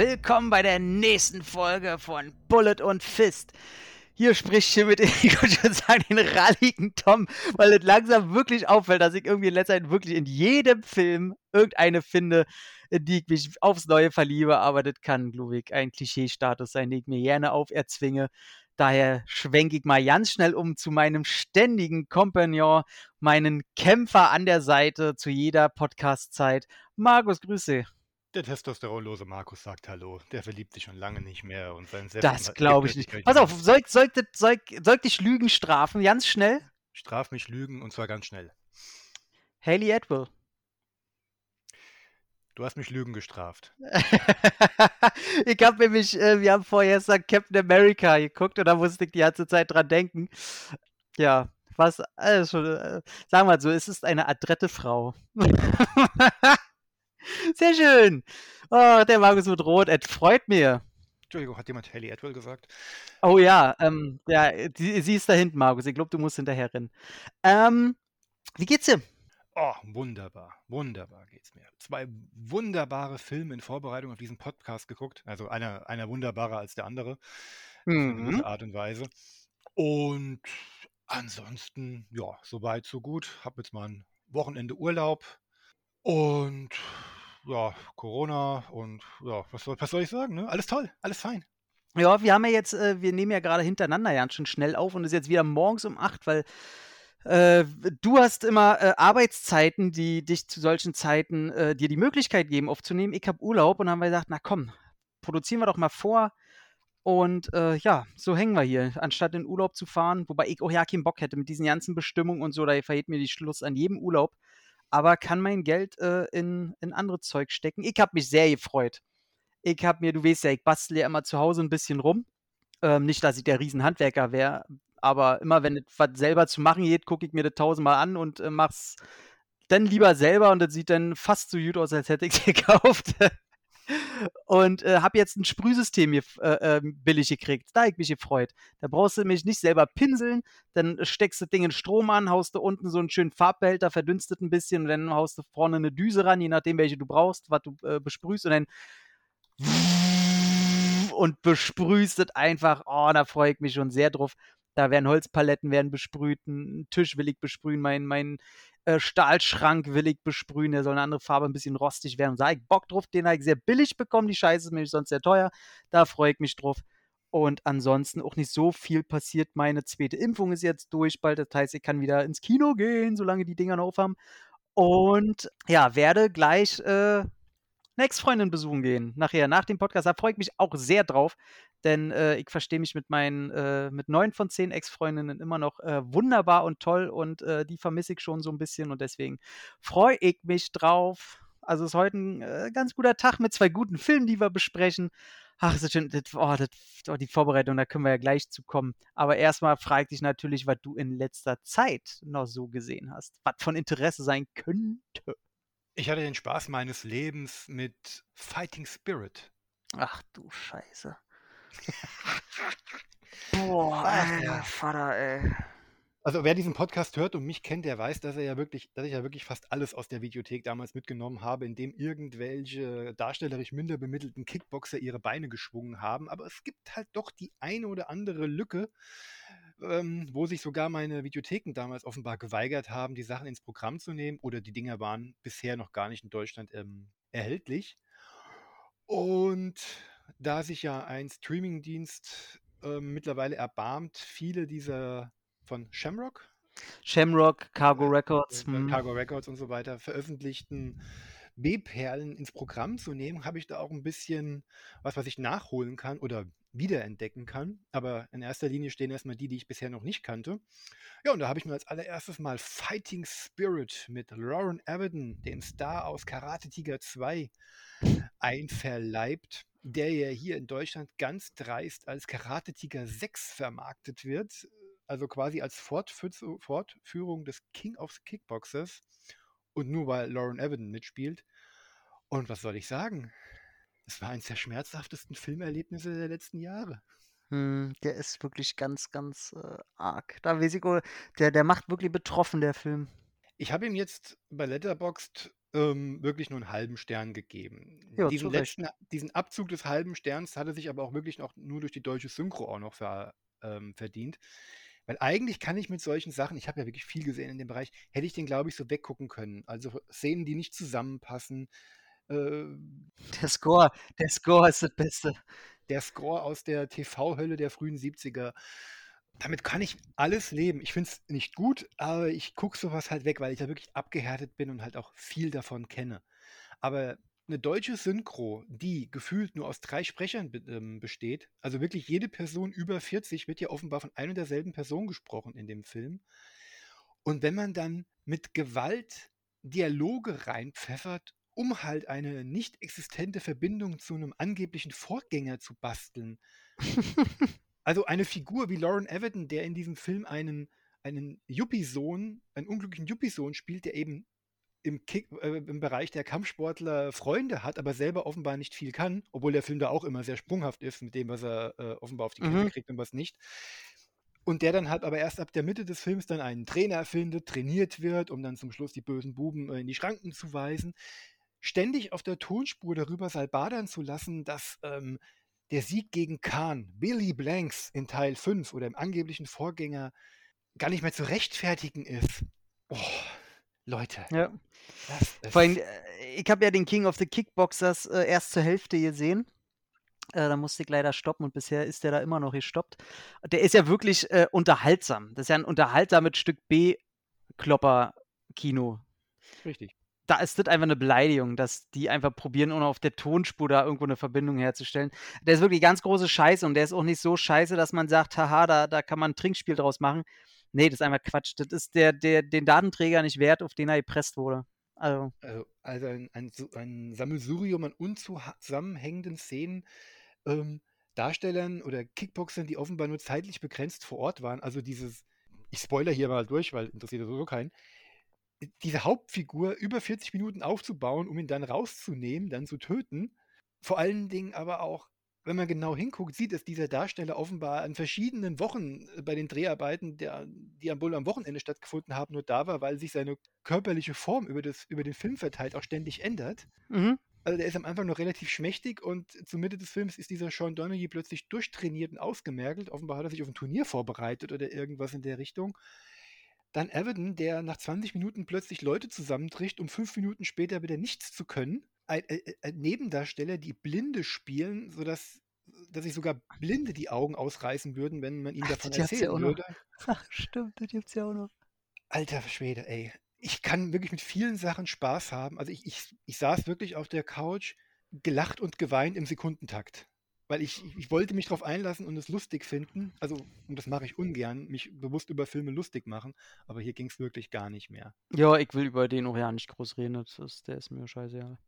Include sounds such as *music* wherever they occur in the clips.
Willkommen bei der nächsten Folge von Bullet und Fist. Hier spricht hier mit, ich würde schon sagen, den ralligen Tom, weil es langsam wirklich auffällt, dass ich irgendwie in letzter Zeit wirklich in jedem Film irgendeine finde, in die ich mich aufs Neue verliebe. Aber das kann, glaube ich, ein Klischee-Status sein, den ich mir gerne auferzwinge. Daher schwenke ich mal ganz schnell um zu meinem ständigen Kompagnon, meinen Kämpfer an der Seite zu jeder Podcast-Zeit. Markus, Grüße. Der testosteronlose Markus sagt Hallo. Der verliebt sich schon lange nicht mehr und sein Selbst Das glaube ich *laughs* nicht. Pass auf, soll, soll, soll, soll dich Lügen strafen? Ganz schnell? Straf mich Lügen und zwar ganz schnell. Haley Atwell. Du hast mich Lügen gestraft. *laughs* ich habe nämlich, äh, wir haben vorher Captain America geguckt und da musste ich die ganze Zeit dran denken. Ja, was, also, äh, sagen wir mal so, es ist eine adrette Frau. *laughs* *laughs* Sehr schön. Oh, der Markus wird rot. Es freut mir. Entschuldigung, hat jemand Haley Atwell gesagt? Oh ja, ähm, ja die, sie ist da hinten, Markus. Ich glaube, du musst hinterher rennen. Ähm, wie geht's dir? Oh, wunderbar, wunderbar geht's mir. Zwei wunderbare Filme in Vorbereitung auf diesen Podcast geguckt. Also einer, einer wunderbarer als der andere. Mhm. Eine Art und Weise. Und ansonsten, ja, soweit, so gut. Hab jetzt mal ein Wochenende Urlaub. Und ja, Corona und ja, was soll, was soll ich sagen? Ne? Alles toll, alles fein. Ja, wir haben ja jetzt, äh, wir nehmen ja gerade hintereinander ja schon schnell auf und es ist jetzt wieder morgens um 8, weil äh, du hast immer äh, Arbeitszeiten, die dich zu solchen Zeiten äh, dir die Möglichkeit geben, aufzunehmen. Ich habe Urlaub und dann haben wir gesagt, na komm, produzieren wir doch mal vor. Und äh, ja, so hängen wir hier, anstatt in Urlaub zu fahren, wobei ich auch ja keinen Bock hätte mit diesen ganzen Bestimmungen und so, da verhält mir die Schluss an jedem Urlaub aber kann mein Geld äh, in, in andere Zeug stecken. Ich habe mich sehr gefreut. Ich habe mir, du weißt ja, ich bastle ja immer zu Hause ein bisschen rum. Ähm, nicht, dass ich der Riesenhandwerker wäre, aber immer wenn es was selber zu machen geht, gucke ich mir das tausendmal an und äh, mach's dann lieber selber und das sieht dann fast so gut aus, als hätte ich es *laughs* gekauft und äh, habe jetzt ein Sprühsystem hier, äh, äh, billig gekriegt. Da habe ich mich gefreut. Da brauchst du mich nicht selber pinseln, dann steckst du Ding in Strom an, haust du unten so einen schönen Farbbehälter, verdünstet ein bisschen und dann haust du vorne eine Düse ran, je nachdem, welche du brauchst, was du äh, besprühst und dann und besprühst es einfach. Oh, da freue ich mich schon sehr drauf. Da werden Holzpaletten werden besprüht, ein Tisch will ich besprühen, mein, mein äh, Stahlschrank will ich besprühen, der soll eine andere Farbe, ein bisschen rostig werden. Da ich Bock drauf, den habe ich sehr billig bekommen. Die Scheiße ist nämlich sonst sehr teuer. Da freue ich mich drauf. Und ansonsten auch nicht so viel passiert. Meine zweite Impfung ist jetzt durch bald. Das heißt, ich kann wieder ins Kino gehen, solange die Dinger noch aufhaben. Und ja, werde gleich äh, eine Ex-Freundin besuchen gehen. Nachher, nach dem Podcast. Da freue ich mich auch sehr drauf, denn äh, ich verstehe mich mit meinen, äh, mit neun von zehn Ex-Freundinnen immer noch äh, wunderbar und toll und äh, die vermisse ich schon so ein bisschen und deswegen freue ich mich drauf. Also ist heute ein äh, ganz guter Tag mit zwei guten Filmen, die wir besprechen. Ach, das, das, oh, das, oh, die Vorbereitung, da können wir ja gleich zu kommen. Aber erstmal frage ich dich natürlich, was du in letzter Zeit noch so gesehen hast, was von Interesse sein könnte. Ich hatte den Spaß meines Lebens mit Fighting Spirit. Ach du Scheiße. *laughs* Boah, ey, ja. Vater, ey. Also wer diesen Podcast hört und mich kennt, der weiß, dass er ja wirklich, dass ich ja wirklich fast alles aus der Videothek damals mitgenommen habe, indem irgendwelche darstellerisch minder bemittelten Kickboxer ihre Beine geschwungen haben. Aber es gibt halt doch die eine oder andere Lücke, ähm, wo sich sogar meine Videotheken damals offenbar geweigert haben, die Sachen ins Programm zu nehmen oder die Dinger waren bisher noch gar nicht in Deutschland ähm, erhältlich. Und da sich ja ein Streamingdienst ähm, mittlerweile erbarmt, viele dieser von Shamrock. Shamrock, Cargo Records. Äh, Cargo Records und so weiter veröffentlichten B-Perlen ins Programm zu nehmen, habe ich da auch ein bisschen was, was ich nachholen kann oder wiederentdecken kann. Aber in erster Linie stehen erstmal die, die ich bisher noch nicht kannte. Ja, und da habe ich mir als allererstes mal Fighting Spirit mit Lauren Avedon, dem Star aus Karate Tiger 2, einverleibt, der ja hier in Deutschland ganz dreist als Karate Tiger 6 vermarktet wird also quasi als Fortführung des King of Kickboxers und nur weil Lauren Evan mitspielt. Und was soll ich sagen? Es war eines der schmerzhaftesten Filmerlebnisse der letzten Jahre. Hm, der ist wirklich ganz, ganz äh, arg. Da ich, der, der macht wirklich betroffen, der Film. Ich habe ihm jetzt bei Letterboxd ähm, wirklich nur einen halben Stern gegeben. Zu Diesen letzten diesen Abzug des halben Sterns hat er sich aber auch wirklich noch nur durch die deutsche Synchro auch noch ver ähm, verdient. Weil eigentlich kann ich mit solchen Sachen ich habe ja wirklich viel gesehen in dem Bereich, hätte ich den, glaube ich, so weggucken können. Also, Szenen, die nicht zusammenpassen, äh Der Score der Score ist das Beste. der Score aus der TV-Hölle der frühen 70er. Damit kann ich alles leben. Ich finde es nicht gut, aber ich gucke so was halt weg, weil ich da wirklich abgehärtet bin und halt auch viel davon kenne. Aber 'ne deutsche Synchro, die gefühlt nur aus 3 Sprechern ähm, besteht, also wirklich jede Person über 40 wird ja offenbar von ein und derselben Person gesprochen in dem Film. Und wenn man dann mit Gewalt Dialoge reinpfeffert, um halt eine nicht existente Verbindung zu 'nem angeblichen Vorgänger zu basteln. Also, eine Figur wie Loren Everton, der in diesem Film einen einen Yuppie-Sohn einen unglücklichen Yuppie-Sohn spielt, der eben im Kick äh, im Bereich der Kampfsportler Freunde hat, aber selber offenbar nicht viel kann, obwohl der Film da auch immer sehr sprunghaft ist mit dem, was er, äh, offenbar auf die Kette Mhm. kriegt und was nicht. Und der dann halt aber erst ab der Mitte des Films dann einen Trainer findet, trainiert wird, um dann zum Schluss die bösen Buben, äh, in die Schranken zu weisen. Ständig auf der Tonspur darüber salbadern zu lassen, dass, ähm, der Sieg gegen Khan, Billy Blanks in Teil 5 oder im angeblichen Vorgänger gar nicht mehr zu rechtfertigen ist. Oh, Leute, Ja. Vor allem, äh, ich habe ja den King of the Kickboxers, äh, erst zur Hälfte gesehen. Äh, da musste ich leider stoppen und bisher ist der da immer noch gestoppt. Der ist ja wirklich, äh, unterhaltsam. Das ist ja 'n unterhaltsames Stück B-Klopper-Kino. Richtig. Da ist das einfach 'ne Beleidigung, dass die einfach probieren, noch auf der Tonspur da irgendwo 'ne Verbindung herzustellen. Der ist wirklich ganz große Scheiße und der ist auch nicht so scheiße, dass man sagt: „Haha, da da kann man 'n Trinkspiel draus machen.“ Ne, das ist einfach Quatsch. Das ist der der den Datenträger nicht wert, auf den er gepresst wurde. Also Also also ein ein ein Sammelsurium an unzuha zusammenhängenden Szenen, ähm, Darstellern oder Kickboxern, die offenbar nur zeitlich begrenzt vor Ort waren. Also dieses ich spoilere hier mal durch, weil interessiert sowieso keinen. Äh, diese Hauptfigur über 40 Minuten aufzubauen, um ihn dann rauszunehmen, dann zu töten. Vor allen Dingen aber auch, wenn man genau hinguckt, sieht, dass dieser Darsteller offenbar an verschiedenen Wochen, äh, bei den Dreharbeiten, der die ja wohl am Wochenende stattgefunden haben, nur da war, weil sich seine körperliche Form über das über den Film verteilt auch ständig ändert. Mhm. Also, der ist am Anfang noch relativ schmächtig und zur Mitte des Films ist dieser Sean Donaghy plötzlich durchtrainiert und ausgemergelt. Offenbar hat er sich auf 'n Turnier vorbereitet oder irgendwas in der Richtung. Dann Everton, der nach 20 Minuten plötzlich Leute zusammentricht, um 5 Minuten später wieder nichts zu können. Ein äh, äh, äh, Nebendarsteller, die Blinde spielen, sodass dass sich sogar Blinde die Augen ausreißen würden, wenn man ihnen Ach, davon ja erzählen noch. würde. Ach, *laughs* stimmt, das gibt's ja auch noch. Alter Schwede, ey. Ich kann wirklich mit vielen Sachen Spaß haben. Also, ich ich ich saß wirklich auf der Couch, gelacht und geweint im Sekundentakt, weil ich ich wollte mich drauf einlassen und es lustig finden. Also und das mache ich ungern, mich bewusst über Filme lustig machen, aber hier ging's wirklich gar nicht mehr. Ja, ich will über den auch ja nicht groß reden. Das ist der ist mir scheißegal.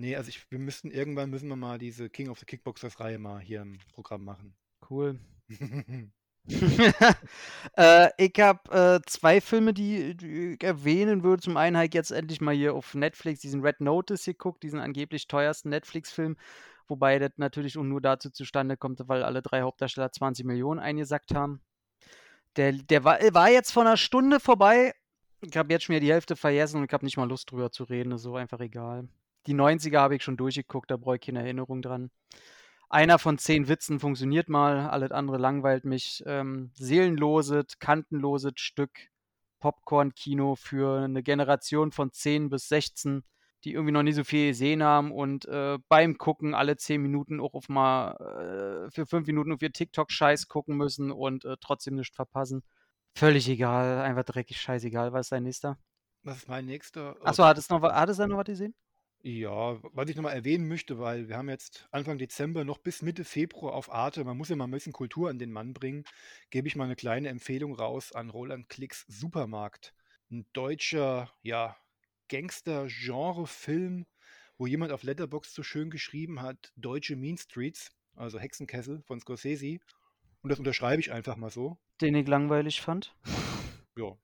Ne, also ich wir müssten irgendwann müssen wir mal diese King of the Kickboxers Reihe mal hier im Programm machen. Cool. *laughs* *laughs* Äh, ich habe, äh, 2 Filme, die die ich erwähnen würde. Zum einen habe ich jetzt endlich mal hier auf Netflix diesen Red Notice geguckt, diesen angeblich teuersten Netflix-Film, wobei das natürlich auch nur dazu zustande kommt, weil alle 3 Hauptdarsteller 20 Millionen eingesackt haben. Der der war war jetzt vor 'ner Stunde vorbei. Ich habe jetzt schon wieder die Hälfte vergessen und ich habe nicht mal Lust drüber zu reden, ist so einfach egal. Die 90er habe ich schon durchgeguckt, da brauche ich keine Erinnerung dran. Einer von 10 Witzen funktioniert mal, alles andere langweilt mich. Ähm, seelenloses, kantenloses Stück Popcorn-Kino für 'ne Generation von 10 bis 16, die irgendwie noch nie so viel gesehen haben und, äh, beim Gucken alle 10 Minuten auch auf mal äh, für 5 Minuten auf ihr TikTok-Scheiß gucken müssen und, äh, trotzdem nischt verpassen. Völlig egal, einfach dreckig scheißegal. Was ist dein nächster? Was ist mein nächster? Ach Oh, hattest noch wa hattest du noch was gesehen? Ja, was ich noch mal erwähnen möchte, weil wir haben jetzt Anfang Dezember noch bis Mitte Februar auf Arte man muss ja mal 'n bisschen Kultur an den Mann bringen, gebe ich mal 'ne kleine Empfehlung raus an Roland Klicks Supermarkt. 'N deutscher, ja, Gangster-Genre-Film, wo jemand auf Letterboxd so schön geschrieben hat: „Deutsche Mean Streets“, also Hexenkessel von Scorsese. Und das unterschreibe ich einfach mal so. Den ich langweilig fand. Ja,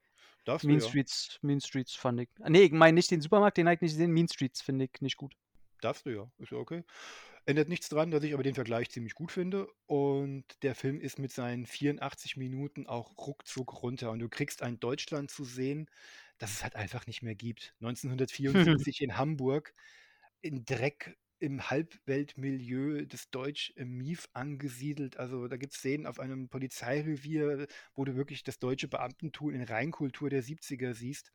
du Mean ja. Streets Mean Streets fand ich ne, ich meine nicht den Supermarkt, den habe ich nicht gesehen. Mean Streets finde ich nicht gut. Darfst du ja, ist ja okay. Ändert nichts dran, dass ich aber den Vergleich ziemlich gut finde und der Film ist mit seinen 84 Minuten auch ruckzuck runter und du kriegst ein Deutschland zu sehen, das es halt einfach nicht mehr gibt. *laughs* 1974 in Hamburg, in Dreck im Halbweltmilieu des Deutsch im Mief angesiedelt. Also da gibt es Szenen auf einem Polizeirevier, wo du wirklich das deutsche Beamtentum in Reinkultur der 70er siehst.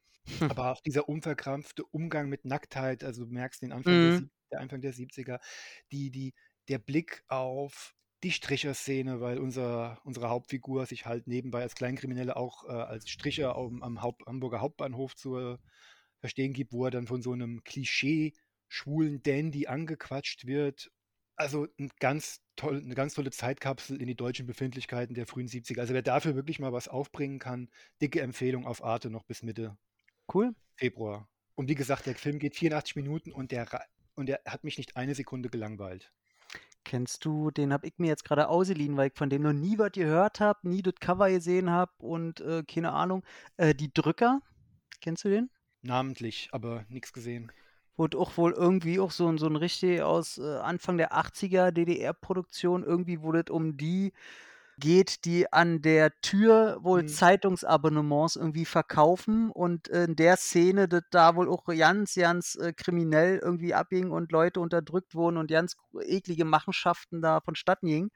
Aber auch dieser unverkrampfte Umgang mit Nacktheit, also du merkst den Anfang, der, Mhm. Sieb- der Anfang der 70er, die, die, der Blick auf die Stricherszene, weil unser, unsere Hauptfigur sich halt nebenbei als Kleinkriminelle auch äh, als Stricher am, am Haupt, Hamburger Hauptbahnhof zu verstehen gibt, wo er dann von so einem Klischee schwulen Dandy angequatscht wird. Also ein ganz toll, eine ganz tolle Zeitkapsel in die deutschen Befindlichkeiten der frühen 70er. Also wer dafür wirklich mal was aufbringen kann, dicke Empfehlung auf Arte noch bis Mitte Cool. Februar. Und wie gesagt, der Film geht 84 Minuten und der, und der hat mich nicht eine Sekunde gelangweilt. Kennst du, den habe ich mir jetzt gerade ausgeliehen, weil ich von dem noch nie was gehört habe, nie das Cover gesehen habe und äh, keine Ahnung. Äh, die Drücker, kennst du den? Namentlich, aber nichts gesehen. Wurde auch wohl irgendwie auch so, ein- so ein richtig aus äh, Anfang der 80er DDR-Produktion, irgendwie, wo das um die geht, die an der Tür wohl Hm. Zeitungsabonnements irgendwie verkaufen und in der Szene das da wohl auch ganz, ganz äh, kriminell irgendwie abging und Leute unterdrückt wurden und ganz eklige Machenschaften da vonstatten gingen.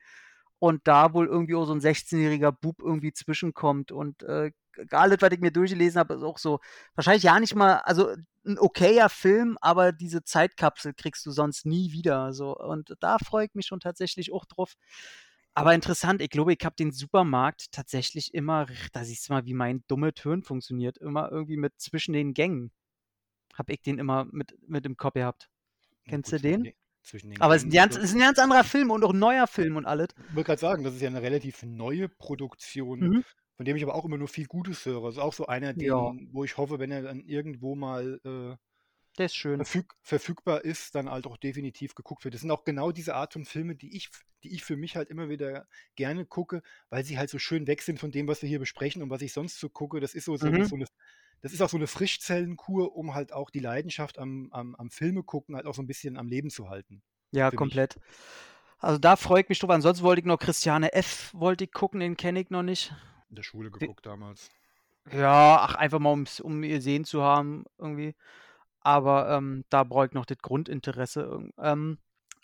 Und da wohl irgendwie auch so ein 16-jähriger Bub irgendwie zwischenkommt. Und äh, alles, was ich mir durchgelesen habe, ist auch so, wahrscheinlich ja nicht mal, also ein okayer Film, aber diese Zeitkapsel kriegst du sonst nie wieder. So. Und da freue ich mich schon tatsächlich auch drauf. Aber interessant, ich glaube, ich habe den Supermarkt tatsächlich immer, da siehst du mal, wie mein dummes Hirn funktioniert, immer irgendwie mit zwischen den Gängen. Habe ich den immer mit, mit im Kopf gehabt. Kennst gut, du den? den Aber es ist, ganz, es ist ein ganz anderer Film und auch ein neuer Film und alles. Ich wollte gerade sagen, das ist ja eine relativ neue Produktion, Mhm. Von dem ich aber auch immer nur viel Gutes höre. Also auch so einer, Ja. den, wo ich hoffe, wenn er dann irgendwo mal äh, Der ist schön. verfüg verfügbar ist, dann halt auch definitiv geguckt wird. Das sind auch genau diese Art von Filme, die ich, die ich für mich halt immer wieder gerne gucke, weil sie halt so schön weg sind von dem, was wir hier besprechen und was ich sonst so gucke. Das ist so, so, Mhm. eine, so eine, das ist auch so eine Frischzellenkur, um halt auch die Leidenschaft am, am, am Filme gucken halt auch so ein bisschen am Leben zu halten. Ja, für mich. komplett. Also da freue ich mich drauf. Ansonsten wollte ich noch Christiane F. wollte ich gucken, den kenne ich noch nicht. In der Schule geguckt damals. Ja, ach, einfach mal, um's, um gesehen zu haben, irgendwie. Aber ähm, da brauche ich noch das Grundinteresse. Ähm,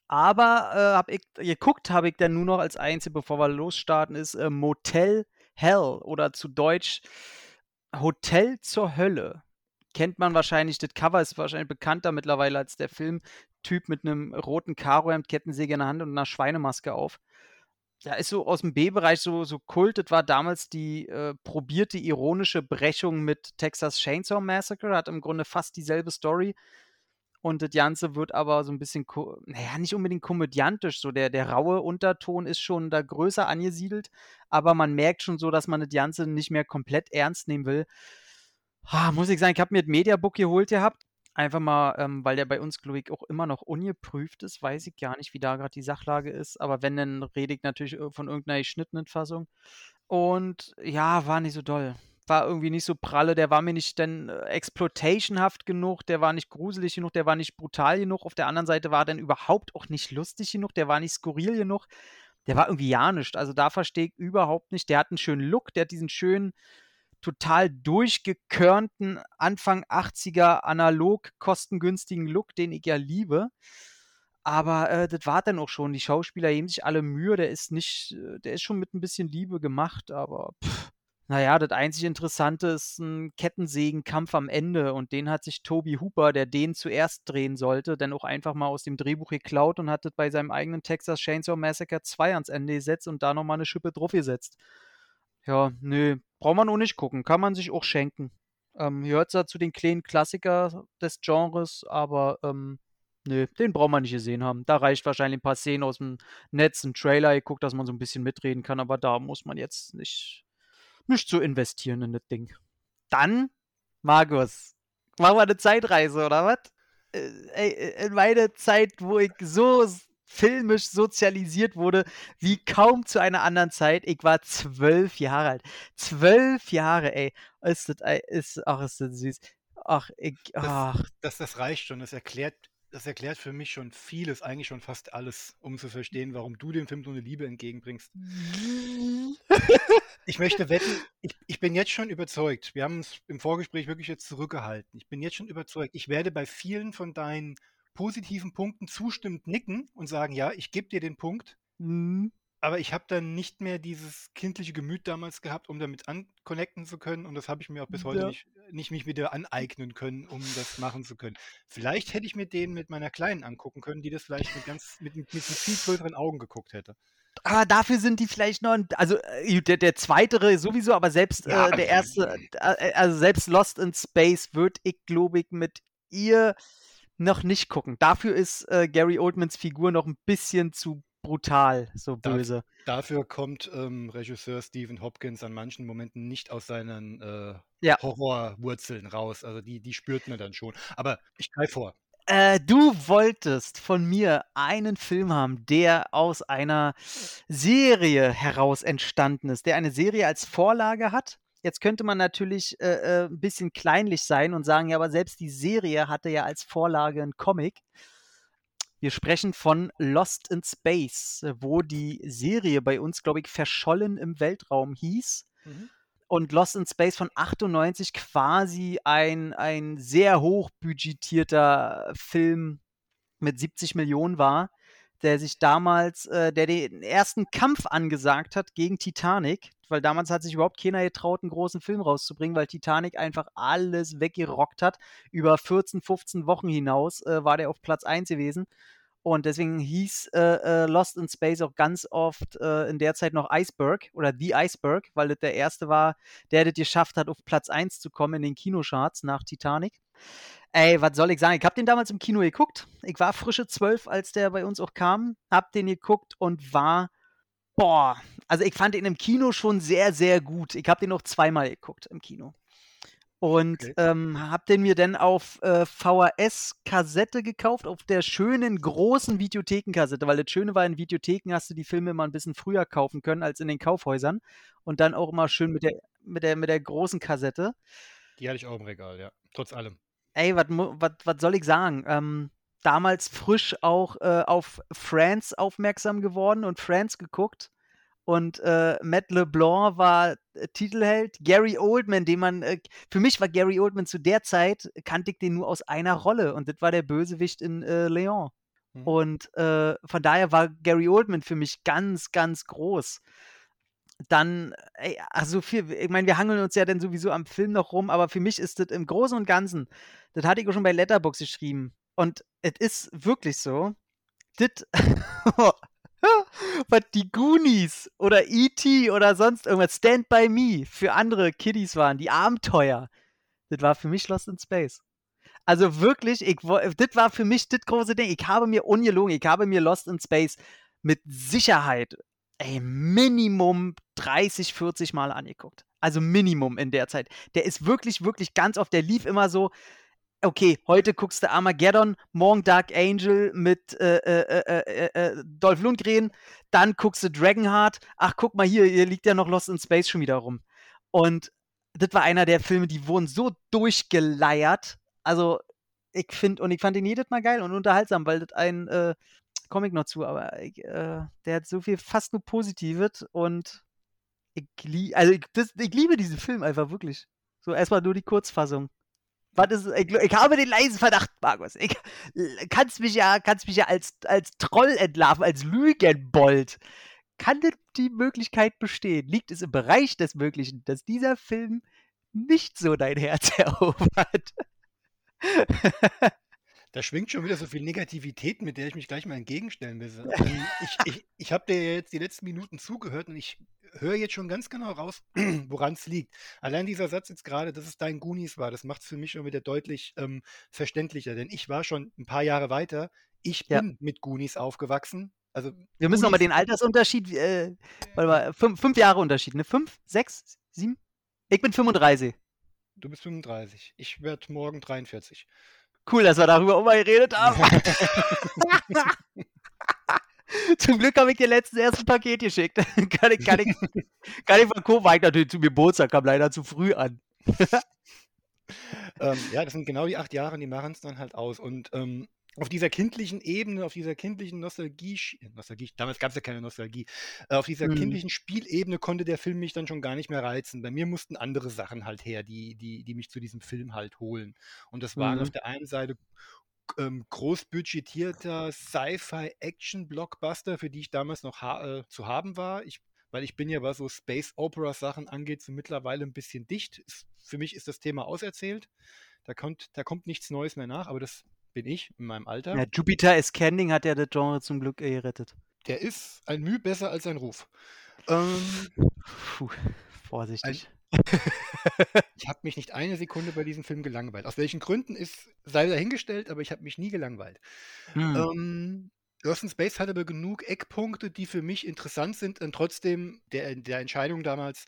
aber äh, hab ich geguckt, habe ich dann nur noch als einzige, bevor wir losstarten, ist äh, Motel Hell oder zu Deutsch Hotel zur Hölle. Kennt man wahrscheinlich, das Cover ist wahrscheinlich bekannter mittlerweile als der Film. Typ mit einem roten Karohemd, Kettensäge in der Hand und einer Schweinemaske auf. Ja, ist so aus dem B-Bereich so, so Kult. Das war damals die äh, probierte ironische Brechung mit Texas Chainsaw Massacre. Hat im Grunde fast dieselbe Story. Und das Ganze wird aber so ein bisschen, naja, nicht unbedingt komödiantisch. So der, der raue Unterton ist schon da größer angesiedelt. Aber man merkt schon so, dass man das Ganze nicht mehr komplett ernst nehmen will. Ah, muss ich sagen, ich habe mir das Mediabook geholt gehabt. Einfach mal, ähm, weil der bei uns, glaube ich, auch immer noch ungeprüft ist. Weiß ich gar nicht, wie da gerade die Sachlage ist. Aber wenn, dann rede ich natürlich von irgendeiner geschnittenen Fassung. Und ja, war nicht so doll. War irgendwie nicht so pralle. Der war mir nicht dann äh, exploitationhaft genug. Der war nicht gruselig genug. Der war nicht brutal genug. Auf der anderen Seite war er dann überhaupt auch nicht lustig genug. Der war nicht skurril genug. Der war irgendwie ja nicht. Also da verstehe ich überhaupt nicht. Der hat einen schönen Look. Der hat diesen schönen, total durchgekörnten Anfang 80er analog kostengünstigen Look, den ich ja liebe. Aber äh, das war dann auch schon. Die Schauspieler geben sich alle Mühe. Der ist nicht, äh, der ist schon mit ein bisschen Liebe gemacht, aber pff, naja, das einzig Interessante ist ein Kettensägenkampf am Ende und den hat sich Toby Hooper, der den zuerst drehen sollte, dann auch einfach mal aus dem Drehbuch geklaut und hat das bei seinem eigenen Texas Chainsaw Massacre 2 ans Ende gesetzt und da nochmal eine Schippe drauf gesetzt. Ja, nö, braucht man auch nicht gucken, kann man sich auch schenken. Ähm, gehört zwar zu den kleinen Klassiker des Genres, aber ähm, nö, den braucht man nicht gesehen haben. Da reicht wahrscheinlich ein paar Szenen aus dem Netz, ein Trailer geguckt, dass man so ein bisschen mitreden kann, aber da muss man jetzt nicht, nicht so investieren in das Ding. Dann, Markus, machen wir eine Zeitreise, oder was? Äh, ey, in meine Zeit, wo ich so filmisch sozialisiert wurde, wie kaum zu einer anderen Zeit. Ich war zwölf Jahre alt. Zwölf Jahre, ey. Ist das, ist, ach, ist das süß. Ach, ich, Das, ach, das, das reicht schon. Das erklärt das erklärt für mich schon vieles, eigentlich schon fast alles, um zu verstehen, warum du dem Film so eine Liebe entgegenbringst. *laughs* Ich möchte wetten, ich, ich bin jetzt schon überzeugt. Wir haben uns im Vorgespräch wirklich jetzt zurückgehalten. Ich bin jetzt schon überzeugt. Ich werde bei vielen von deinen positiven Punkten zustimmend nicken und sagen, ja, ich gebe dir den Punkt. Mhm. Aber ich habe dann nicht mehr dieses kindliche Gemüt damals gehabt, um damit anconnecten zu können. Und das habe ich mir auch bis heute Ja. nicht, nicht mich wieder aneignen können, um das machen zu können. Vielleicht hätte ich mir den mit meiner Kleinen angucken können, die das vielleicht mit ganz mit, mit, mit viel größeren Augen geguckt hätte. Aber dafür sind die vielleicht noch, 'n also, äh, der der Zweitere sowieso, aber selbst, Ja, äh, der erste, äh, also selbst Lost in Space würde ich, glaube ich, mit ihr noch nicht gucken. Dafür ist, äh, Gary Oldmans Figur noch ein bisschen zu brutal, so böse. Dafür kommt ähm, Regisseur Stephen Hopkins an manchen Momenten nicht aus seinen äh, Ja. Horrorwurzeln raus. Also die, die spürt man dann schon. Aber ich greife vor. Äh, du wolltest von mir einen Film haben, der aus einer Serie heraus entstanden ist, der eine Serie als Vorlage hat. Jetzt könnte man natürlich äh, äh, ein bisschen kleinlich sein und sagen, ja, aber selbst die Serie hatte ja als Vorlage einen Comic. Wir sprechen von Lost in Space, äh, wo die Serie bei uns, glaube ich, Verschollen im Weltraum hieß und Lost in Space von 98 quasi ein, ein sehr hochbudgetierter Film mit 70 Millionen war, der sich damals, äh, der den ersten Kampf angesagt hat gegen Titanic, weil damals hat sich überhaupt keiner getraut, einen großen Film rauszubringen, weil Titanic einfach alles weggerockt hat. Über 14, 15 Wochen hinaus äh, war der auf Platz 1 gewesen. Und deswegen hieß äh, äh, Lost in Space auch ganz oft äh, in der Zeit noch Iceberg oder The Iceberg, weil das der erste war, der das geschafft hat, auf Platz 1 zu kommen in den Kinocharts nach Titanic. Ey, was soll ich sagen? Ich habe den damals im Kino geguckt. Ich war frische 12, als der bei uns auch kam. Hab den geguckt und war, boah, also ich fand ihn im Kino schon sehr, sehr gut. Ich habe den noch zweimal geguckt im Kino. Und Okay. ähm, hab den mir dann auf äh, VHS-Kassette gekauft, auf der schönen großen Videothekenkassette, weil das Schöne war, in Videotheken hast du die Filme immer ein bisschen früher kaufen können als in den Kaufhäusern. Und dann auch immer schön mit der, mit der, mit der großen Kassette. Die hatte ich auch im Regal, ja. Trotz allem. Ey, was soll ich sagen? Ähm, damals frisch auch äh, auf Friends aufmerksam geworden und Friends geguckt. Und äh, Matt LeBlanc war äh, Titelheld. Gary Oldman, den man, äh, für mich war Gary Oldman zu der Zeit, kannte ich den nur aus einer Rolle. Und das war der Bösewicht in äh, Leon. Mhm. Und äh, von daher war Gary Oldman für mich ganz, ganz groß. Dann, ey, also viel, ich meine, wir hangeln uns ja dann sowieso am Film noch rum, aber für mich ist das im Großen und Ganzen, das hatte ich auch schon bei Letterbox geschrieben. Und es ist wirklich so, das, *laughs* was die Goonies oder E.T. oder sonst irgendwas, Stand By Me für andere Kiddies waren, die Abenteuer, das war für mich Lost in Space. Also wirklich, das war für mich das große Ding. Ich habe mir ungelogen, ich habe mir Lost in Space mit Sicherheit, ey, Minimum 30, 40 Mal angeguckt. Also Minimum in der Zeit. Der ist wirklich, wirklich ganz oft, der lief immer so, okay, heute guckst du Armageddon, morgen Dark Angel mit äh, äh, äh, äh, äh, Dolph Lundgren, dann guckst du Dragonheart, ach guck mal hier, hier liegt ja noch Lost in Space schon wieder rum. Und das war einer der Filme, die wurden so durchgeleiert. Also ich finde, und ich fand ihn jedes Mal geil und unterhaltsam, weil das ein äh, Comic noch zu, aber ich, äh, der hat so viel fast nur Positives und ich, lie also ich, das, ich liebe diesen Film einfach wirklich. So erstmal nur die Kurzfassung. Ist, ich, ich habe den leisen Verdacht, Markus. Ich kannst mich ja, kannst mich ja als, als Troll entlarven, als Lügenbold. Kann denn die Möglichkeit bestehen? Liegt es im Bereich des Möglichen, dass dieser Film nicht so dein Herz *laughs* erobert? Da schwingt schon wieder so viel Negativität, mit der ich mich gleich mal entgegenstellen will. Ähm, ich ich, ich habe dir jetzt die letzten Minuten zugehört und ich höre jetzt schon ganz genau raus, *clears throat* woran es liegt. Allein dieser Satz jetzt gerade, dass es dein Goonies war, das macht es für mich schon wieder deutlich ähm, verständlicher, denn ich war schon ein paar Jahre weiter. Ich Ja. bin mit Goonies aufgewachsen. Also Wir müssen nochmal den Altersunterschied, äh, warte mal, fünf, fünf Jahre Unterschied, ne? Fünf, sechs, sieben? Ich bin 35. Du bist 35. Ich werde morgen 43. Cool, dass wir darüber auch mal geredet haben. *laughs* Zum Glück habe ich dir letztens erst ein Paket geschickt. *laughs* kann ich, kann ich, kann ich. War ich natürlich zu mir Geburtstag, kam leider zu früh an. ähm, ja, das sind genau die acht Jahre und die machen es dann halt aus. Und ähm, auf dieser kindlichen Ebene, auf dieser kindlichen Nostalgie, Nostalgie damals gab es ja keine Nostalgie, äh, auf dieser Mhm. kindlichen Spielebene konnte der Film mich dann schon gar nicht mehr reizen. Bei mir mussten andere Sachen halt her, die, die, die mich zu diesem Film halt holen. Und das waren auf Mhm. der einen Seite ähm, großbudgetierter Sci-Fi-Action-Blockbuster, für die ich damals noch ha äh, zu haben war. Ich, weil ich bin ja, was so Space Opera-Sachen angeht, so mittlerweile ein bisschen dicht. Ist, für mich ist das Thema auserzählt. Da kommt, da kommt nichts Neues mehr nach, aber das bin ich in meinem Alter. Ja, Jupiter Ascending hat ja das Genre zum Glück äh, gerettet. Der ist ein Mühe besser als sein Ruf. Ähm, Puh, vorsichtig. *laughs* ich habe mich nicht eine Sekunde bei diesem Film gelangweilt. Aus welchen Gründen ist sei dahingestellt, aber ich habe mich nie gelangweilt. Hm. Ähm, Lost in Space hat aber genug Eckpunkte, die für mich interessant sind und trotzdem der, der Entscheidung damals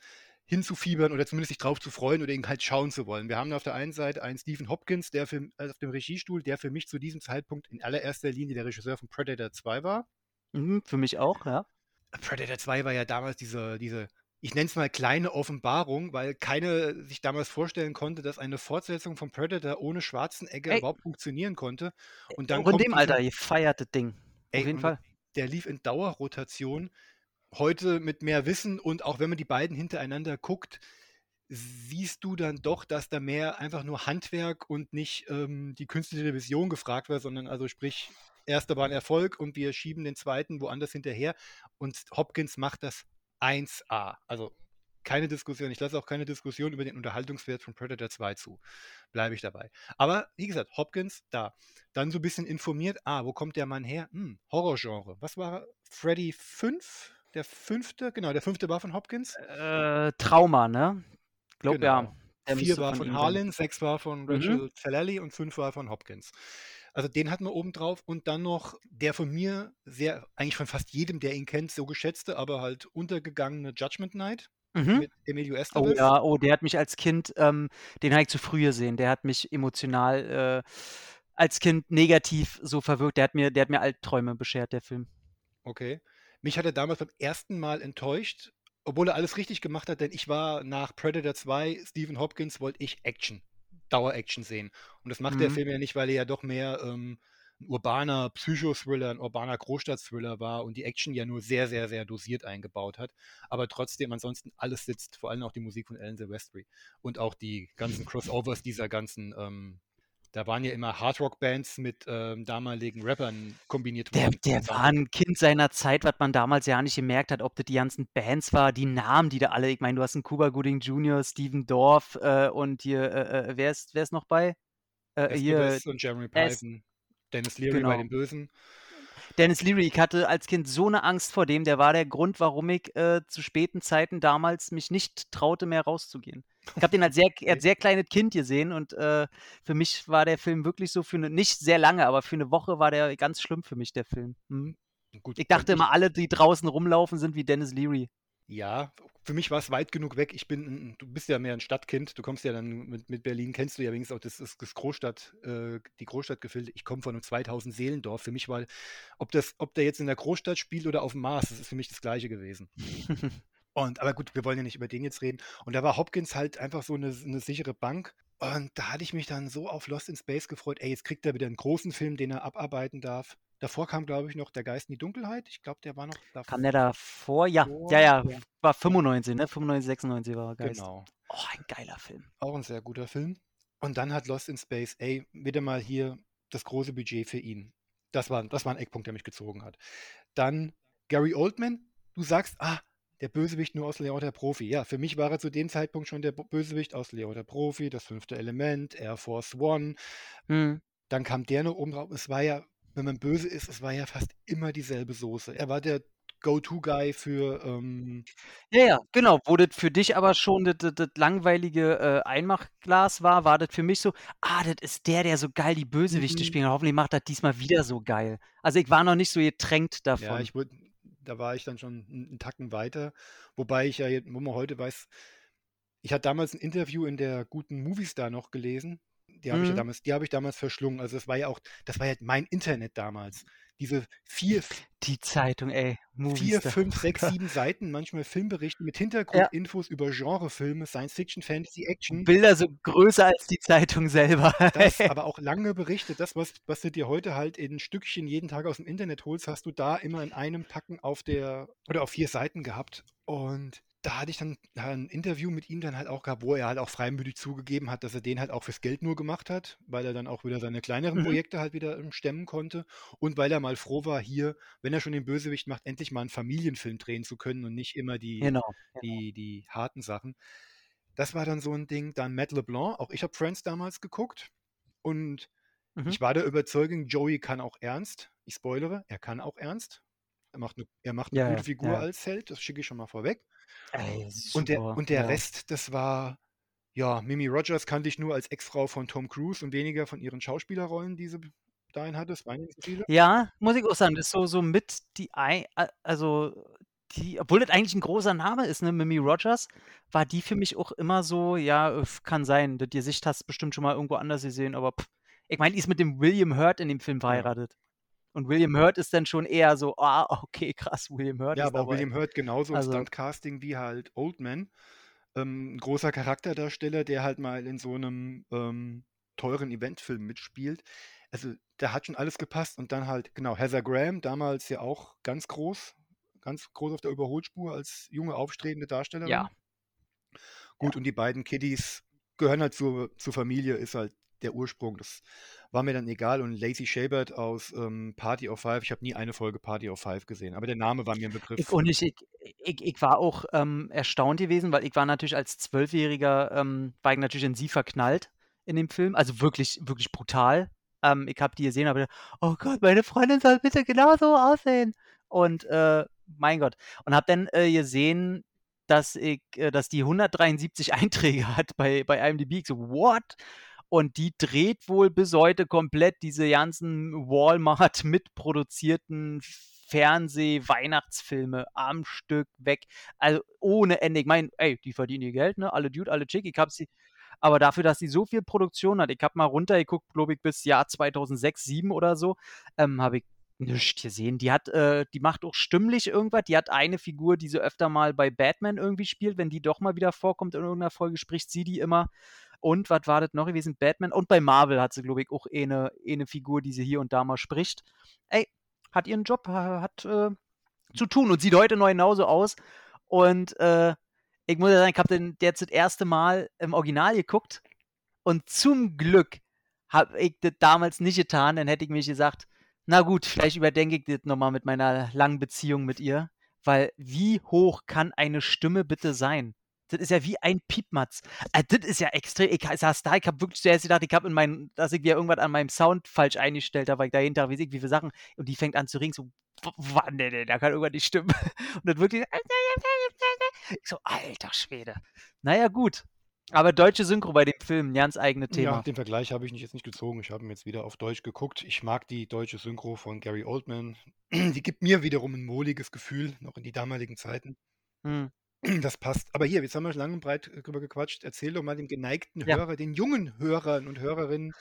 hinzufiebern oder zumindest sich drauf zu freuen oder ihn halt schauen zu wollen. Wir haben auf der einen Seite einen Stephen Hopkins, der für, also auf dem Regiestuhl, der für mich zu diesem Zeitpunkt in allererster Linie der Regisseur von Predator 2 war. Mhm, für mich auch, ja. Predator 2 war ja damals diese, diese ich nenne es mal kleine Offenbarung, weil keine sich damals vorstellen konnte, dass eine Fortsetzung von Predator ohne Schwarzenegger Ey. überhaupt funktionieren konnte. Und dann Auch in kommt dem Alter, ihr feiert das Ding. Ey, Auf jeden Fall. Der lief in Dauerrotation. Heute mit mehr Wissen und auch wenn man die beiden hintereinander guckt, siehst du dann doch, dass da mehr einfach nur Handwerk und nicht ähm, die künstliche Vision gefragt war, sondern also sprich, erster war ein Erfolg und wir schieben den zweiten woanders hinterher. Und Hopkins macht das 1A. Also keine Diskussion. Ich lasse auch keine Diskussion über den Unterhaltungswert von Predator 2 zu. Bleibe ich dabei. Aber wie gesagt, Hopkins da. Dann so ein bisschen informiert. Ah, wo kommt der Mann her? Hm, Horrorgenre. Was war Freddy 5? Der fünfte? Genau, der fünfte war von Hopkins. Äh, Trauma, ne? Glaub Genau. ja. Der Vier war von von. Harlan, sechs war von Mhm. Rachel Zalali und fünf war von Hopkins. Also den hatten wir oben drauf und dann noch der von mir sehr, eigentlich von fast jedem, der ihn kennt, so geschätzte, aber halt untergegangene Judgment Night Mhm. mit Emilio Oh Estevez. ja, oh, der hat mich als Kind, ähm, den habe ich zu früh gesehen. Der hat mich emotional äh, als Kind negativ so verwirkt. Der hat mir, der hat mir Albträume beschert, der Film. Okay. Mich hat er damals beim ersten Mal enttäuscht, obwohl er alles richtig gemacht hat, denn ich war nach Predator 2, Stephen Hopkins, wollte ich Action, Dauer-Action sehen. Und das macht der Mhm. Film ja nicht, weil er ja doch mehr ähm, ein urbaner Psychothriller, ein urbaner Großstadtthriller war und die Action ja nur sehr, sehr, sehr dosiert eingebaut hat. Aber trotzdem ansonsten alles sitzt, vor allem auch die Musik von Alan Silvestri und auch die ganzen *laughs* Crossovers dieser ganzen ähm, da waren ja immer Hardrock-Bands mit ähm, damaligen Rappern kombiniert Der, worden. der war ein Kind seiner Zeit, was man damals ja nicht gemerkt hat, ob das die ganzen Bands war, die Namen, die da alle, ich meine, du hast einen Cuba Gooding Jr., Steven Dorff äh, und hier, äh, äh, wer, ist, wer ist noch bei? Äh, hier, und Jeremy Python, Dennis Leary genau. bei den Bösen. Dennis Leary, ich hatte als Kind so eine Angst vor dem, der war der Grund, warum ich äh, zu späten Zeiten damals mich nicht traute, mehr rauszugehen. Ich habe den als sehr, als sehr kleines Kind gesehen und äh, für mich war der Film wirklich so für eine, nicht sehr lange, aber für eine Woche war der ganz schlimm für mich, der Film. Hm. Gut, Ich dachte immer, alle, die draußen rumlaufen, sind wie Dennis Leary. Ja, für mich war es weit genug weg. Ich bin, du bist ja mehr ein Stadtkind. Du kommst ja dann mit, mit Berlin, kennst du ja wenigstens auch das, das, das Großstadt, äh, die Großstadtgefilde. Ich komme von einem 2000 Seelendorf. Für mich war, ob das, ob der jetzt in der Großstadt spielt oder auf dem Mars, das ist für mich das Gleiche gewesen. *laughs* Und, aber gut, wir wollen ja nicht über den jetzt reden. Und da war Hopkins halt einfach so eine, eine sichere Bank. Und da hatte ich mich dann so auf Lost in Space gefreut. Ey, jetzt kriegt er wieder einen großen Film, den er abarbeiten darf. Davor kam, glaube ich, noch Der Geist in die Dunkelheit. Ich glaube, der war noch davor. Kam der davor? Ja, Vor- ja, ja, ja. war 95, ne? 95, 96 war Geist. Genau. Oh, ein geiler Film. Auch ein sehr guter Film. Und dann hat Lost in Space, ey, wieder mal hier das große Budget für ihn. Das war, das war ein Eckpunkt, der mich gezogen hat. Dann Gary Oldman, du sagst, ah, der Bösewicht nur aus Leon der Profi. Ja, für mich war er zu dem Zeitpunkt schon der Bösewicht aus Leon der Profi, das fünfte Element, Air Force One. Hm. Dann kam der noch oben drauf. Es war ja, wenn man böse ist, es war ja fast immer dieselbe Soße. Er war der Go-To-Guy für, ähm, Ja, ja, genau. Wo das für dich aber schon das, das, das langweilige äh, Einmachglas war, war das für mich so, ah, das ist der, der so geil die Bösewichte Mhm. spielt. Und hoffentlich macht das diesmal wieder so geil. Also ich war noch nicht so getränkt davon. Ja, ich wurde, da war ich dann schon einen, Tacken weiter. Wobei ich ja, jetzt, wo man heute weiß, ich hatte damals ein Interview in der guten Moviestar noch gelesen. Die habe ich ja Mhm. damals die habe ich damals verschlungen. Also, das war ja auch das war ja mein Internet damals. Diese vier Die Zeitung, ey, 4, Movies da. 5, 6, 7 Seiten, manchmal Filmberichte mit Ja. Hintergrundinfos über Genrefilme, Science Fiction, Fantasy, Action. Bilder so größer als die Zeitung selber. Das, *laughs* aber auch lange Berichte. Das, was was du dir heute halt in Stückchen jeden Tag aus dem Internet holst, hast du da immer in einem Packen auf der oder auf 4 Seiten gehabt. Und da hatte ich dann ein Interview mit ihm dann halt auch gehabt, wo er halt auch freimütig zugegeben hat, dass er den halt auch fürs Geld nur gemacht hat, weil er dann auch wieder seine kleineren Mhm. Projekte halt wieder, ähm, stemmen konnte und weil er mal froh war, hier, wenn er schon den Bösewicht macht, endlich mal einen Familienfilm drehen zu können und nicht immer die Genau, genau. die die harten Sachen. Das war dann so 'n Ding. Dann Matt LeBlanc, auch ich habe Friends damals geguckt und Mhm. ich war der Überzeugung, Joey kann auch ernst. Ich spoilere, er kann auch ernst. Er macht 'ne er macht 'ne Ja, gute Figur ja. als Held, das schicke ich schon mal vorweg. Ey, Und der und der ja. Rest, das war ja, Mimi Rogers kannte ich nur als Ex-Frau von Tom Cruise und weniger von ihren Schauspielerrollen, die sie dahin hatte. Waren ja nicht so viele. Ja, muss ich auch sagen, das ist so so mit die also, die obwohl das eigentlich 'n großer Name ist, ne, Mimi Rogers, war die für mich auch immer so, ja, kann sein. Das Gesicht hast du bestimmt schon mal irgendwo anders gesehen, aber ich meine, die ist mit dem William Hurt in dem Film verheiratet. Und William Hurt ist dann schon eher so: „Ah, *laughs* okay, krass, William Hurt Ja, ist aber dabei.“ William Hurt genauso im Also Stunt-Casting wie halt Oldman. Ähm, 'n großer Charakterdarsteller, der halt mal in so 'nem, ähm, teuren Eventfilm mitspielt. Also, da hat schon alles gepasst und dann halt genau, Heather Graham, damals ja auch ganz groß ganz groß auf der Überholspur als junge, aufstrebende Darstellerin. Ja. Gut, Ja. und die beiden Kiddies gehören halt zur zur Familie, ist halt der Ursprung. Das war mir dann egal und Lacey Chabert aus, ähm, Party of Five ich habe nie eine Folge Party of Five gesehen, aber der Name war mir 'n Ich Begriff. auch nicht. Ich ich ich war auch, ähm, erstaunt gewesen, weil ich war natürlich als Zwölfjähriger, ähm, war ich natürlich in sie verknallt in dem Film, also wirklich wirklich brutal. Ähm, ich habe die gesehen, habe gedacht: „Oh Gott, meine Freundin soll bitte genauso aussehen.“ Und, äh, mein Gott. Und habe dann, äh, gesehen, dass ich äh, dass die 173 *laughs* Einträge hat bei bei IMDb. Ich so: „What?“ Und die dreht wohl bis heute komplett diese ganzen Walmart *laughs* mitproduzierten Fernseh-Weihnachtsfilme am Stück weg. Also, ohne Ende. Ich meine, ey, die verdienen ihr Geld, ne? Alle Dude, alle Chick. Ich habe sie aber dafür, dass sie so viel Produktion hat ich habe mal runtergeguckt, glaube ich, bis Jahr 2006, 7 oder so, ähm, habe ich nischt gesehen. Die hat äh, die macht auch stimmlich irgendwas. Die hat eine Figur, die sie öfter mal bei Batman irgendwie spielt. Wenn die doch mal wieder vorkommt in irgend 'ner Folge, spricht sie die immer. Und was war das noch gewesen? Batman und bei Marvel hat sie, glaube ich, auch eine eine Figur, die sie hier und da mal spricht. Ey, hat ihren Job, ha hat, äh, zu tun und sieht heute noch genauso aus. Und, äh, ich muss ja sagen, ich habe den jetzt das erste Mal im Original geguckt und zum Glück habe ich das damals nicht getan, dann hätte ich mir gesagt: „Na gut, vielleicht überdenke ich das noch mal mit meiner langen Beziehung mit ihr“, weil wie hoch kann eine Stimme bitte sein? Das ist ja wie ein Piepmatz. Äh, das ist ja extrem ich saß da, ich habe wirklich zuerst gedacht, ich habe in meinen dass ich mir irgendwas an meinem Sound falsch eingestellt habe, weil ich dahinter weiß ich wie viele Sachen und die fängt an zu ringen, so: „W wa ne, ne, da kann irgendwas nicht stimmen.“ *laughs* Und dann wirklich *laughs* ich so: „Alter Schwede.“ Na ja, gut. Aber deutsche Synchro bei dem Film, 'n ganz eigene Ja, Thema. den Vergleich habe ich nicht jetzt nicht gezogen. Ich habe ihn jetzt wieder auf Deutsch geguckt. Ich mag die deutsche Synchro von Gary Oldman. *clears throat* Die gibt mir wiederum 'n wohliges Gefühl, noch in die damaligen Zeiten. Mhm. Das passt. Aber hier, jetzt haben wir lang und breit drüber gequatscht. Erzähl doch mal dem geneigten Ja. Hörer, den jungen Hörern und Hörerinnen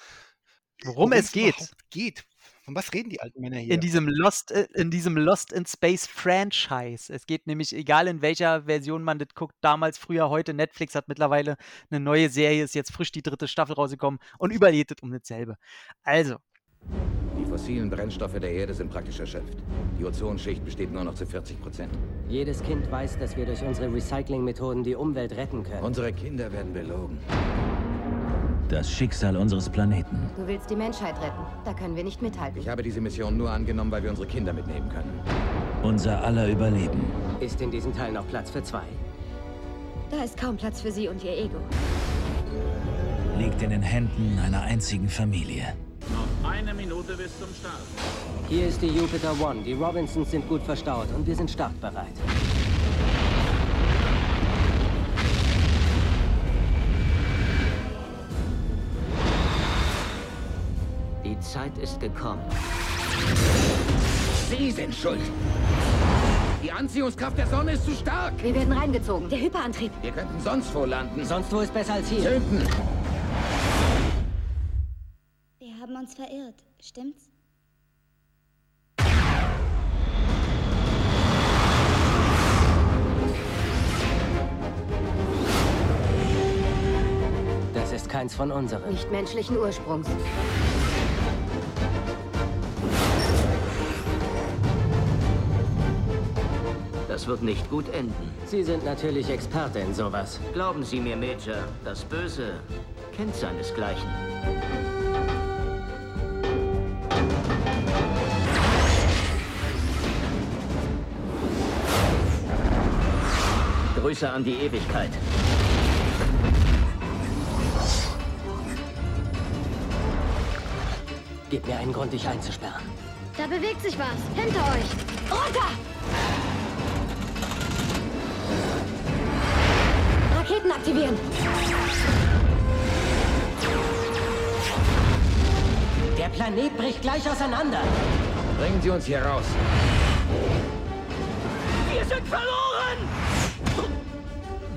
Worum es geht. überhaupt geht. Von was reden die alten Männer In hier? diesem Lost äh, in diesem Lost in Space Franchise. Es geht nämlich, egal in welcher Version man das guckt, damals, früher, heute, Netflix hat mittlerweile 'ne neue Serie, ist jetzt frisch die 3. Staffel rausgekommen und überall geht es um dasselbe. Also fossilen Brennstoffe der Erde sind praktisch erschöpft. Die Ozonschicht besteht nur noch zu 40 Prozent. Jedes Kind weiß, dass wir durch unsere Recyclingmethoden die Umwelt retten können. Unsere Kinder werden belogen. Das Schicksal unseres Planeten. Du willst die Menschheit retten. Da können wir nicht mithalten. Ich habe diese Mission nur angenommen, weil wir unsere Kinder mitnehmen können. Unser aller Überleben. Ist in diesem Teil noch Platz für zwei? Da ist kaum Platz für sie und ihr Ego. liegt in den Händen einer einzigen Familie. Noch eine Minute bis zum Start. Hier ist die Jupiter One. Die Robinsons sind gut verstaut und wir sind startbereit. Die Zeit ist gekommen. Sie sind schuld. Die Anziehungskraft der Sonne ist zu stark. Wir werden reingezogen. Der Hyperantrieb. Wir könnten sonst wo landen. Sonst wo ist besser als hier. Zünden. Uns verirrt, stimmt's? Das ist keins von unseren. Nicht menschlichen Ursprungs. Das wird nicht gut enden. Sie sind natürlich Experte in sowas. Glauben Sie mir, Major, das Böse kennt seinesgleichen. Grüße an die Ewigkeit. Gib mir einen Grund, dich einzusperren. Da bewegt sich was. Hinter euch. Runter! Raketen aktivieren. Der Planet bricht gleich auseinander. Bringen Sie uns hier raus. Wir sind verloren!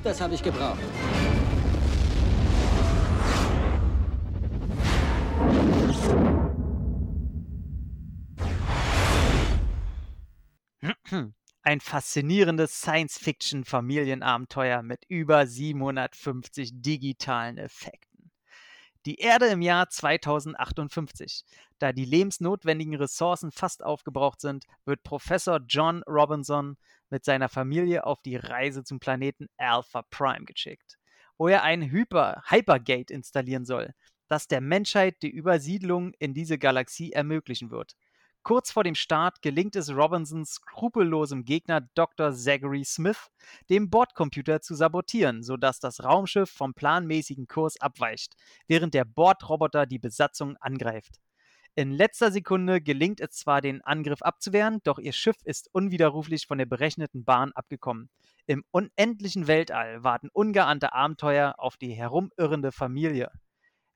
Das habe ich gebraucht. *clears throat* Ein faszinierendes Science-Fiction-Familienabenteuer mit über 750 digitalen Effekten. Die Erde im Jahr 2058. Da die lebensnotwendigen Ressourcen fast aufgebraucht sind, wird Professor John Robinson mit seiner Familie auf die Reise zum Planeten Alpha Prime geschickt, wo er ein Hyper Hypergate installieren soll, das der Menschheit die Übersiedlung in diese Galaxie ermöglichen wird. Kurz vor dem Start gelingt es Robinsons skrupellosem Gegner Dr. Zachary Smith, den Bordcomputer zu sabotieren, sodass das Raumschiff vom planmäßigen Kurs abweicht, während der Bordroboter die Besatzung angreift. In letzter Sekunde gelingt es zwar, den Angriff abzuwehren, doch ihr Schiff ist unwiderruflich von der berechneten Bahn abgekommen. Im unendlichen Weltall warten ungeahnte Abenteuer auf die herumirrende Familie.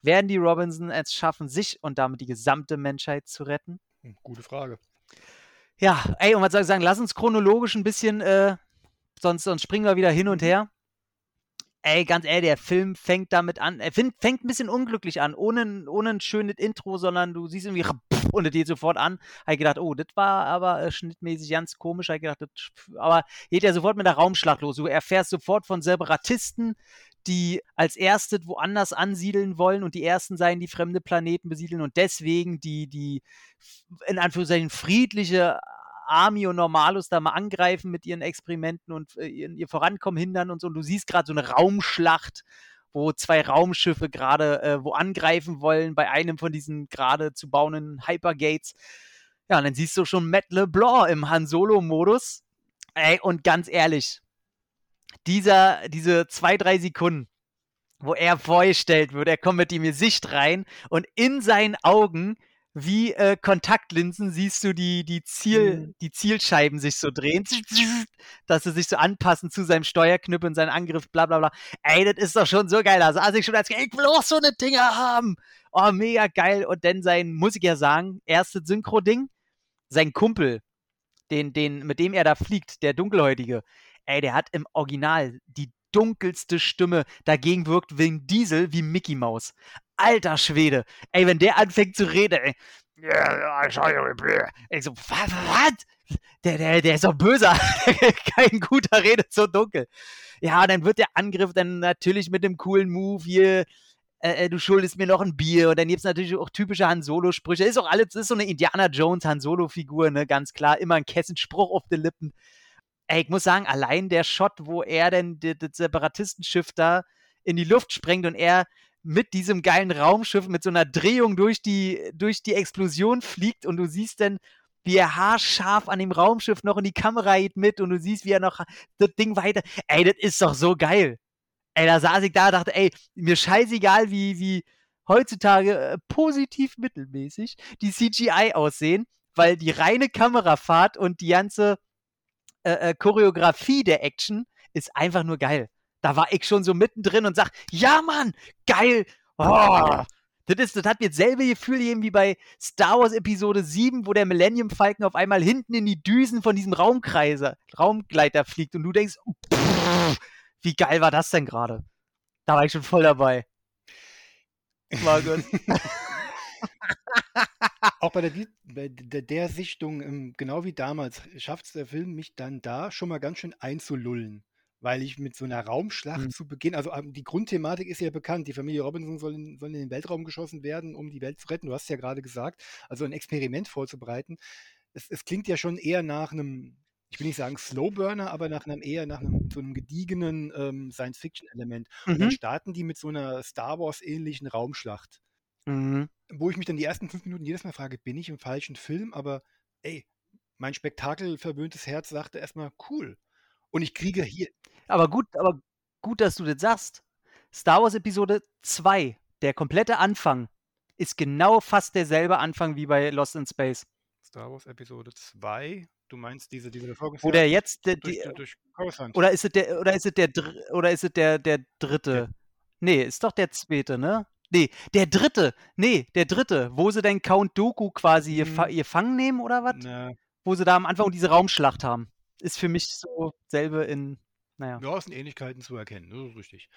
Werden die Robinson es schaffen, sich und damit die gesamte Menschheit zu retten? Hm, Gute Frage. Ja, ey, und was soll ich sagen, lass uns chronologisch ein bisschen, äh, sonst, sonst springen wir wieder hin und her. Ey, ganz ehrlich, der Film fängt damit an, er find, fängt ein bisschen unglücklich an, ohne, ohne ein schönes Intro, sondern du siehst irgendwie *laughs* und es geht sofort an. Habe ich gedacht, oh, das war aber äh, schnittmäßig ganz komisch. Habe ich gedacht, das, aber geht ja sofort mit der Raumschlacht los. Du erfährst sofort von Separatisten, die als erstes woanders ansiedeln wollen und die ersten seien, die fremde Planeten besiedeln und deswegen die, die in Anführungszeichen friedliche Army und Normalus da mal angreifen mit ihren Experimenten und äh, ihr, Vorankommen hindern und so. Und du siehst gerade so eine Raumschlacht, wo zwei Raumschiffe gerade äh, wo angreifen wollen bei einem von diesen gerade zu bauenden Hypergates. Ja, und dann siehst du schon Matt LeBlanc im Han Solo-Modus. Ey, und ganz ehrlich, dieser, diese zwei, drei Sekunden, wo er vorgestellt wird, er kommt mit dem Gesicht rein und in seinen Augen wie äh, Kontaktlinsen siehst du die, die, Ziel, Mhm. die Zielscheiben sich so drehen, dass sie sich so anpassen zu seinem Steuerknüppel und seinen Angriff, bla bla bla. Ey, das ist doch schon so geil. Da saß ich schon als, ich will auch so eine Dinger haben. Oh, mega geil. Und dann sein, muss ich ja sagen, erstes Synchro-Ding, sein Kumpel, den, den, mit dem er da fliegt, der Dunkelhäutige, ey, der hat im Original die dunkelste Stimme. Dagegen wirkt Vin Diesel wie Mickey Mouse. Alter Schwede. Ey, wenn der anfängt zu reden, ey. Ja, ich so, was? was? Der, der, der ist doch böser. *laughs* Kein guter redet so dunkel. Ja, dann wird der Angriff dann natürlich mit dem coolen Move hier. Äh, äh, du schuldest mir noch ein Bier. Und dann gibt es natürlich auch typische Han Solo-Sprüche. Ist auch alles, ist so eine Indiana Jones Han Solo-Figur, ne? Ganz klar. Immer ein Kessenspruch auf den Lippen. Ey, ich muss sagen, allein der Shot, wo er denn das Separatistenschiff da in die Luft sprengt und er mit diesem geilen Raumschiff mit so einer Drehung durch die, durch die Explosion fliegt und du siehst dann, wie er haarscharf an dem Raumschiff noch in die Kamera geht mit und du siehst, wie er noch das Ding weiter. Ey, das ist doch so geil. Ey, da saß ich da und dachte, ey, mir scheißegal, wie, wie heutzutage äh, positiv mittelmäßig die CGI aussehen, weil die reine Kamerafahrt und die ganze äh, äh, Choreografie der Action ist einfach nur geil. Da war ich schon so mittendrin und sag, ja Mann, geil. Oh, das, ist, das hat mir dasselbe Gefühl gegeben wie bei Star Wars Episode 7, wo der Millennium Falcon auf einmal hinten in die Düsen von diesem Raumkreiser, Raumgleiter fliegt und du denkst, pff, wie geil war das denn gerade? Da war ich schon voll dabei. War gut. *laughs* Auch bei der, bei der, der Sichtung, ähm, genau wie damals, schafft es der Film, mich dann da schon mal ganz schön einzulullen. Weil ich mit so einer Raumschlacht Mhm. zu Beginn, also ähm, die Grundthematik ist ja bekannt, die Familie Robinson soll in, soll in den Weltraum geschossen werden, um die Welt zu retten. Du hast es ja gerade gesagt, also ein Experiment vorzubereiten. Es, es klingt ja schon eher nach einem, ich will nicht sagen Slowburner, aber nach einem eher nach einem so einem gediegenen ähm, Science-Fiction-Element. Und dann Mhm. starten die mit so einer Star Wars-ähnlichen Raumschlacht Mhm. wo ich mich dann die ersten fünf Minuten jedes Mal frage, bin ich im falschen Film? Aber ey, mein spektakelverwöhntes Herz sagte erstmal, cool. Und ich kriege hier, Aber gut, aber gut, dass du das sagst. Star Wars Episode 2, der komplette Anfang, ist genau fast derselbe Anfang wie bei Lost in Space. Star Wars Episode 2, du meinst diese, diese Wo der jetzt der, durch, die, durch oder ist es der oder ist es der dr- oder ist es der der dritte? Nee, ist doch der zweite, ne? Nee, der dritte. Nee, der dritte, wo sie den Count Doku quasi Mhm. gefangen nehmen oder was? Wo sie da am Anfang diese Raumschlacht haben. Ist für mich so selbe in naja. ja, es sind Ähnlichkeiten zu erkennen, das ist richtig.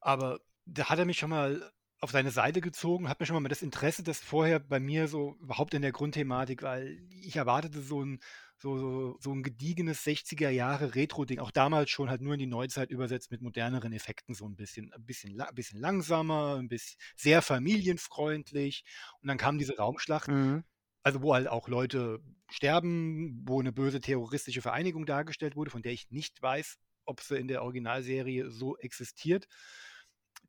Aber da hat er mich schon mal auf seine Seite gezogen, hat mir schon mal das Interesse, das vorher bei mir so überhaupt in der Grundthematik, weil ich erwartete so ein, so, so, so ein gediegenes 60er Jahre Retro-Ding, auch damals schon halt nur in die Neuzeit übersetzt mit moderneren Effekten, so ein bisschen, ein bisschen, ein bisschen langsamer, ein bisschen sehr familienfreundlich. Und dann kam diese Raumschlacht, Mhm. Also wo halt auch Leute sterben, wo eine böse terroristische Vereinigung dargestellt wurde, von der ich nicht weiß, ob sie in der Originalserie so existiert.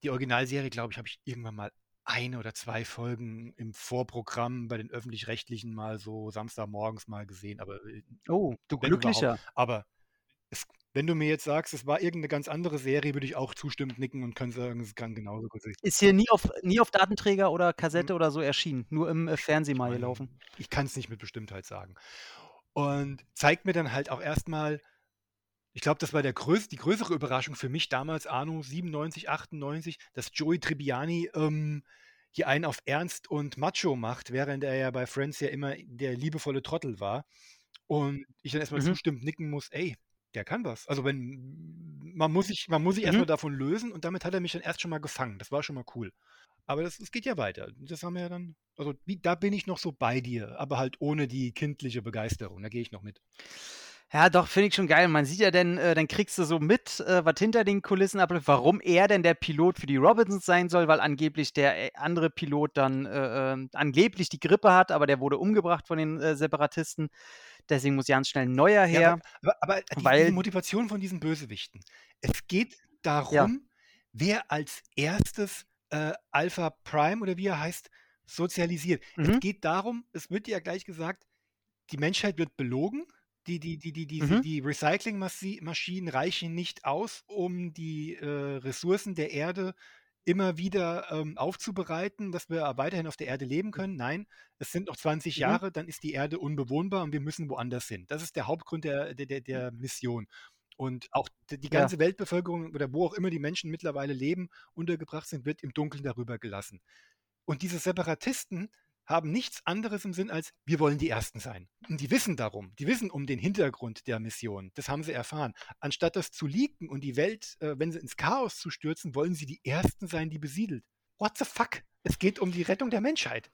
Die Originalserie, glaube ich, habe ich irgendwann mal eine oder zwei Folgen im Vorprogramm bei den öffentlich-rechtlichen mal so Samstagmorgens mal gesehen, aber äh, Oh, du. Glücklicher. Aber es, wenn du mir jetzt sagst, es war irgendeine ganz andere Serie, würde ich auch zustimmend nicken und kann sagen, es kann genauso gut sein. Ist hier nie auf nie auf Datenträger oder Kassette oder so erschienen, nur im äh, Fernsehen mal gelaufen. Ich kann es nicht mit Bestimmtheit sagen. Und zeigt mir dann halt auch erstmal, ich glaube, das war der größ die größere Überraschung für mich damals, Arno 97, 98, dass Joey Tribbiani ähm, hier einen auf Ernst und Macho macht, während er ja bei Friends ja immer der liebevolle Trottel war. Und ich dann erstmal Mhm. zustimmend nicken muss, ey, der kann was. Also wenn man muss sich, man muss sich Mhm. erstmal davon lösen und damit hat er mich dann erst schon mal gefangen. Das war schon mal cool. Aber das, es geht ja weiter. Das haben wir ja dann, also da bin ich noch so bei dir, aber halt ohne die kindliche Begeisterung. Da gehe ich noch mit. Ja, doch, finde ich schon geil. Man sieht ja dann, äh, dann kriegst du so mit, äh, was hinter den Kulissen abläuft, warum er denn der Pilot für die Robinsons sein soll, weil angeblich der äh, andere Pilot dann äh, äh, angeblich die Grippe hat, aber der wurde umgebracht von den äh, Separatisten. Deswegen muss ganz schnell ein neuer her. Ja, aber, aber, aber die, weil- die Motivation von diesen Bösewichten. Es geht darum, wer als erstes äh, Alpha Prime oder wie er heißt, sozialisiert. Es Mhm. geht darum, es wird ja gleich gesagt, die Menschheit wird belogen. Die, die, die, die, die, Mhm. die Recyclingmaschinen reichen nicht aus, um die äh, Ressourcen der Erde immer wieder ähm, aufzubereiten, dass wir weiterhin auf der Erde leben können. Nein, es sind noch 20 Mhm. Jahre, dann ist die Erde unbewohnbar und wir müssen woanders hin. Das ist der Hauptgrund der, der, der, der Mission. Und auch die die Ja. ganze Weltbevölkerung oder wo auch immer die Menschen mittlerweile leben, untergebracht sind, wird im Dunkeln darüber gelassen. Und diese Separatisten haben nichts anderes im Sinn als, wir wollen die Ersten sein. Und die wissen darum, die wissen um den Hintergrund der Mission. Das haben sie erfahren. Anstatt das zu leaken und die Welt, äh, wenn sie ins Chaos zu stürzen, wollen sie die Ersten sein, die besiedelt. What the fuck? Es geht um die Rettung der Menschheit.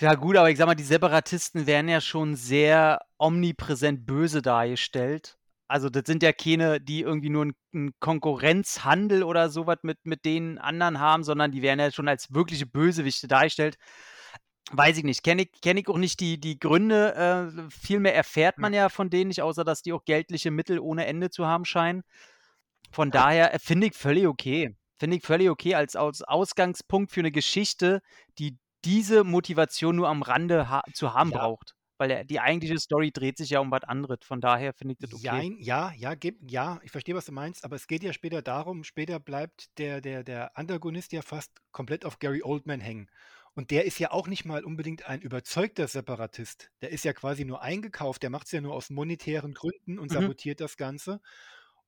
Ja, gut, aber ich sag mal, die Separatisten werden ja schon sehr omnipräsent böse dargestellt. Also, das sind ja keine, die irgendwie nur einen Konkurrenzhandel oder sowas mit, mit den anderen haben, sondern die werden ja schon als wirkliche Bösewichte dargestellt. Weiß ich nicht. Kenne ich, kenn ich auch nicht die, die Gründe. Äh, viel mehr erfährt man ja von denen nicht, außer dass die auch geldliche Mittel ohne Ende zu haben scheinen. Von daher äh, finde ich völlig okay. Finde ich völlig okay als aus Ausgangspunkt für eine Geschichte, die diese Motivation nur am Rande ha zu haben Ja. braucht. Weil der, die eigentliche Story dreht sich ja um was anderes. Von daher finde ich das okay. Jein, ja, ja, ja, ich verstehe, was du meinst, aber es geht ja später darum, später bleibt der, der, der Antagonist ja fast komplett auf Gary Oldman hängen. Und der ist ja auch nicht mal unbedingt ein überzeugter Separatist. Der ist ja quasi nur eingekauft, der macht es ja nur aus monetären Gründen und Mhm. sabotiert das Ganze.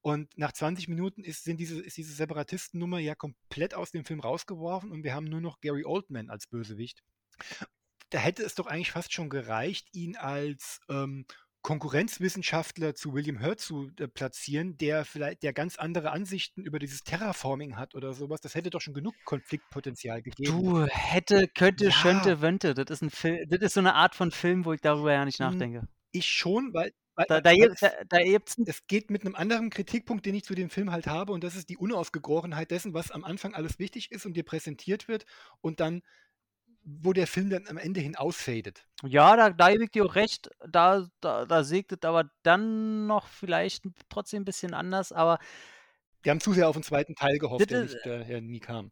Und nach 20 Minuten ist, sind diese, ist diese Separatistennummer ja komplett aus dem Film rausgeworfen und wir haben nur noch Gary Oldman als Bösewicht. Da hätte es doch eigentlich fast schon gereicht, ihn als ähm, Konkurrenzwissenschaftler zu William Hurt zu äh, platzieren, der vielleicht der ganz andere Ansichten über dieses Terraforming hat oder sowas. Das hätte doch schon genug Konfliktpotenzial gegeben. Du, hätte, könnte, Ja. schönte, wönte. Das ist, ein Film, das ist so eine Art von Film, wo ich darüber ja nicht Hm, nachdenke. Ich schon, weil, weil, Da, da, es, da, da es geht mit einem anderen Kritikpunkt, den ich zu dem Film halt habe, und das ist die Unausgegorenheit dessen, was am Anfang alles wichtig ist und dir präsentiert wird und dann, wo der Film dann am Ende hin ausfadet. Ja, da, da gebe ich dir auch recht. Da, da, da sägt es aber dann noch vielleicht trotzdem ein bisschen anders. Aber Die haben zu sehr auf den zweiten Teil gehofft, der, nicht, der, der nie kam.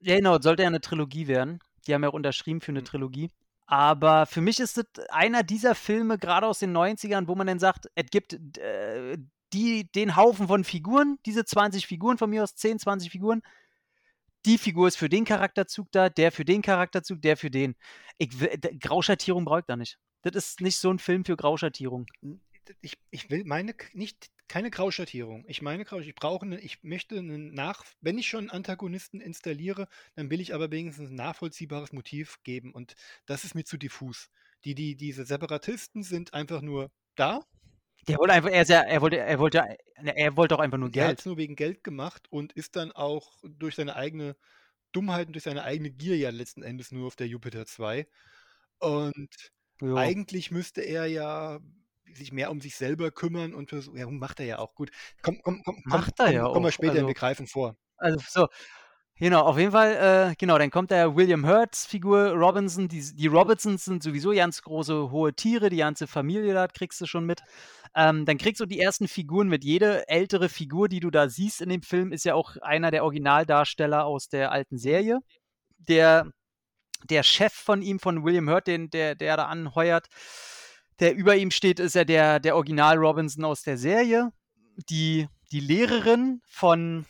ja, genau, sollte ja eine Trilogie werden. Die haben ja auch unterschrieben für eine Hm. Trilogie. Aber für mich ist es einer dieser Filme, gerade aus den 90ern, wo man dann sagt, es gibt äh, die, den Haufen von Figuren, diese 20 Figuren von mir aus, 10, 20 Figuren. Die Figur ist für den Charakterzug da, der für den Charakterzug, der für den. Ich, Grauschattierung brauche ich da nicht. Das ist nicht so ein Film für Grauschattierung. Ich, ich will meine nicht keine Grauschattierung. Ich meine ich brauche eine, ich möchte einen nach, wenn ich schon Antagonisten installiere, dann will ich aber wenigstens ein nachvollziehbares Motiv geben und das ist mir zu diffus. Die, die, diese Separatisten sind einfach nur da. Der wollte einfach, er, ja, er wollte, er wollte, er wollte doch einfach nur Er hat Geld. es nur wegen Geld gemacht und ist dann auch durch seine eigene Dummheit und durch seine eigene Gier ja letzten Endes nur auf der Jupiter 2. Und Jo. eigentlich müsste er ja sich mehr um sich selber kümmern und versuchen, ja, macht er ja auch gut. Komm, komm, komm, komm, Macht er komm, ja kommen wir auch, später, also- wir greifen vor. Also so, genau, auf jeden Fall, äh, genau, dann kommt der William Hurts Figur Robinson. Die, die Robinsons sind sowieso ganz große, hohe Tiere, die ganze Familie da kriegst du schon mit. Ähm, dann kriegst du die ersten Figuren mit. Jede ältere Figur, die du da siehst in dem Film, ist ja auch einer der Originaldarsteller aus der alten Serie. Der, der Chef von ihm, von William Hurt, den, der, der da anheuert, der über ihm steht, ist ja der, der Original Robinson aus der Serie. Die, die Lehrerin von,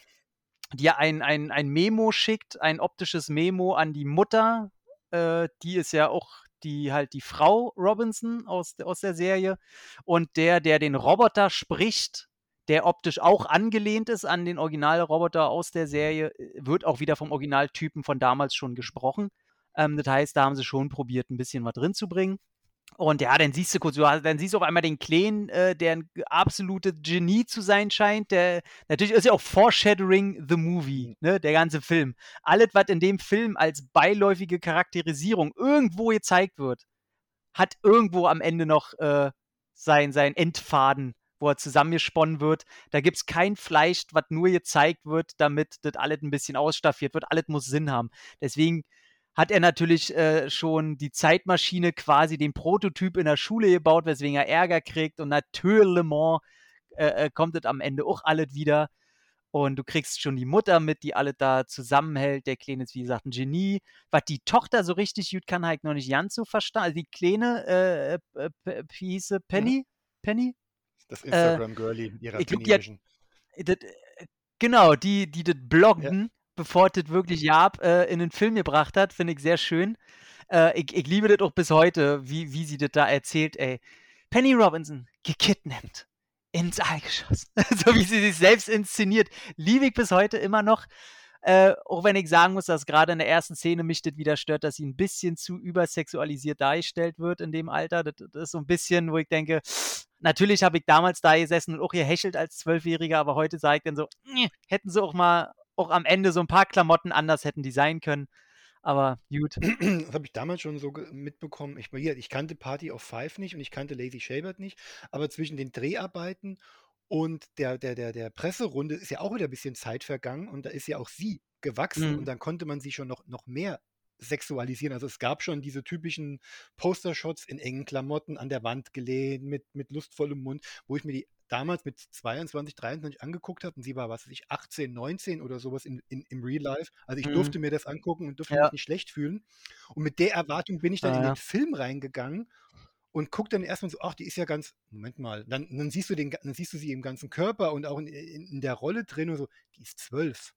ja ein, ein, ein Memo schickt, ein optisches Memo an die Mutter. Äh, die ist ja auch die halt die Frau Robinson aus, aus der Serie. Und der, der den Roboter spricht, der optisch auch angelehnt ist an den Originalroboter aus der Serie, äh, wird auch wieder vom Originaltypen von damals schon gesprochen. Ähm, das heißt, da haben sie schon probiert, ein bisschen was drin zu bringen. Und ja, dann siehst du kurz, dann siehst du auf einmal den Kleen, äh, der ein absolutes Genie zu sein scheint. Der natürlich ist ja auch Foreshadowing the Movie, ne, der ganze Film. Alles, was in dem Film als beiläufige Charakterisierung irgendwo gezeigt wird, hat irgendwo am Ende noch äh, sein, sein Endfaden, wo er zusammengesponnen wird. Da gibt es kein Fleisch, was nur gezeigt wird, damit das alles ein bisschen ausstaffiert wird. Alles muss Sinn haben. Deswegen hat er natürlich äh, schon die Zeitmaschine quasi den Prototyp in der Schule gebaut, weswegen er Ärger kriegt. Und natürlich äh, äh, kommt es am Ende auch alles wieder. Und du kriegst schon die Mutter mit, die alle da zusammenhält. Der Kleine ist, wie gesagt, ein Genie. Was die Tochter so richtig gut kann, ich noch nicht ganz so verstanden. Also die Kleine, äh, äh, äh, wie hieß sie? Penny? Penny? Das Instagram-Girlie ihrer ich glaub, Penny hat- Vision. Das, äh, genau, die, die das bloggen, bevor das wirklich Jab äh, in den Film gebracht hat, finde ich sehr schön. Äh, ich, ich liebe das auch bis heute, wie, wie sie das da erzählt, ey. Penny Robinson, gekidnappt, ins All geschossen. *laughs* so wie sie sich selbst inszeniert. Liebe ich bis heute immer noch. Äh, auch wenn ich sagen muss, dass gerade in der ersten Szene mich das wieder stört, dass sie ein bisschen zu übersexualisiert dargestellt wird in dem Alter. Das, das ist so ein bisschen, wo ich denke, natürlich habe ich damals da gesessen und auch gehechelt als Zwölfjähriger, aber heute sage ich dann so, "Nee, hätten sie auch mal auch am Ende so ein paar Klamotten anders hätten designen können. Aber gut. Das habe ich damals schon so mitbekommen. Ich, ich kannte Party of Five nicht und ich kannte Lazy Shabert nicht, aber zwischen den Dreharbeiten und der, der, der, der Presserunde ist ja auch wieder ein bisschen Zeit vergangen und da ist ja auch sie gewachsen Mhm. und dann konnte man sie schon noch, noch mehr sexualisieren. Also es gab schon diese typischen Postershots in engen Klamotten an der Wand gelehnt, mit, mit lustvollem Mund, wo ich mir die damals mit 22, 23 angeguckt habe und sie war, was weiß ich, 18, 19 oder sowas in, in, im Real Life. Also ich Mhm. durfte mir das angucken und durfte Ja. mich nicht schlecht fühlen. Und mit der Erwartung bin ich dann Ah, in ja. den Film reingegangen und guck dann erstmal so, ach, die ist ja ganz, Moment mal, dann, dann siehst du den, dann siehst du sie im ganzen Körper und auch in, in, in der Rolle drin und so, die ist zwölf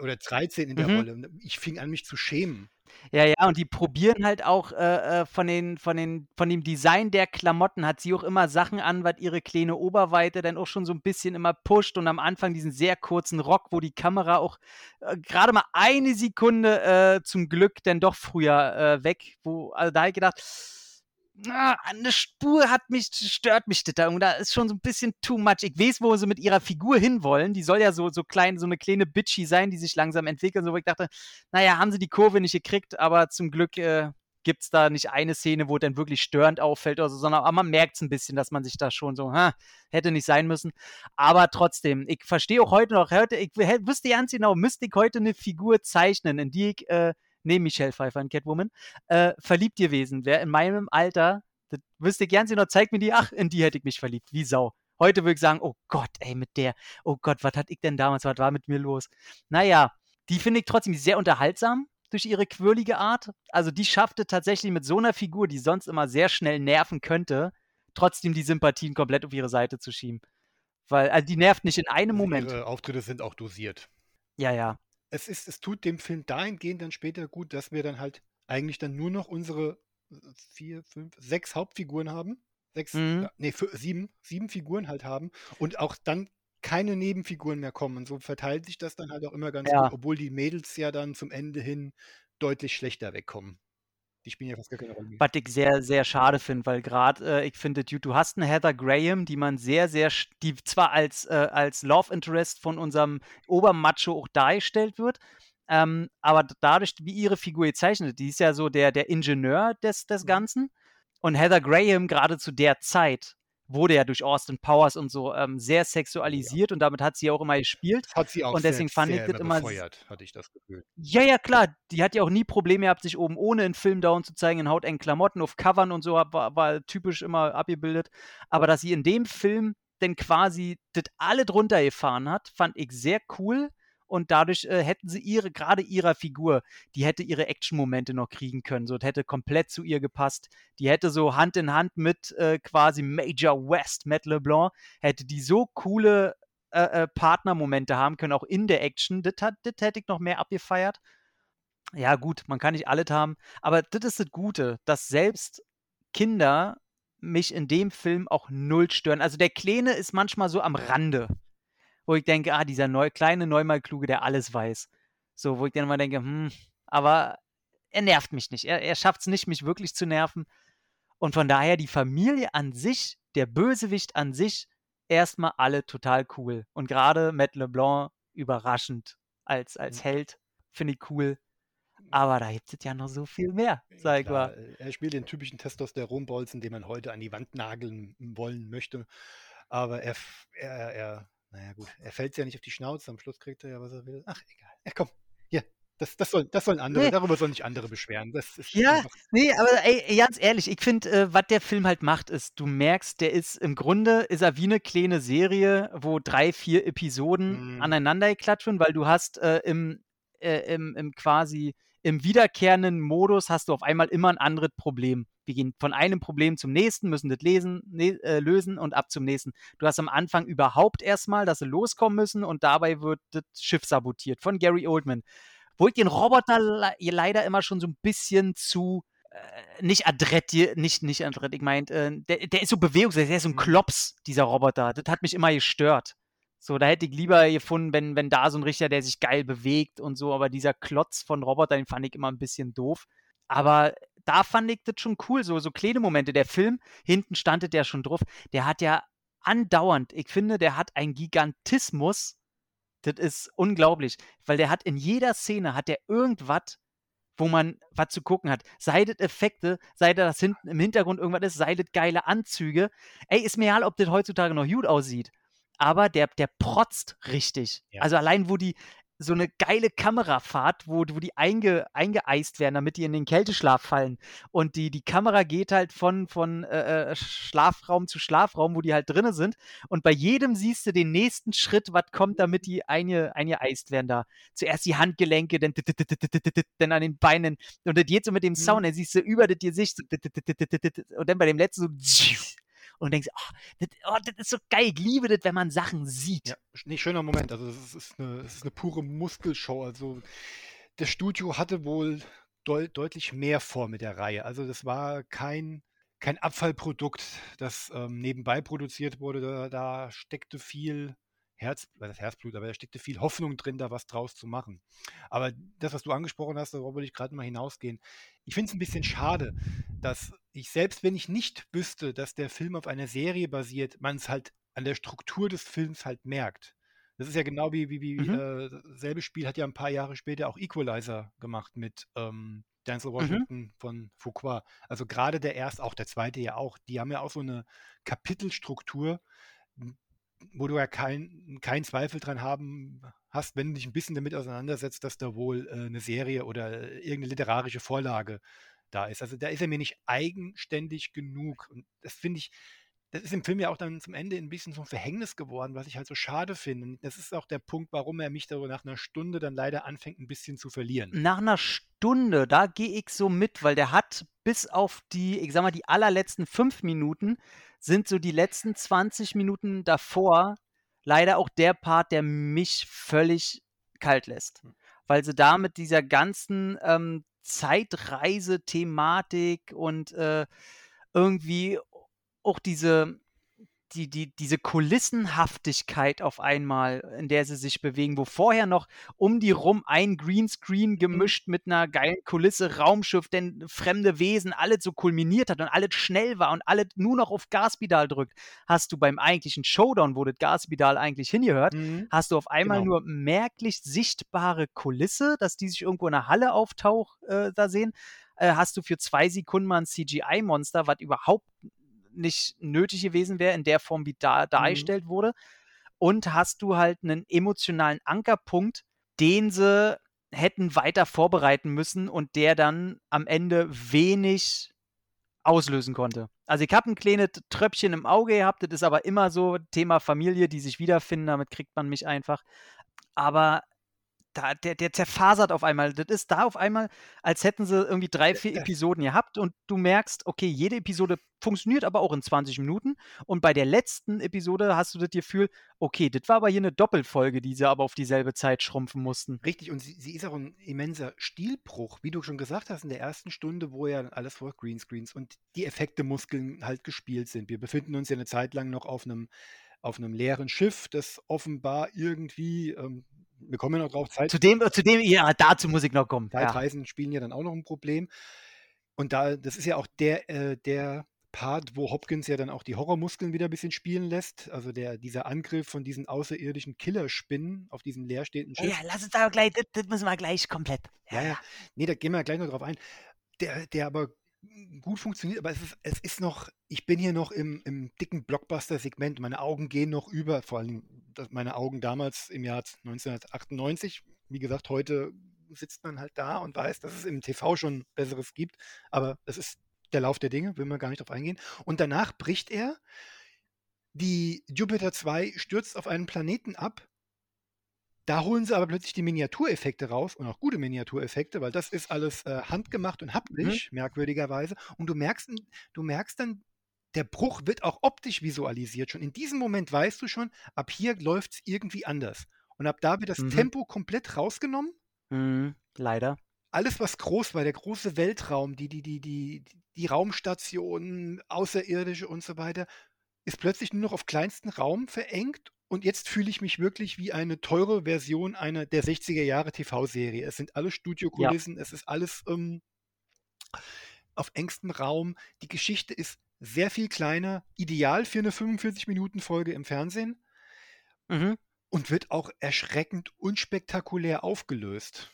oder 13 in der Mhm. Rolle. Und ich fing an, mich zu schämen. Ja, ja, und die probieren halt auch äh, äh, von, den, von, den, von dem Design der Klamotten, hat sie auch immer Sachen an, was ihre kleine Oberweite dann auch schon so ein bisschen immer pusht und am Anfang diesen sehr kurzen Rock, wo die Kamera auch äh, gerade mal eine Sekunde äh, zum Glück dann doch früher äh, weg, wo, also da habe ich gedacht, ah, eine Spur hat mich, stört mich das da. Und da ist schon so ein bisschen too much. Ich weiß, wo sie mit ihrer Figur hinwollen. Die soll ja so, so klein, so eine kleine Bitchy sein, die sich langsam entwickelt. So, wo ich dachte, naja, haben sie die Kurve nicht gekriegt, aber zum Glück äh, gibt es da nicht eine Szene, wo dann wirklich störend auffällt oder so, sondern aber man merkt es ein bisschen, dass man sich da schon so, ha, hätte nicht sein müssen. Aber trotzdem, ich verstehe auch heute noch, heute, ich wüsste ganz genau, müsste ich heute eine Figur zeichnen, in die ich äh, neben Michelle Pfeiffer in Catwoman, äh, verliebt gewesen wäre in meinem Alter, das wüsste gern sie noch, zeig mir die, ach, in die hätte ich mich verliebt, wie Sau. Heute würde ich sagen, oh Gott, ey, mit der, oh Gott, was hatte ich denn damals, was war mit mir los? Naja, die finde ich trotzdem sehr unterhaltsam durch ihre quirlige Art. Also die schaffte tatsächlich mit so einer Figur, die sonst immer sehr schnell nerven könnte, trotzdem die Sympathien komplett auf ihre Seite zu schieben. Weil, also die nervt nicht in einem Also Moment. Ihre Auftritte sind auch dosiert. Ja, ja. Es, ist, es tut dem Film dahingehend dann später gut, dass wir dann halt eigentlich dann nur noch unsere äh, vier, fünf, sechs Hauptfiguren haben. Sechs, Mhm. nee, fü- sieben, sieben Figuren halt haben und auch dann keine Nebenfiguren mehr kommen. Und so verteilt sich das dann halt auch immer ganz Ja. gut, obwohl die Mädels ja dann zum Ende hin deutlich schlechter wegkommen. Die spielen ja fast gar keine Rolle mehr. Was ich sehr, sehr schade finde, weil gerade, äh, ich finde, du, du hast eine Heather Graham, die man sehr, sehr, die zwar als, äh, als Love Interest von unserem Obermacho auch dargestellt wird, ähm, aber dadurch, wie ihre Figur gezeichnet die ist ja so der, der Ingenieur des, des Mhm. Ganzen. Und Heather Graham, gerade zu der Zeit, wurde ja durch Austin Powers und so ähm, sehr sexualisiert und damit hat sie auch immer gespielt. Das hat sie auch Und deswegen sehr, fand ich sehr das immer befeuert, hatte ich das Gefühl. Ja, ja, klar. Die hat ja auch nie Probleme gehabt, sich oben ohne in Film down zu zeigen, in hautengen Klamotten, auf Covern und so, war, war typisch immer abgebildet. Aber dass sie in dem Film denn quasi das alle drunter gefahren hat, fand ich sehr cool. Und dadurch äh, hätten sie ihre, gerade ihrer Figur, die hätte ihre Action-Momente noch kriegen können. So, das hätte komplett zu ihr gepasst. Die hätte so Hand in Hand mit äh, quasi Major West, Matt LeBlanc, hätte die so coole äh, äh, Partnermomente haben können, auch in der Action. Das, das hätte ich noch mehr abgefeiert. Ja, gut, man kann nicht alles haben, aber das ist das Gute, dass selbst Kinder mich in dem Film auch null stören. Also der Kleine ist manchmal so am Rande, wo ich denke, ah, dieser neu, kleine Neumalkluge, der alles weiß. So, wo ich dann immer denke, hm, aber er nervt mich nicht. Er, er schafft es nicht, mich wirklich zu nerven. Und von daher die Familie an sich, der Bösewicht an sich, erstmal alle total cool. Und gerade Matt LeBlanc überraschend als, als Held, finde ich cool. Aber da gibt es ja noch so viel mehr, sag ich mal. äh, er spielt den typischen Testosteronbolzen, den man heute an die Wand nageln wollen möchte. Aber er, er, er, er naja gut, er fällt ja nicht auf die Schnauze. Am Schluss kriegt er ja, was er will. Ach, egal. Ja, komm, hier. Das, das, soll, das sollen andere, Nee. darüber sollen sich andere beschweren. Das ist Ja, einfach, nee, aber ey, ganz ehrlich, ich finde, äh, was der Film halt macht, ist, du merkst, der ist im Grunde, ist er wie eine kleine Serie, wo drei, vier Episoden Mhm. aneinander klatschen, weil du hast äh, im, äh, im, im quasi im wiederkehrenden Modus hast du auf einmal immer ein anderes Problem. Wir gehen von einem Problem zum nächsten, müssen das lesen, ne, äh, lösen und ab zum nächsten. Du hast am Anfang überhaupt erstmal, dass sie loskommen müssen und dabei wird das Schiff sabotiert von Gary Oldman. Wo ich den Roboter le leider immer schon so ein bisschen zu äh, nicht adrett, nicht, nicht adrett, ich meint, äh, der, der ist so bewegungslos, der ist so ein Klops, dieser Roboter. Das hat mich immer gestört. So, da hätte ich lieber gefunden, wenn, wenn da so ein Richter, der sich geil bewegt und so, aber dieser Klotz von Roboter, den fand ich immer ein bisschen doof. Aber da fand ich das schon cool, so, so kleine Momente. Der Film, hinten standet der schon drauf, der hat ja andauernd, ich finde, der hat einen Gigantismus, das ist unglaublich, weil der hat in jeder Szene, hat der irgendwas, wo man was zu gucken hat. Sei das Effekte, sei das hinten im Hintergrund irgendwas ist, sei das geile Anzüge. Ey, ist mir egal, ob das heutzutage noch gut aussieht. Aber der, der protzt richtig. Ja. Also allein, wo die so eine geile Kamerafahrt, wo, wo die einge, eingeeist werden, damit die in den Kälteschlaf fallen. Und die, die Kamera geht halt von, von äh, äh, Schlafraum zu Schlafraum, wo die halt drinne sind. Und bei jedem siehst du den nächsten Schritt, was kommt, damit die einge, eingeeist werden da. Zuerst die Handgelenke, dann, dann an den Beinen. Und das geht so mit dem Sound, dann siehst du über das Gesicht. Und dann bei dem letzten so. Und denkst, oh, das, oh, das ist so geil. Ich liebe das, wenn man Sachen sieht. ja, nee, schöner Moment. Also, das ist, eine, das ist eine pure Muskelshow. Also, das Studio hatte wohl deu deutlich mehr vor mit der Reihe. Also, das war kein, kein Abfallprodukt, das ähm, nebenbei produziert wurde. Da, da steckte viel Herz, das Herzblut, aber da steckte viel Hoffnung drin, da was draus zu machen. Aber das, was du angesprochen hast, darauf wollte ich gerade mal hinausgehen. Ich finde es ein bisschen schade, dass ich selbst, wenn ich nicht wüsste, dass der Film auf einer Serie basiert, man es halt an der Struktur des Films halt merkt. Das ist ja genau wie, wie, wie Mhm. äh, selbe Spiel hat ja ein paar Jahre später auch Equalizer gemacht mit ähm, Denzel Mhm. Washington von Fuqua. Also gerade der erste, auch der zweite ja auch, die haben ja auch so eine Kapitelstruktur, wo du ja keinen keinen Zweifel dran haben hast, wenn du dich ein bisschen damit auseinandersetzt, dass da wohl äh, eine Serie oder äh, irgendeine literarische Vorlage da ist. Also da ist er mir nicht eigenständig genug. Und das finde ich, das ist im Film ja auch dann zum Ende ein bisschen so ein Verhängnis geworden, was ich halt so schade finde. Und das ist auch der Punkt, warum er mich da so nach einer Stunde dann leider anfängt, ein bisschen zu verlieren. Nach einer Stunde, da gehe ich so mit, weil der hat bis auf die, ich sag mal, die allerletzten fünf Minuten sind so die letzten 20 Minuten davor leider auch der Part, der mich völlig kalt lässt. Hm. Weil sie da mit dieser ganzen ähm, Zeitreise-Thematik und äh, irgendwie auch diese, die, die, diese Kulissenhaftigkeit auf einmal, in der sie sich bewegen, wo vorher noch um die rum ein Greenscreen gemischt mit einer geilen Kulisse, Raumschiff, denn fremde Wesen, alles so kulminiert hat und alles schnell war und alles nur noch auf Gaspedal drückt, hast du beim eigentlichen Showdown, wo das Gaspedal eigentlich hingehört, Mhm. hast du auf einmal Genau. nur merklich sichtbare Kulisse, dass die sich irgendwo in einer Halle auftaucht, äh, da sehen. Äh, hast du für zwei Sekunden mal ein CGI-Monster, was überhaupt nicht nötig gewesen wäre, in der Form, wie da Mhm. dargestellt wurde. Und hast du halt einen emotionalen Ankerpunkt, den sie hätten weiter vorbereiten müssen und der dann am Ende wenig auslösen konnte. Also ich habe ein kleines Tröpfchen im Auge gehabt, das ist aber immer so Thema Familie, die sich wiederfinden, damit kriegt man mich einfach. Aber da, der, der zerfasert auf einmal. Das ist da auf einmal, als hätten sie irgendwie drei, vier Episoden gehabt und du merkst, okay, jede Episode funktioniert aber auch in 20 Minuten. Und bei der letzten Episode hast du das Gefühl, okay, das war aber hier eine Doppelfolge, die sie aber auf dieselbe Zeit schrumpfen mussten. Richtig, und sie, sie ist auch ein immenser Stilbruch, wie du schon gesagt hast, in der ersten Stunde, wo ja alles vor Greenscreens und die Effekte-Muskeln halt gespielt sind. Wir befinden uns ja eine Zeit lang noch auf einem, auf einem leeren Schiff, das offenbar irgendwie, ähm, wir kommen ja noch drauf, Zeit, Zu dem, zu dem, ja, dazu muss ich noch kommen. Ja. Zeitreisen spielen ja dann auch noch ein Problem. Und da, das ist ja auch der, äh, der Part, wo Hopkins ja dann auch die Horrormuskeln wieder ein bisschen spielen lässt. Also der, dieser Angriff von diesen außerirdischen Killerspinnen auf diesem leerstehenden Ja, Schiff. ja, lass uns da gleich, das, das müssen wir gleich komplett. Ja, ja. Nee, da gehen wir gleich noch drauf ein. Der, der aber gut funktioniert, aber es ist, es ist noch, ich bin hier noch im, im dicken Blockbuster-Segment. Meine Augen gehen noch über, vor allem meine Augen damals im Jahr 1998. Wie gesagt, heute sitzt man halt da und weiß, dass es im TV schon Besseres gibt. Aber das ist der Lauf der Dinge, will man gar nicht drauf eingehen. Und danach bricht er. Die Jupiter 2 stürzt auf einen Planeten ab. Da holen sie aber plötzlich die Miniatureffekte raus und auch gute Miniatureffekte, weil das ist alles äh, handgemacht und haptisch, merkwürdigerweise. Und du merkst, du merkst dann, der Bruch wird auch optisch visualisiert. Schon in diesem Moment weißt du schon, ab hier läuft es irgendwie anders. Und ab da wird das Mhm. Tempo komplett rausgenommen. Mhm, leider. Alles, was groß war, der große Weltraum, die, die, die, die, die Raumstationen, Außerirdische und so weiter, ist plötzlich nur noch auf kleinsten Raum verengt. Und jetzt fühle ich mich wirklich wie eine teure Version einer der 60er Jahre TV-Serie. Es sind alle Studiokulissen, es ist alles ähm, auf engstem Raum. Die Geschichte ist sehr viel kleiner, ideal für eine 45-Minuten-Folge im Fernsehen Mhm. und wird auch erschreckend unspektakulär aufgelöst.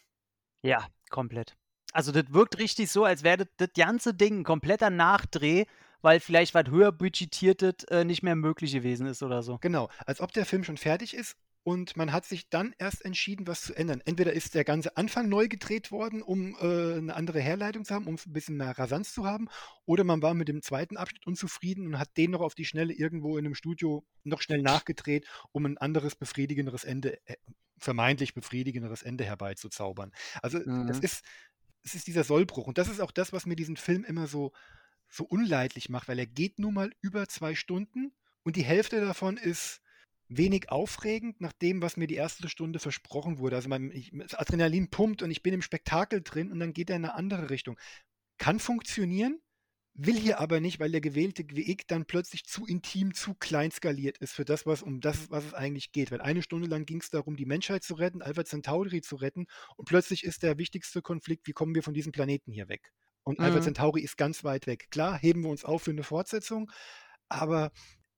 Ja, komplett. Also das wirkt richtig so, als wäre das, das ganze Ding ein kompletter Nachdreh, weil vielleicht was höher budgetiertes äh, nicht mehr möglich gewesen ist oder so. Genau, als ob der Film schon fertig ist und man hat sich dann erst entschieden, was zu ändern. Entweder ist der ganze Anfang neu gedreht worden, um äh, eine andere Herleitung zu haben, um ein bisschen mehr Rasanz zu haben, oder man war mit dem zweiten Abschnitt unzufrieden und hat den noch auf die Schnelle irgendwo in einem Studio noch schnell *laughs* nachgedreht, um ein anderes befriedigenderes Ende, äh, vermeintlich befriedigenderes Ende herbeizuzaubern. Also das Mhm. ist, es ist dieser Sollbruch und das ist auch das, was mir diesen Film immer so so unleidlich macht, weil er geht nun mal über zwei Stunden und die Hälfte davon ist wenig aufregend nach dem, was mir die erste Stunde versprochen wurde. Also mein, ich, das Adrenalin pumpt und ich bin im Spektakel drin und dann geht er in eine andere Richtung. Kann funktionieren, will hier aber nicht, weil der gewählte Weg dann plötzlich zu intim, zu klein skaliert ist für das, was um das, was es eigentlich geht. Weil eine Stunde lang ging es darum, die Menschheit zu retten, Alpha Centauri zu retten und plötzlich ist der wichtigste Konflikt, wie kommen wir von diesem Planeten hier weg? Und Alpha Mhm. Centauri ist ganz weit weg. Klar, heben wir uns auf für eine Fortsetzung, aber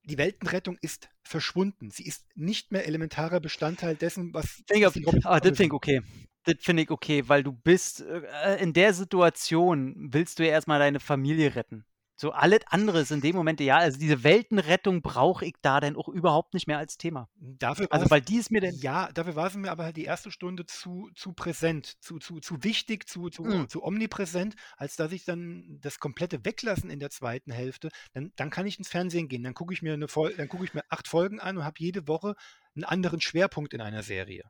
die Weltenrettung ist verschwunden. Sie ist nicht mehr elementarer Bestandteil dessen, was, ich, was. Robinson ah, das finde ich okay. Das finde ich okay, weil du bist äh, in der Situation, willst du ja erstmal deine Familie retten. So alles andere ist in dem Moment, ja, also diese Weltenrettung brauche ich da denn auch überhaupt nicht mehr als Thema. Dafür Also, weil die ist mir denn. ja, dafür war es mir aber halt die erste Stunde zu zu präsent, zu zu zu wichtig, zu zu Mhm. zu omnipräsent, als dass ich dann das komplette weglassen in der zweiten Hälfte, dann dann kann ich ins Fernsehen gehen. Dann gucke ich mir eine Fol dann gucke ich mir 8 Folgen an und habe jede Woche einen anderen Schwerpunkt in einer Serie.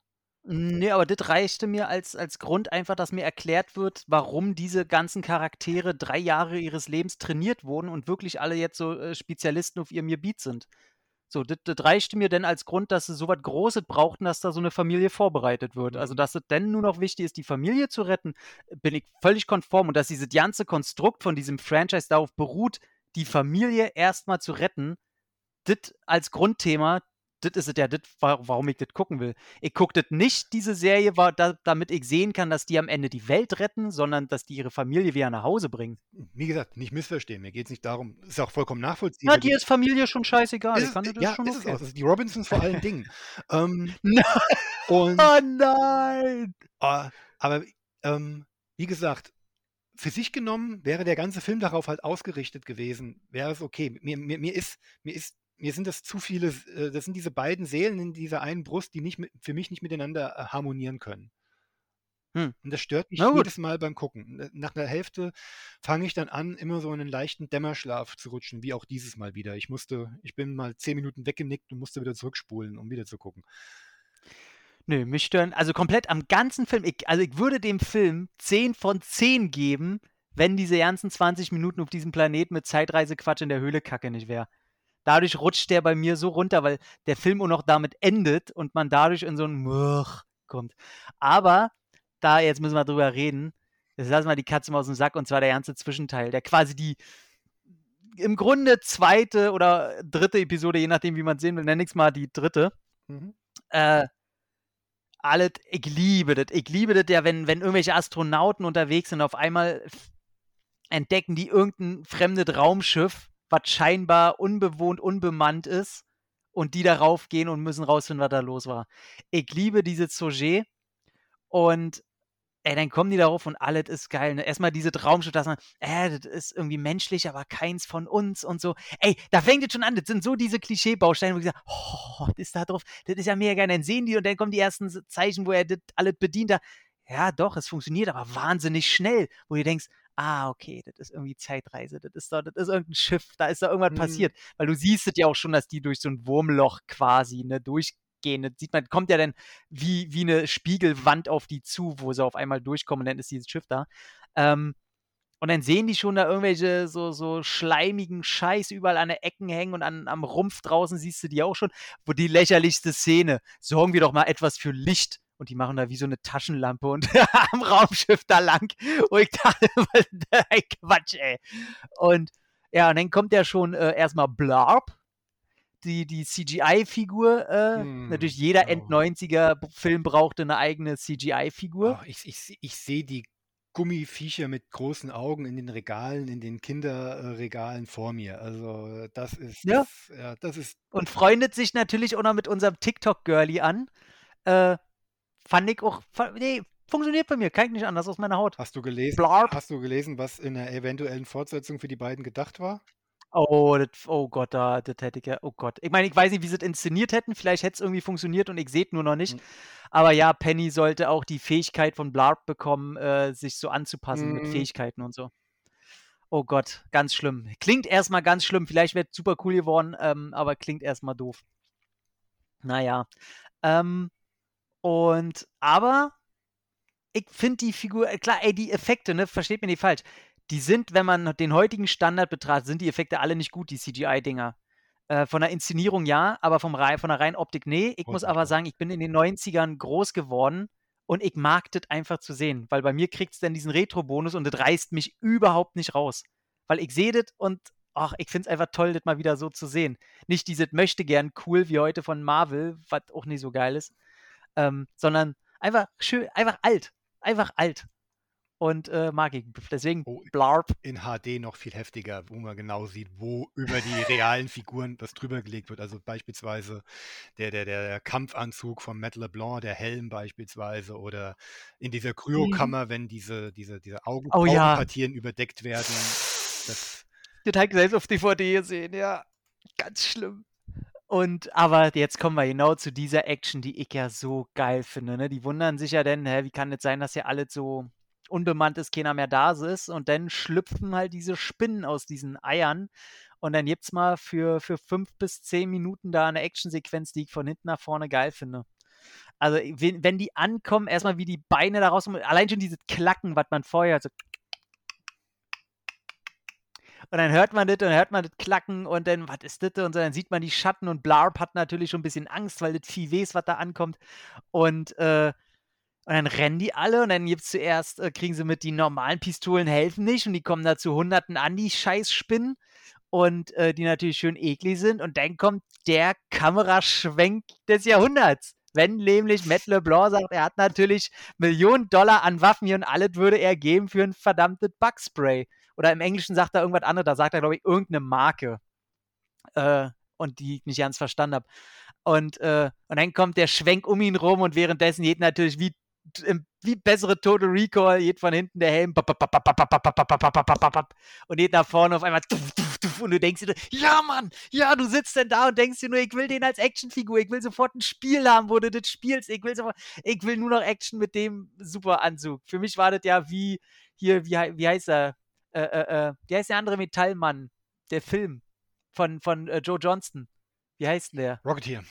Ne, aber das reichte mir als als Grund einfach, dass mir erklärt wird, warum diese ganzen Charaktere 3 Jahre ihres Lebens trainiert wurden und wirklich alle jetzt so, äh, Spezialisten auf ihrem Gebiet sind. So, das das reichte mir denn als Grund, dass sie so was Großes brauchten, dass da so eine Familie vorbereitet wird. Also, Mhm. dass es denn nur noch wichtig ist, die Familie zu retten, bin ich völlig konform und dass dieses ganze Konstrukt von diesem Franchise darauf beruht, die Familie erst mal zu retten, das als Grundthema, das ist es ja, das, wa warum ich das gucken will. Ich gucke das nicht, diese Serie, wa da damit ich sehen kann, dass die am Ende die Welt retten, sondern dass die ihre Familie wieder nach Hause bringen. Wie gesagt, nicht missverstehen, mir geht es nicht darum ist auch vollkommen nachvollziehbar. Ja, dir ist Familie schon scheißegal. Ist Ich es fand, das ja, schon ist es okay. auch. Also, die Robinsons vor allen Dingen. *laughs* Ähm, Nein. und Oh nein! Ah, aber, ähm, wie gesagt, für sich genommen wäre der ganze Film darauf halt ausgerichtet gewesen, wäre es okay. Mir mir mir ist mir ist mir sind das zu viele äh, das sind diese beiden Seelen in dieser einen Brust, die nicht für mich nicht miteinander, äh, harmonieren können. Hm. Und das stört mich jedes Mal beim Gucken. Nach 'ner Hälfte fange ich dann an, immer so in 'nen leichten Dämmerschlaf zu rutschen, wie auch dieses Mal wieder. Ich musste ich bin mal 10 Minuten weggenickt und musste wieder zurückspulen, um wieder zu gucken. Nö, mich stören also komplett am ganzen Film ich also, ich würde dem Film 10 von 10 geben, wenn diese ganzen 20 Minuten auf diesem Planeten mit Zeitreisequatsch in der Höhle Kacke nicht wäre. Dadurch rutscht der bei mir so runter, weil der Film auch noch damit endet und man dadurch in so 'n Murch kommt. Aber da jetzt müssen wir drüber reden. Jetzt lassen wir die Katze mal aus'm Sack und zwar der ganze Zwischenteil, der quasi die im Grunde 2. oder 3. Episode, je nachdem, wie man's sehen will, nenne ich's mal die 3. Mhm. Äh, alles ich liebe das. Ich liebe das ja, wenn wenn irgendwelche Astronauten unterwegs sind, auf einmal entdecken die irgend 'n fremdes Raumschiff, was scheinbar unbewohnt, unbemannt ist und die darauf gehen und müssen rausfinden, was da los war. Ich liebe dieses Sujet und, ey, dann kommen die darauf und alles ist geil, ne? Erst mal dieses Raumschiff, dass man äh, das ist irgendwie menschlich, aber keins von uns und so. Ey, da fängt es schon an. Das sind so diese Klischeebausteine, wo ich sage: „Oh, das ist da drauf das ist ja mega geil.“ Dann sehen die und dann kommen die ersten Zeichen, wo er das alles bedient da. Ja, doch, es funktioniert, aber wahnsinnig schnell, wo du denkst: „Ah, okay, das ist irgendwie Zeitreise. Das ist doch das ist irgend 'n Schiff, da ist doch irgendwas Mhm. passiert.“ Weil du siehst es ja auch schon, dass die durch so 'n Wurmloch quasi, ne, durchgehen. Das sieht man kommt ja dann wie wie 'ne Spiegelwand auf die zu, wo sie auf einmal durchkommen und dann ist dieses Schiff da. Ähm, und dann sehen die schon da irgendwelche so so schleimigen Scheiß überall an den Ecken hängen und an am Rumpf draußen siehst du die auch schon, wo die lächerlichste Szene: „Sorgen wir doch mal etwas für Licht.“ Und die machen da wie so 'ne Taschenlampe und *laughs* am Raumschiff da lang. Wo ich dachte: *laughs* „Was ey, Quatsch, ey.“ Und ja, und dann kommt ja schon, äh, erst mal Blarp, die die CGI-Figur, äh, Hm, natürlich jeder oh. End-90er B Film brauchte 'ne eigene CGI-Figur. Oh, ich ich ich sehe die Gummiviecher mit großen Augen in den Regalen, in den Kinderregalen vor mir. Also, das ist Ja. ja, das ist Und freundet sich natürlich auch noch mit unserem TikTok-Girlie an. Äh, fand ich auch fa ne, funktioniert bei mir, kann ich nicht anders aus meiner Haut. Hast du gelesen Blarp. hast du gelesen, was in 'ner eventuellen Fortsetzung für die beiden gedacht war? Oh, das oh Gott, da das hätte ich ja oh Gott. Ich meine, ich weiß nicht, wie sie's inszeniert hätten. Vielleicht hätte es irgendwie funktioniert und ich sehe es nur noch nicht. Hm. Aber ja, Penny sollte auch die Fähigkeit von Blarp bekommen, äh, sich so anzupassen mit Mhm. Fähigkeiten und so. Oh Gott, ganz schlimm. Klingt erst mal ganz schlimm. Vielleicht wäre es super cool geworden, ähm, aber klingt erst mal doof. Na ja. Ähm, und aber ich finde die Figur äh, klar, ey, die Effekte, ne, versteht mich nicht falsch. Die sind, wenn man den heutigen Standard betrachtet, sind die Effekte alle nicht gut, die CGI-Dinger. Äh, von der Inszenierung ja, aber vom von der reinen Optik ne. Ich muss aber sagen, ich bin in den 90ern groß geworden und ich mag das einfach zu sehen, weil bei mir kriegt's dann diesen Retro-Bonus und das reißt mich überhaupt nicht raus. Weil ich sehe das und ach, ich finde es einfach toll, das mal wieder so zu sehen. Nicht dieses möchte gern cool wie heute von Marvel, was auch nicht so geil ist, ähm, sondern einfach schön, einfach alt. Einfach alt. Und äh, mag ich. Deswegen Oh, Blarp. in HD noch viel heftiger, wo man genau sieht, wo über die realen Figuren was drüber gelegt wird. Also beispielsweise der, der, der Kampfanzug von Matt LeBlanc, der Helm beispielsweise, oder in dieser Kryokammer, wenn diese, diese, diese Augen, Mhm. Oh ja. Augenpartien überdeckt werden. Das, Das habe ich selbst auf DVD gesehen, ja. Ganz schlimm. Und aber jetzt kommen wir genau zu dieser Action, die ich ja so geil finde. Ne? Die wundern sich ja dann, hä, wie kann es sein, dass ja alles so unbemannt ist, keiner mehr da ist. Und dann schlüpfen halt diese Spinnen aus diesen Eiern. Und dann gibt's mal für, für fünf bis zehn Minuten da eine Actionsequenz, die ich von hinten nach vorne geil finde. Also, wenn, wenn die ankommen, erstmal wie die Beine da raus, allein schon dieses Klacken, was man vorher so und dann hört man das und hört man das Klacken und dann, was ist das? Und so, dann sieht man die Schatten und Blarp hat natürlich schon ein bisschen Angst, weil das Vieh weiß, was da ankommt. Und, äh, und dann rennen die alle und dann gibt's zuerst, äh, kriegen sie mit, die normalen Pistolen helfen nicht und die kommen da zu Hunderten an, die Scheißspinnen. Und äh, die natürlich schön eklig sind. Und dann kommt der Kameraschwenk des Jahrhunderts. Wenn nämlich Matt LeBlanc sagt, er hat natürlich Millionen Dollar an Waffen hier und alles würde er geben für ein verdammtes Bugspray. Oder im Englischen sagt er irgendwas anderes, da sagt er, glaube ich, irgendeine Marke. Äh, und die ich nicht ganz verstanden habe. Und, äh, und dann kommt der Schwenk um ihn rum und währenddessen geht natürlich wie, wie bessere Total Recall, geht von hinten der Helm und geht nach vorne auf einmal und du denkst dir, ja Mann, ja, du sitzt denn da und denkst dir nur, ich will den als Actionfigur, ich will sofort ein Spiel haben, wo du das spielst, ich will sofort, ich will nur noch Action mit dem super Anzug. Für mich war das ja wie, hier, wie, wie heißt er, äh, äh, wie heißt der andere Metallmann, der Film von, von äh, Joe Johnston, wie heißt denn der? Rocketeer.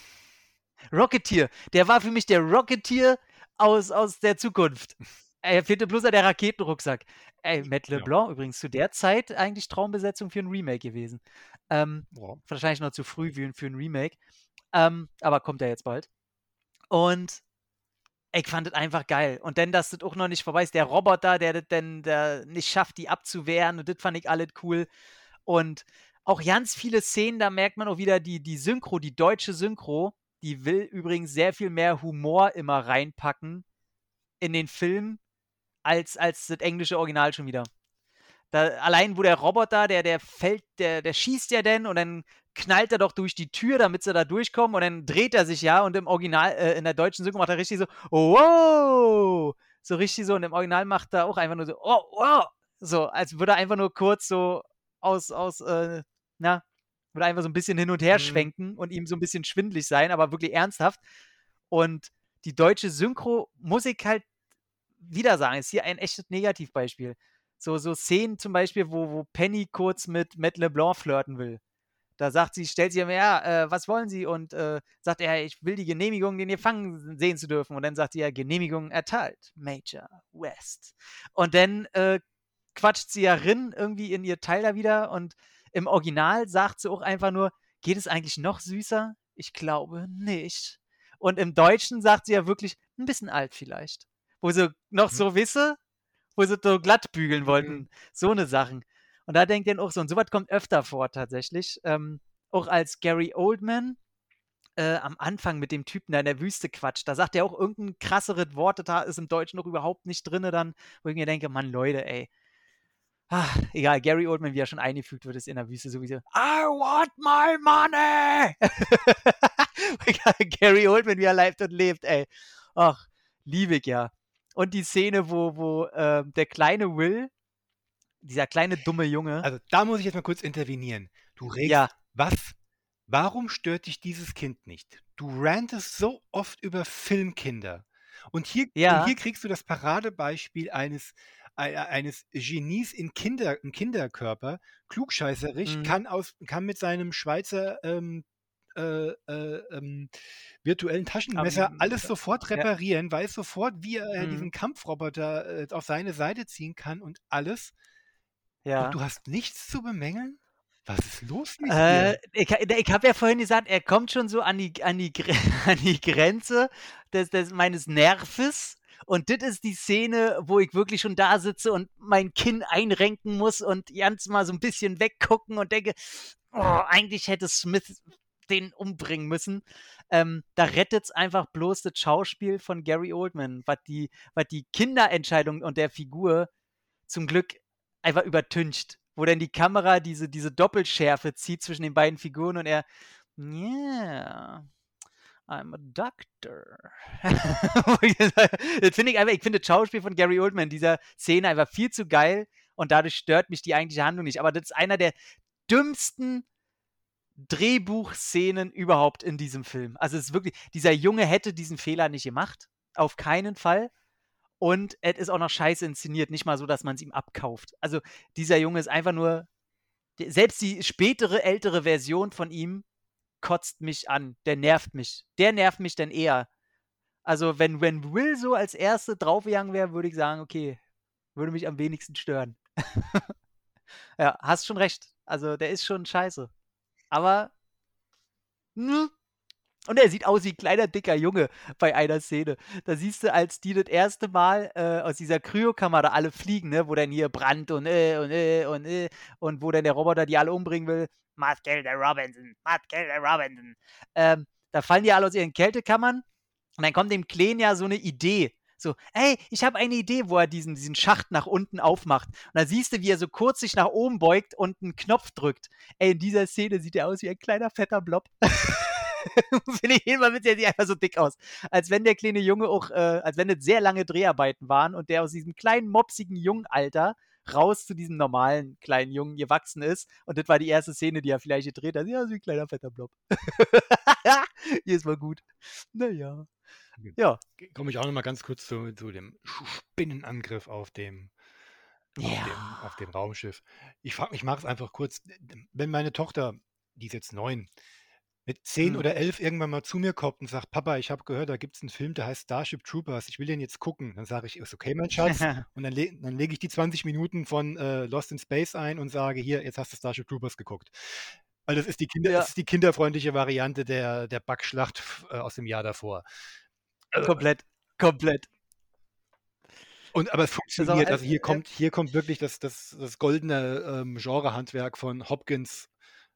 Rocketeer, der war für mich der Rocketeer aus, aus der Zukunft. Er fehlte bloß an der Raketenrucksack. Ey, Matt LeBlanc übrigens zu der Zeit eigentlich Traumbesetzung für ein Remake gewesen. Ähm, Wow. wahrscheinlich noch zu früh für, für ein Remake. Ähm, aber kommt ja jetzt bald. Und ich fand es einfach geil. Und dann, dass das auch noch nicht vorbei ist, der Roboter, der das denn der nicht schafft, die abzuwehren, und das fand ich alles cool. Und auch ganz viele Szenen, da merkt man auch wieder die, die Synchro, die deutsche Synchro, die will übrigens sehr viel mehr Humor immer reinpacken in den Film, als, als das englische Original schon wieder. Da, allein wo der Roboter, der, der fällt, der, der schießt ja denn und dann knallt er doch durch die Tür, damit sie da durchkommen und dann dreht er sich ja und im Original, äh, in der deutschen Synchro macht er richtig so, wow, so richtig so und im Original macht er auch einfach nur so, oh, wow, so, als würde er einfach nur kurz so aus, aus, äh, na, würde einfach so ein bisschen hin und her Mhm. schwenken und ihm so ein bisschen schwindlig sein, aber wirklich ernsthaft. Und die deutsche Synchro muss ich halt wieder sagen, ist hier ein echtes Negativbeispiel. So, so Szenen zum Beispiel, wo, wo Penny kurz mit Matt LeBlanc flirten will. Da sagt sie, stellt sie ihm, ja, äh, was wollen Sie? Und äh, sagt er, ich will die Genehmigung, den Gefangen sehen zu dürfen. Und dann sagt sie ja, Genehmigung erteilt. Major West. Und dann äh, quatscht sie ja rin irgendwie in ihr Teil da wieder. Und im Original sagt sie auch einfach nur, geht es eigentlich noch süßer? Ich glaube nicht. Und im Deutschen sagt sie ja wirklich, ein bisschen alt vielleicht. Wo sie noch Mhm. so wisse, wo sie so glatt bügeln wollten. Mhm. So eine Sachen. Und da denkt ihr auch so, und sowas kommt öfter vor tatsächlich. Ähm, auch als Gary Oldman äh, am Anfang mit dem Typen da in der Wüste quatscht, da sagt er auch irgendein krasseres Wort, da ist im Deutschen noch überhaupt nicht drin dann, wo ich mir denke, Mann, Leute, ey. Ah, egal, Gary Oldman, wie er schon eingefügt wird, ist in der Wüste sowieso. I want my money! *laughs* Gary Oldman, wie er lebt und lebt, ey. Ach, liebe ich ja. Und die Szene, wo, wo äh, der kleine Will, dieser kleine dumme Junge, Also da muss ich jetzt mal kurz intervenieren. Du regst, ja, was? Warum stört dich dieses Kind nicht? Du rantest so oft über Filmkinder. Und hier, und ja, hier kriegst du das Paradebeispiel eines, ei- eines Genies in Kinder, im Kinderkörper, klugscheißerisch, mhm, kann, aus, kann mit seinem Schweizer ähm, äh, äh, ähm, virtuellen Taschenmesser am, alles sofort ja, reparieren, weiß sofort, wie er mhm, diesen Kampfroboter äh, auf seine Seite ziehen kann und alles. Und ja. du hast nichts zu bemängeln? Was ist los mit Äh, dir? ich, ich habe ja vorhin gesagt, er kommt schon so an die, an die, *laughs* an die Grenze des, des, meines Nerves Und das ist die Szene, wo ich wirklich schon da sitze und mein Kinn einrenken muss und ganz mal so ein bisschen weggucken und denke, oh, eigentlich hätte Smith den umbringen müssen. Ähm, da rettet es einfach bloß das Schauspiel von Gary Oldman, was die, was die Kinderentscheidung und der Figur zum Glück einfach übertüncht. Wo dann die Kamera diese, diese Doppelschärfe zieht zwischen den beiden Figuren und er, yeah, I'm a doctor. *laughs* das finde ich einfach, ich finde das Schauspiel von Gary Oldman, dieser Szene einfach viel zu geil und dadurch stört mich die eigentliche Handlung nicht. Aber das ist einer der dümmsten Drehbuchszenen überhaupt in diesem Film. Also es ist wirklich, dieser Junge hätte diesen Fehler nicht gemacht. Auf keinen Fall. Und es ist auch noch scheiße inszeniert, nicht mal so, dass man es ihm abkauft. Also dieser Junge ist einfach nur, selbst die spätere, ältere Version von ihm kotzt mich an. Der nervt mich. Der nervt mich dann eher. Also wenn, wenn Will so als Erste draufgegangen wäre, würde ich sagen, okay, würde mich am wenigsten stören. *laughs* ja, hast schon recht. Also der ist schon scheiße. Aber. Mh. Und er sieht aus wie ein kleiner, dicker Junge bei einer Szene. Da siehst du, als die das erste Mal äh, aus dieser Kryokammer da alle fliegen, ne? wo dann hier Brand und äh, und äh, und äh, und wo dann der Roboter die alle umbringen will. The Robinson, the Robinson. Ähm, da fallen die alle aus ihren Kältekammern und dann kommt dem Kleen ja so eine Idee. So, ey, ich habe eine Idee, wo er diesen, diesen Schacht nach unten aufmacht. Und da siehst du, wie er so kurz sich nach oben beugt und einen Knopf drückt. Ey, in dieser Szene sieht er aus wie ein kleiner, fetter Blob. *laughs* Finde ich immer mit der sieht einfach so dick aus. Als wenn der kleine Junge auch, äh, als wenn das sehr lange Dreharbeiten waren und der aus diesem kleinen, mopsigen Jungalter raus zu diesem normalen kleinen Jungen gewachsen ist. Und das war die erste Szene, die er vielleicht gedreht hat. Ja, so ein kleiner, fetter Blob. *laughs* Hier ist mal gut. Naja. Ja. Komme ich auch noch mal ganz kurz zu, zu dem Spinnenangriff auf dem, ja. auf dem, auf dem Raumschiff. Ich frage mich, mache es einfach kurz. Wenn meine Tochter, die ist jetzt neun, mit zehn Mhm. oder elf irgendwann mal zu mir kommt und sagt, Papa, ich habe gehört, da gibt es einen Film, der heißt Starship Troopers, ich will den jetzt gucken. Dann sage ich, ist okay, mein Schatz. *laughs* Und dann, le dann lege ich die 20 Minuten von äh, Lost in Space ein und sage, hier, jetzt hast du Starship Troopers geguckt. Weil das ist die, Kinder, Ja. das ist die kinderfreundliche Variante der, der Backschlacht äh, aus dem Jahr davor. Also, komplett, komplett. und, aber es funktioniert. Also hier kommt, hier kommt wirklich das, das, das goldene ähm, Genrehandwerk von Hopkins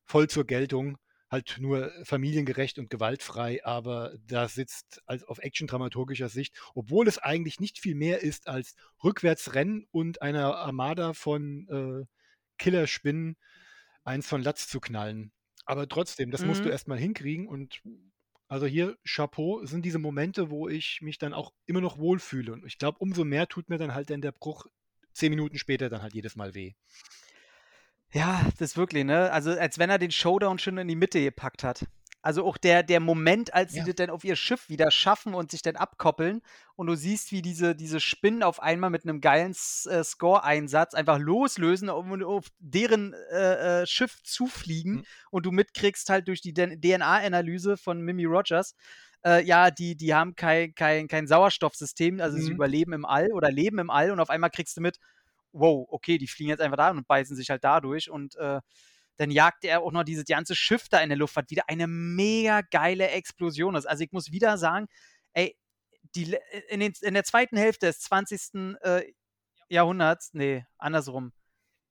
voll zur Geltung. Halt nur familiengerecht und gewaltfrei, aber da sitzt als auf Action-dramaturgischer Sicht, obwohl es eigentlich nicht viel mehr ist als Rückwärtsrennen und einer Armada von äh, Killerspinnen eins von Latz zu knallen. Aber trotzdem, das musst du Mhm. erstmal hinkriegen und also hier Chapeau sind diese Momente, wo ich mich dann auch immer noch wohlfühle. Und ich glaube, umso mehr tut mir dann halt dann der Bruch zehn Minuten später dann halt jedes Mal weh. Ja, das ist wirklich, ne? Also, als wenn er den Showdown schon in die Mitte gepackt hat. Also auch der, der Moment, als sie Ja. das dann auf ihr Schiff wieder schaffen und sich dann abkoppeln und du siehst, wie diese, diese Spinnen auf einmal mit einem geilen äh, Score-Einsatz einfach loslösen und auf deren äh, äh, Schiff zufliegen Mhm. und du mitkriegst halt durch die DNA-Analyse von Mimi Rogers, äh, ja, die, die haben kein, kein, kein Sauerstoffsystem, also sie Mhm. überleben im All oder leben im All und auf einmal kriegst du mit, wow, okay, die fliegen jetzt einfach da und beißen sich halt da durch und äh, dann jagt er auch noch dieses ganze Schiff da in der Luft, was wieder eine mega geile Explosion ist. Also ich muss wieder sagen, ey, die, in, den, in der zweiten Hälfte des 20. Äh, Jahrhunderts, nee, andersrum,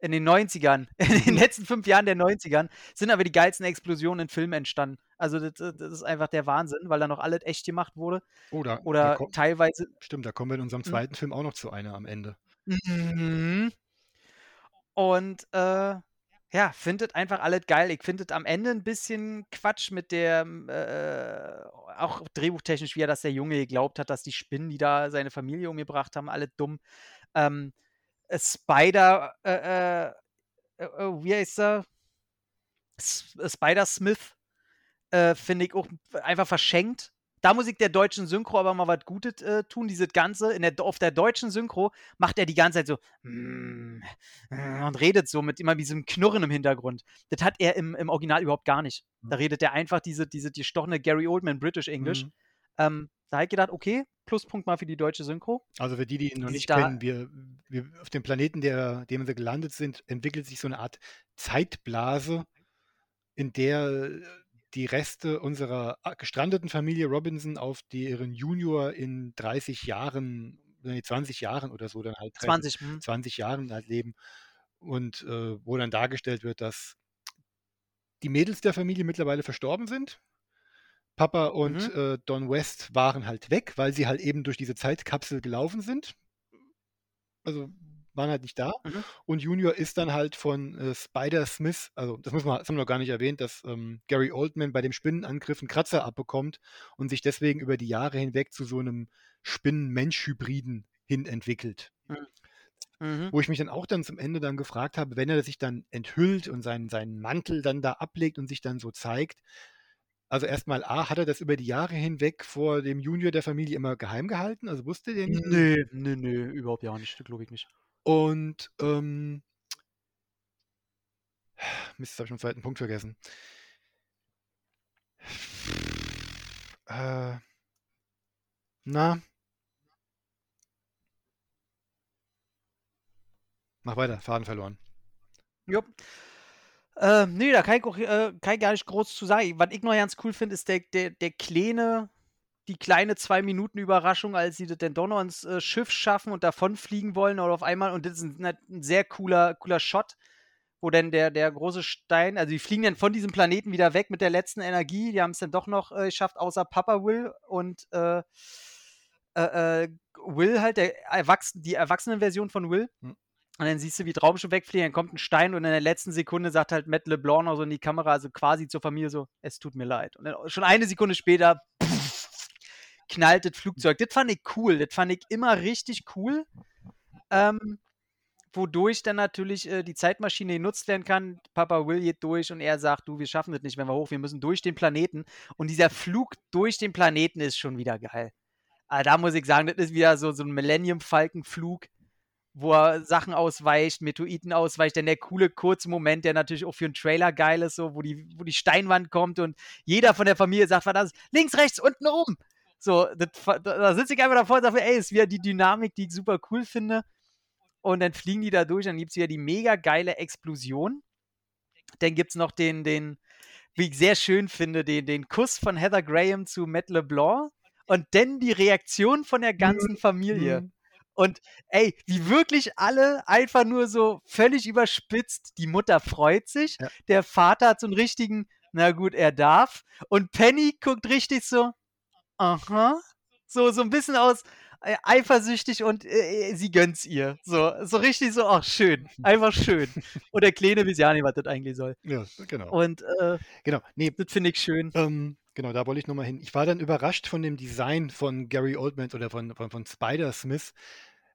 in den 90ern, *laughs* in den letzten fünf Jahren der 90ern, sind aber die geilsten Explosionen in Filmen entstanden. Also das, das ist einfach der Wahnsinn, weil da noch alles echt gemacht wurde. Oh, da Oder kommt, teilweise. stimmt, da kommen wir in unserem Hm? zweiten Film auch noch zu einer am Ende. Mhm. Und äh, ja, findet einfach alles geil. Ich finde am Ende ein bisschen Quatsch mit der, äh, auch drehbuchtechnisch, wie er das der Junge geglaubt hat, dass die Spinnen, die da seine Familie umgebracht haben, alle dumm. Ähm, äh, Spider, äh, äh, äh, äh, wie heißt er? S Spider-Smith, äh, finde ich auch einfach verschenkt. Da muss ich der deutschen Synchro aber mal was Gutes äh, tun. Dieses Ganze, in der, auf der deutschen Synchro macht er die ganze Zeit so mm, mm, und redet so mit immer diesem Knurren im Hintergrund. Das hat er im, im Original überhaupt gar nicht. Da redet er einfach diese, diese gestochene Gary Oldman British English. Mhm. Ähm, da habe ich gedacht, okay, Pluspunkt mal für die deutsche Synchro. Also für die, die ihn noch Die nicht da- kennen, wir, wir auf dem Planeten, der, dem wir gelandet sind, entwickelt sich so eine Art Zeitblase, in der die Reste unserer a- gestrandeten Familie Robinson auf deren Junior in 30 Jahren nee, 20 Jahren oder so dann halt treffen. 20, hm. 20 Jahren halt leben. Und äh, wo dann dargestellt wird, dass die Mädels der Familie mittlerweile verstorben sind. Papa und Mhm. äh, Don West waren halt weg, weil sie halt eben durch diese Zeitkapsel gelaufen sind. Also waren halt nicht da. Mhm. Und Junior ist dann halt von äh, Spider Smith, also das, muss man, das haben wir noch gar nicht erwähnt, dass ähm, Gary Oldman bei dem Spinnenangriff einen Kratzer abbekommt und sich deswegen über die Jahre hinweg zu so einem Spinnen-Mensch-Hybriden hin entwickelt. Mhm. Wo ich mich dann auch dann zum Ende dann gefragt habe, wenn er sich dann enthüllt und seinen, seinen Mantel dann da ablegt und sich dann so zeigt. Also erstmal, A, hat er das über die Jahre hinweg vor dem Junior der Familie immer geheim gehalten? Also wusste der nicht? Nee, nee, nee, überhaupt ja nicht, glaube ich nicht. Und ähm, Mist, jetzt habe ich einen zweiten Punkt vergessen. Äh, na. Mach weiter, Faden verloren. Jupp. Ähm, nee, da kann ich, auch, äh, kann ich gar nicht groß zu sagen. Was ich noch ganz cool finde, ist der, der, der kleine, die kleine Zwei-Minuten-Überraschung, als sie das dann doch noch ins äh, Schiff schaffen und davonfliegen wollen oder auf einmal. Und das ist ein, ein sehr cooler, cooler Shot, wo dann der, der große Stein, also die fliegen dann von diesem Planeten wieder weg mit der letzten Energie. Die haben es dann doch noch äh, geschafft, außer Papa Will und äh, äh, äh, Will halt, der Erwachsen, die Erwachsenenversion von Will. Hm. Und dann siehst du, wie Traumschiff wegfliegen, dann kommt ein Stein und in der letzten Sekunde sagt halt Matt LeBlanc noch so in die Kamera, also quasi zur Familie so, es tut mir leid. Und dann schon eine Sekunde später knallt das Flugzeug. Das fand ich cool. Das fand ich immer richtig cool. Ähm, wodurch dann natürlich äh, die Zeitmaschine genutzt werden kann. Papa Will geht durch und er sagt, du, wir schaffen das nicht, wenn wir hoch, wir müssen durch den Planeten. Und dieser Flug durch den Planeten ist schon wieder geil. Aber da muss ich sagen, das ist wieder so, so ein Millennium-Falken-Flug, wo er Sachen ausweicht, Meteoriten ausweicht, denn der coole kurze Moment, der natürlich auch für einen Trailer geil ist, so, wo die, wo die Steinwand kommt und jeder von der Familie sagt, was das links, rechts, unten, oben. So, das, da, sitze ich einfach davor und sage, ey, ist wieder die Dynamik, die ich super cool finde. Und dann fliegen die da durch, dann gibt es wieder die mega geile Explosion. Dann gibt es noch den, den, wie ich sehr schön finde, den, den Kuss von Heather Graham zu Matt LeBlanc und dann die Reaktion von der ganzen Familie. Mhm. Und ey, wie wirklich alle einfach nur so völlig überspitzt. Die Mutter freut sich, Ja. der Vater hat so einen richtigen, na gut, er darf. Und Penny guckt richtig so, aha, so, so ein bisschen aus äh, eifersüchtig und äh, sie gönnt's ihr. So, so richtig so, ach schön, einfach schön. *laughs* Und der Kleine weiß ja nicht, was das eigentlich soll. Ja, genau. Und äh, genau. Nee, das finde ich schön. Ähm, genau, da wollte ich nochmal hin. Ich war dann überrascht von dem Design von Gary Oldman oder von, von, von Spider-Smith,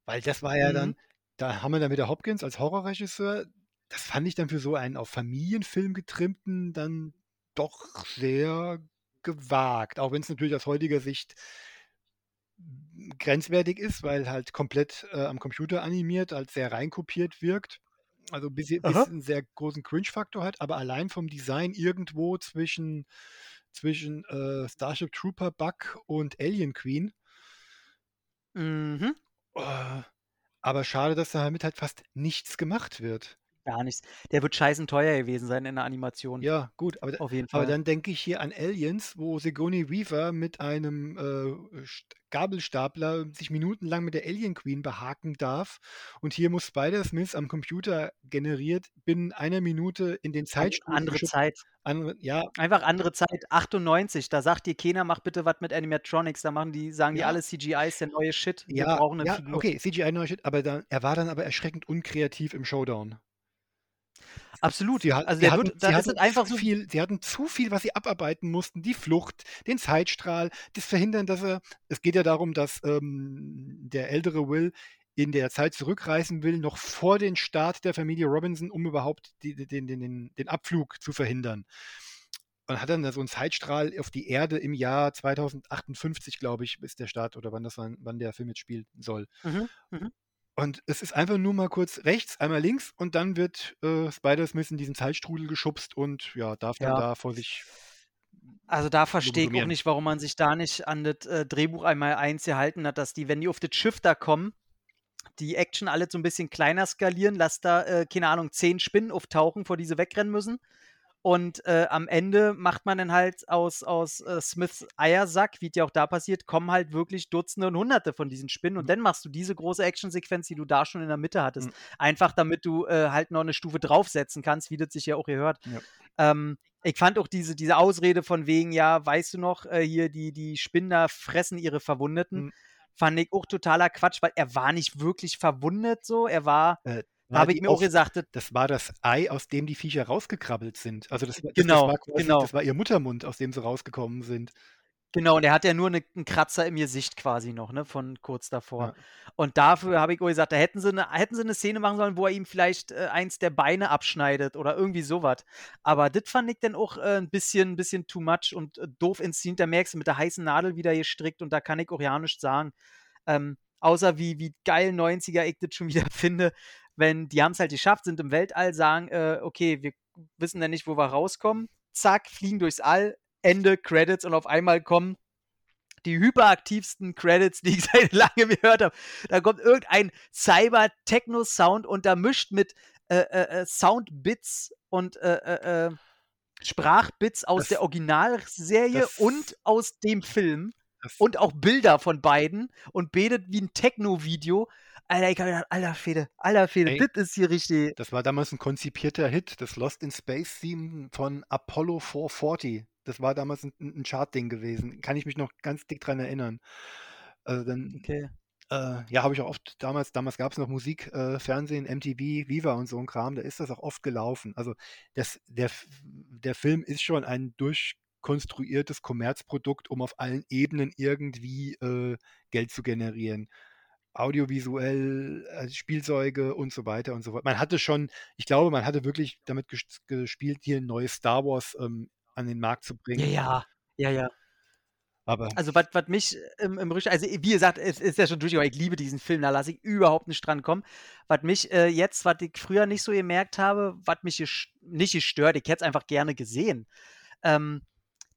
weil das war ja Mhm. dann, da haben wir dann wieder Hopkins als Horrorregisseur. Das fand ich dann für so einen auf Familienfilm getrimmten dann doch sehr gewagt, auch wenn es natürlich aus heutiger Sicht grenzwertig ist, weil halt komplett äh, am Computer animiert, als sehr reinkopiert wirkt. Also Aha. bisschen einen sehr großen Cringe-Faktor hat, aber allein vom Design irgendwo zwischen, zwischen äh, Starship Trooper Bug und Alien Queen. Mhm. Äh, aber schade, dass damit halt fast nichts gemacht wird. Gar nichts. Der wird scheißen teuer gewesen sein in der Animation. Ja, gut, aber, Auf jeden aber Fall. dann denke ich hier an Aliens, wo Sigourney Weaver mit einem äh, St- Gabelstapler sich minutenlang mit der Alien Queen behaken darf. Und hier muss Spider-Smith am Computer generiert binnen einer Minute in den Zeitstuhl andere Zeit. Andere, ja, Einfach andere Zeit. 98. Da sagt dir keiner, mach bitte was mit Animatronics. Da machen die, sagen die Ja. alle CGI ist der neue Shit. Wir ja, brauchen eine ja, Figur. okay, CGI neuer Shit, aber dann, er war dann aber erschreckend unkreativ im Showdown. Absolut. Sie, also sie hatten, wird, sie, hatten einfach zu viel, sie hatten zu viel, was sie abarbeiten mussten. Die Flucht, den Zeitstrahl, das Verhindern, dass er. Es geht ja darum, dass ähm, der ältere Will in der Zeit zurückreisen will, noch vor den Start der Familie Robinson, um überhaupt die, den, den, den, den Abflug zu verhindern. Und hat dann da so einen Zeitstrahl auf die Erde im Jahr 2058, glaube ich, ist der Start oder wann das wann, wann der Film jetzt spielen soll. Mhm, mhm. Und es ist einfach nur mal kurz rechts, einmal links und dann wird äh, Spider-Smith in diesen Zeitstrudel geschubst und ja, darf dann Ja. da vor sich. Also da verstehe ich auch nicht, warum man sich da nicht an das äh, Drehbuch einmal eins gehalten hat, dass die, wenn die auf das Schiff da kommen, die Action alle so ein bisschen kleiner skalieren, lass da, äh, keine Ahnung, zehn Spinnen auftauchen, vor die sie wegrennen müssen. Und äh, am Ende macht man dann halt aus, aus äh, Smiths Eiersack, wie es ja auch da passiert, kommen halt wirklich Dutzende und Hunderte von diesen Spinnen. Und dann machst du diese große Actionsequenz, die du da schon in der Mitte hattest. Mhm. Einfach damit du äh, halt noch eine Stufe draufsetzen kannst, wie das sich ja auch gehört. Ja. Ähm, ich fand auch diese, diese Ausrede von wegen, ja, weißt du noch, äh, hier die, die Spinner fressen ihre Verwundeten. Mhm. Fand ich auch totaler Quatsch, weil er war nicht wirklich verwundet so. Er war, Äh, war habe ich mir auch gesagt, das, war das Ei, aus dem die Viecher rausgekrabbelt sind. Also das, war- das, Genau, das war quasi, genau. das war ihr Muttermund, aus dem sie rausgekommen sind. Genau, und er hat ja nur 'ne 'n Kratzer im Gesicht quasi noch, ne, von kurz davor. Ja. Und dafür habe ich auch gesagt, da hätten sie 'ne hätten sie 'ne Szene machen sollen, wo er ihm vielleicht, äh, eins der Beine abschneidet oder irgendwie so was. Aber das fand ich dann auch, äh, 'n bisschen bisschen too much und, äh, doof inszeniert. Da merkst du mit der heißen Nadel wieder gestrickt und da kann ich auch ja nichts sagen. Ähm, außer wie wie geil 90er ich das schon wieder *laughs* finde, wenn die haben's halt geschafft, sind im Weltall, sagen, äh: „Okay, wir wissen ja nicht, wo wir rauskommen.“ Zack, fliegen durchs All, Ende, Credits und auf einmal kommen die hyperaktivsten Credits, *laughs* die ich seit langem gehört habe. Da kommt irgendein Cyber-Techno-Sound untermischt mit äh, äh, äh, Soundbits und äh, äh, äh, Sprachbits aus Das- der Originalserie und aus dem Film und auch Bilder von beiden und betet wie ein Techno-Video. Alter, ich hab gedacht, alter Fede, alter Fede, das ist hier richtig. das war damals ein konzipierter Hit, das Lost in Space Theme von Apollo 440. Das war damals ein, ein Chartding gewesen. Kann ich mich noch ganz dick dran erinnern. Also dann, Okay. äh, ja, habe ich auch oft damals, damals gab es noch Musik, äh, Fernsehen, MTV, Viva und so ein Kram, da ist das auch oft gelaufen. Also das, der, der Film ist schon ein durchkonstruiertes Kommerzprodukt, um auf allen Ebenen irgendwie äh, Geld zu generieren. Audiovisuell, äh, Spielzeuge und so weiter und so fort. Man hatte schon, ich glaube, man hatte wirklich damit ges- gespielt, hier ein neues Star Wars ähm, an den Markt zu bringen. ja, ja, ja. Aber Also, was mich im im Rücken also, wie gesagt, es ist ja schon durchgegangen, ich liebe diesen Film, da lasse ich überhaupt nicht dran kommen. Was mich, äh, jetzt was ich früher nicht so gemerkt habe, was mich nicht gestört, ich hätte es einfach gerne gesehen. Ähm,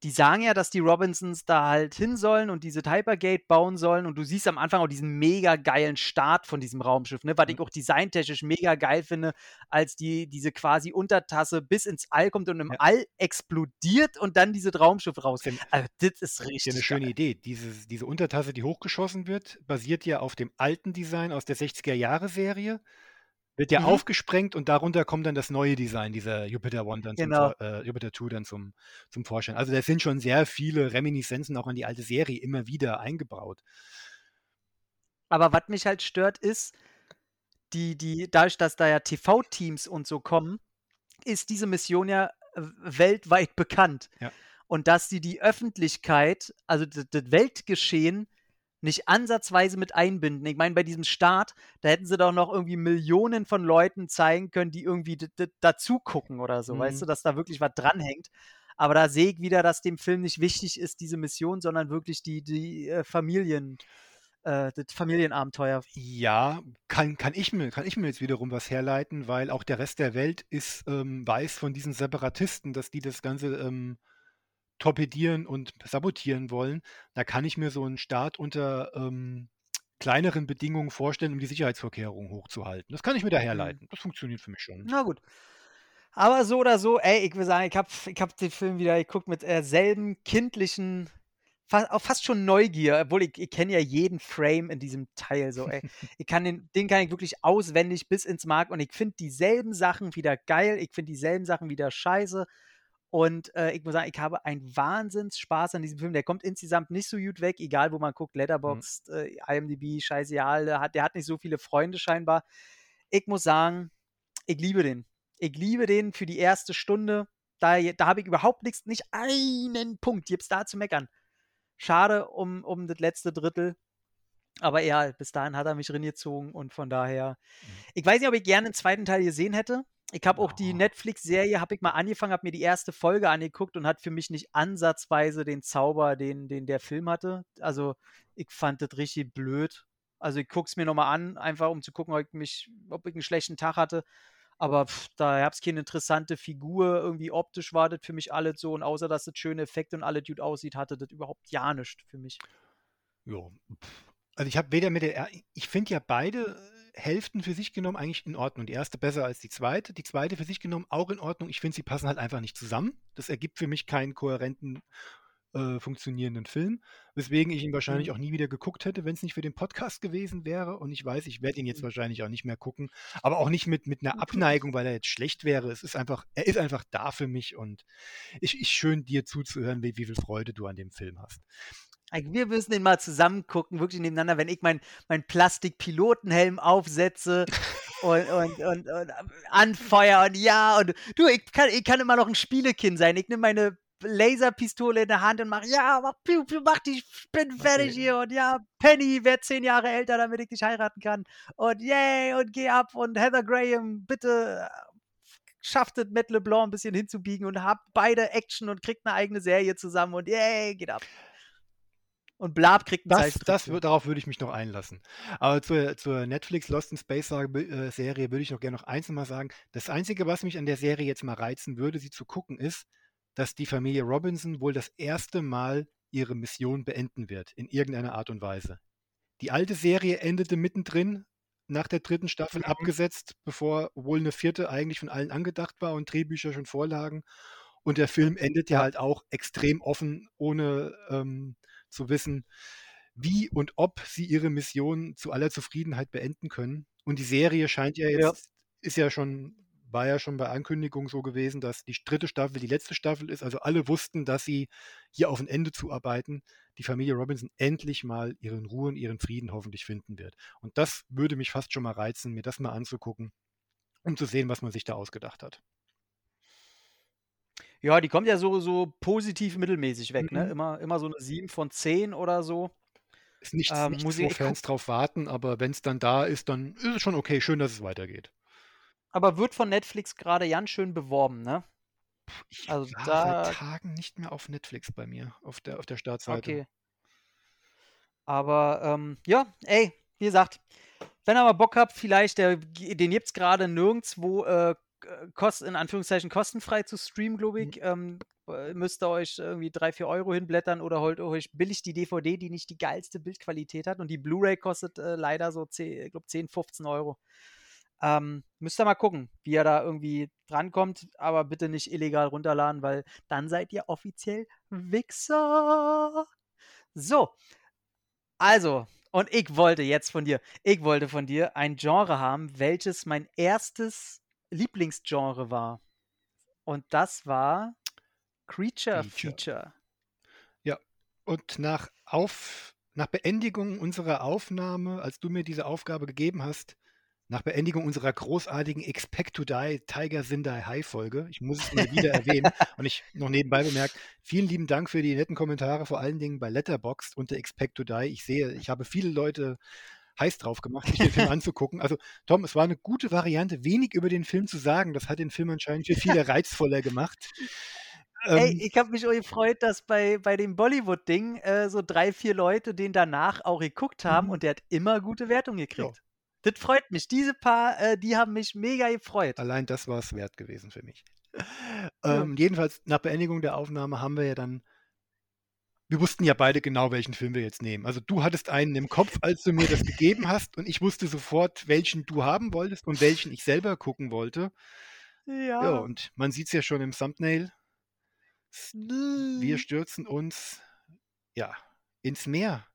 die sagen ja, dass die Robinsons da halt hin sollen und diese Hypergate bauen sollen und du siehst am Anfang auch diesen mega geilen Start von diesem Raumschiff, ne, was ich auch designtechnisch mega geil finde, als die diese quasi Untertasse bis ins All kommt und im Ja. All explodiert und dann dieses Raumschiff raus Denn- also, das ist ist ja richtig eine schöne geil. Idee. Dieses, diese Untertasse, die hochgeschossen wird, basiert ja auf dem alten Design aus der 60er-Jahre-Serie. Wird ja Mhm. aufgesprengt und darunter kommt dann das neue Design, dieser Jupiter One dann zum Genau. Vor- äh, Jupiter 2 dann zum, zum Vorschein. Also da sind schon sehr viele Reminiszenzen auch an die alte Serie immer wieder eingebaut. Aber was mich halt stört, ist, die, die, dadurch, dass da ja TV-Teams und so kommen, ist diese Mission ja äh, weltweit bekannt. Ja. Und dass die die Öffentlichkeit, also das, das Weltgeschehen, nicht ansatzweise mit einbinden. Ich meine, bei diesem Start, da hätten sie doch noch irgendwie Millionen von Leuten zeigen können, die irgendwie dazu gucken oder so, weißt Mhm. du, dass da wirklich was dranhängt. Aber da sehe ich wieder, dass dem Film nicht wichtig ist, diese Mission, sondern wirklich die, die äh, Familien, äh, das Familienabenteuer. Ja, kann, kann, ich mir, kann ich mir jetzt wiederum was herleiten, weil auch der Rest der Welt ist, ähm, weiß von diesen Separatisten, dass die das Ganze ähm, torpedieren und sabotieren wollen. Da kann ich mir so einen Start unter ähm, kleineren Bedingungen vorstellen, um die Sicherheitsvorkehrungen hochzuhalten. Das kann ich mir da Mhm. herleiten. Das funktioniert für mich schon. Na gut. Aber so oder so, ey, ich will sagen, ich habe ich hab den Film wieder geguckt mit äh, selben kindlichen, fa auch fast schon Neugier, obwohl ich, ich kenne ja jeden Frame in diesem Teil so, ey. *laughs* Ich kann den, den kann ich wirklich auswendig bis ins Mark und ich finde dieselben Sachen wieder geil, ich finde dieselben Sachen wieder scheiße. Und äh, ich muss sagen, ich habe einen Wahnsinns-Spaß an diesem Film. Der kommt insgesamt nicht so gut weg, egal wo man guckt, Letterboxd, äh, IMDb, scheißegal. Der hat, der hat nicht so viele Freunde scheinbar. Ich muss sagen, ich liebe den. Ich liebe den für die erste Stunde. Da, da habe ich überhaupt nichts, nicht einen Punkt. Gibt's da zu meckern. Schade um, um das letzte Drittel. Aber ja, bis dahin hat er mich reingezogen und von daher. Ich weiß nicht, ob ich gerne einen zweiten Teil gesehen hätte. Ich habe auch die Oh. Netflix-Serie, habe ich mal angefangen, habe mir die erste Folge angeguckt und hat für mich nicht ansatzweise den Zauber, den, den der Film hatte. Also ich fand das richtig blöd. Also ich gucke es mir nochmal an, einfach um zu gucken, ob ich, mich, ob ich einen schlechten Tag hatte. Aber pff, da gab es keine interessante Figur. Irgendwie optisch war das für mich alles so. Und außer, dass das schöne Effekte und alles gut aussieht, hatte das überhaupt ja nichts für mich. Ja. Also ich habe weder mit der, er- ich finde ja beide Hälften für sich genommen eigentlich in Ordnung. Die erste besser als die zweite. Die zweite für sich genommen auch in Ordnung. Ich finde, sie passen halt einfach nicht zusammen. Das ergibt für mich keinen kohärenten äh, funktionierenden Film, weswegen ich ihn wahrscheinlich Mhm. auch nie wieder geguckt hätte, wenn es nicht für den Podcast gewesen wäre. Und ich weiß, ich werde ihn jetzt Mhm. wahrscheinlich auch nicht mehr gucken, aber auch nicht mit, mit einer Abneigung, weil er jetzt schlecht wäre. Es ist einfach, er ist einfach da für mich und ich, ich schön dir zuzuhören, wie, wie viel Freude du an dem Film hast. Wir müssen den mal zusammen gucken, wirklich nebeneinander, wenn ich meinen mein Plastik-Pilotenhelm aufsetze und, und, und, und anfeuer und ja, und du, ich kann, ich kann immer noch ein Spielekind sein. Ich nehme meine Laserpistole in der Hand und mache, ja, mach, piu, piu, mach die Spin fertig Okay. hier und ja, Penny wird zehn Jahre älter, damit ich dich heiraten kann. Und yay, und geh ab und Heather Graham, bitte äh, schafft es, Matt LeBlanc ein bisschen hinzubiegen und habt beide Action und kriegt eine eigene Serie zusammen und yay, geht ab. Und Blab kriegt einen Das, das, wür- darauf würde ich mich noch einlassen. Aber zur, zur Netflix Lost in Space äh, Serie würde ich noch gerne noch eins mal sagen. Das Einzige, was mich an der Serie jetzt mal reizen würde, sie zu gucken, ist, dass die Familie Robinson wohl das erste Mal ihre Mission beenden wird, in irgendeiner Art und Weise. Die alte Serie endete mittendrin, nach der dritten Staffel Mhm. abgesetzt, bevor wohl eine vierte eigentlich von allen angedacht war und Drehbücher schon vorlagen. Und der Film endet ja Ja. halt auch extrem offen, ohne ähm, zu wissen, wie und ob sie ihre Mission zu aller Zufriedenheit beenden können. Und die Serie scheint ja Ja. jetzt, ist ja schon, war ja schon bei Ankündigung so gewesen, dass die dritte Staffel die letzte Staffel ist. Also alle wussten, dass sie hier auf ein Ende zuarbeiten. Die Familie Robinson endlich mal ihren Ruhe und ihren Frieden hoffentlich finden wird. Und das würde mich fast schon mal reizen, mir das mal anzugucken, um zu sehen, was man sich da ausgedacht hat. Ja, die kommt ja so, so positiv mittelmäßig weg, ne? Mhm. Immer, immer so eine 7 von 10 oder so. Ist nichts, Ähm, nichts muss wo Fans drauf warten, aber wenn es dann da ist, dann ist es schon okay. Schön, dass es weitergeht. aber wird von Netflix gerade ganz schön beworben, ne? Ich Also war da, seit Tagen nicht mehr auf Netflix bei mir, auf der, auf der Startseite. okay. Aber ähm, ja, ey, wie gesagt, wenn ihr mal Bock habt, vielleicht, der, den gibt es gerade nirgendwo äh, kost, in Anführungszeichen kostenfrei zu streamen, glaube Mhm. ich. Ähm, äh, müsst ihr euch irgendwie 3, 4 Euro hinblättern oder holt euch billig die DVD, die nicht die geilste Bildqualität hat. Und die Blu-ray kostet äh, leider so 10, ich glaub 10, 15 Euro. Ähm, müsst ihr mal gucken, wie ihr da irgendwie drankommt, aber bitte nicht illegal runterladen, weil dann seid ihr offiziell Wichser. So, also, und ich wollte jetzt von dir, ich wollte von dir ein Genre haben, welches mein erstes Lieblingsgenre war. Und das war Creature Feature. Feature. Ja, und nach, auf, nach Beendigung unserer Aufnahme, als du mir diese Aufgabe gegeben hast, nach Beendigung unserer großartigen Expect to Die Tiger Sindai High Folge, ich muss es mal wieder *laughs* erwähnen und ich noch nebenbei bemerkt, vielen lieben Dank für die netten Kommentare, vor allen Dingen bei Letterboxd unter Expect to Die. Ich sehe, ich habe viele Leute heiß drauf gemacht, sich den Film *laughs* anzugucken. Also Tom, es war eine gute Variante, wenig über den Film zu sagen. Das hat den Film anscheinend für *laughs* viele reizvoller gemacht. Ey, Ähm, ich habe mich auch gefreut, dass bei, bei dem Bollywood-Ding äh, so drei, vier Leute den danach auch geguckt haben Mhm. und der hat immer gute Wertungen ja, gekriegt. Das freut mich. Diese paar, äh, die haben mich mega gefreut. allein das war es wert gewesen für mich. Ja. Ähm, jedenfalls, nach Beendigung der Aufnahme haben wir ja dann, wir wussten ja beide genau, welchen Film wir jetzt nehmen. Also du hattest einen im Kopf, als du mir das gegeben hast und ich wusste sofort, welchen du haben wolltest und welchen ich selber gucken wollte. Ja, Ja. und man sieht es ja schon im Thumbnail. Wir stürzen uns, ja, ins Meer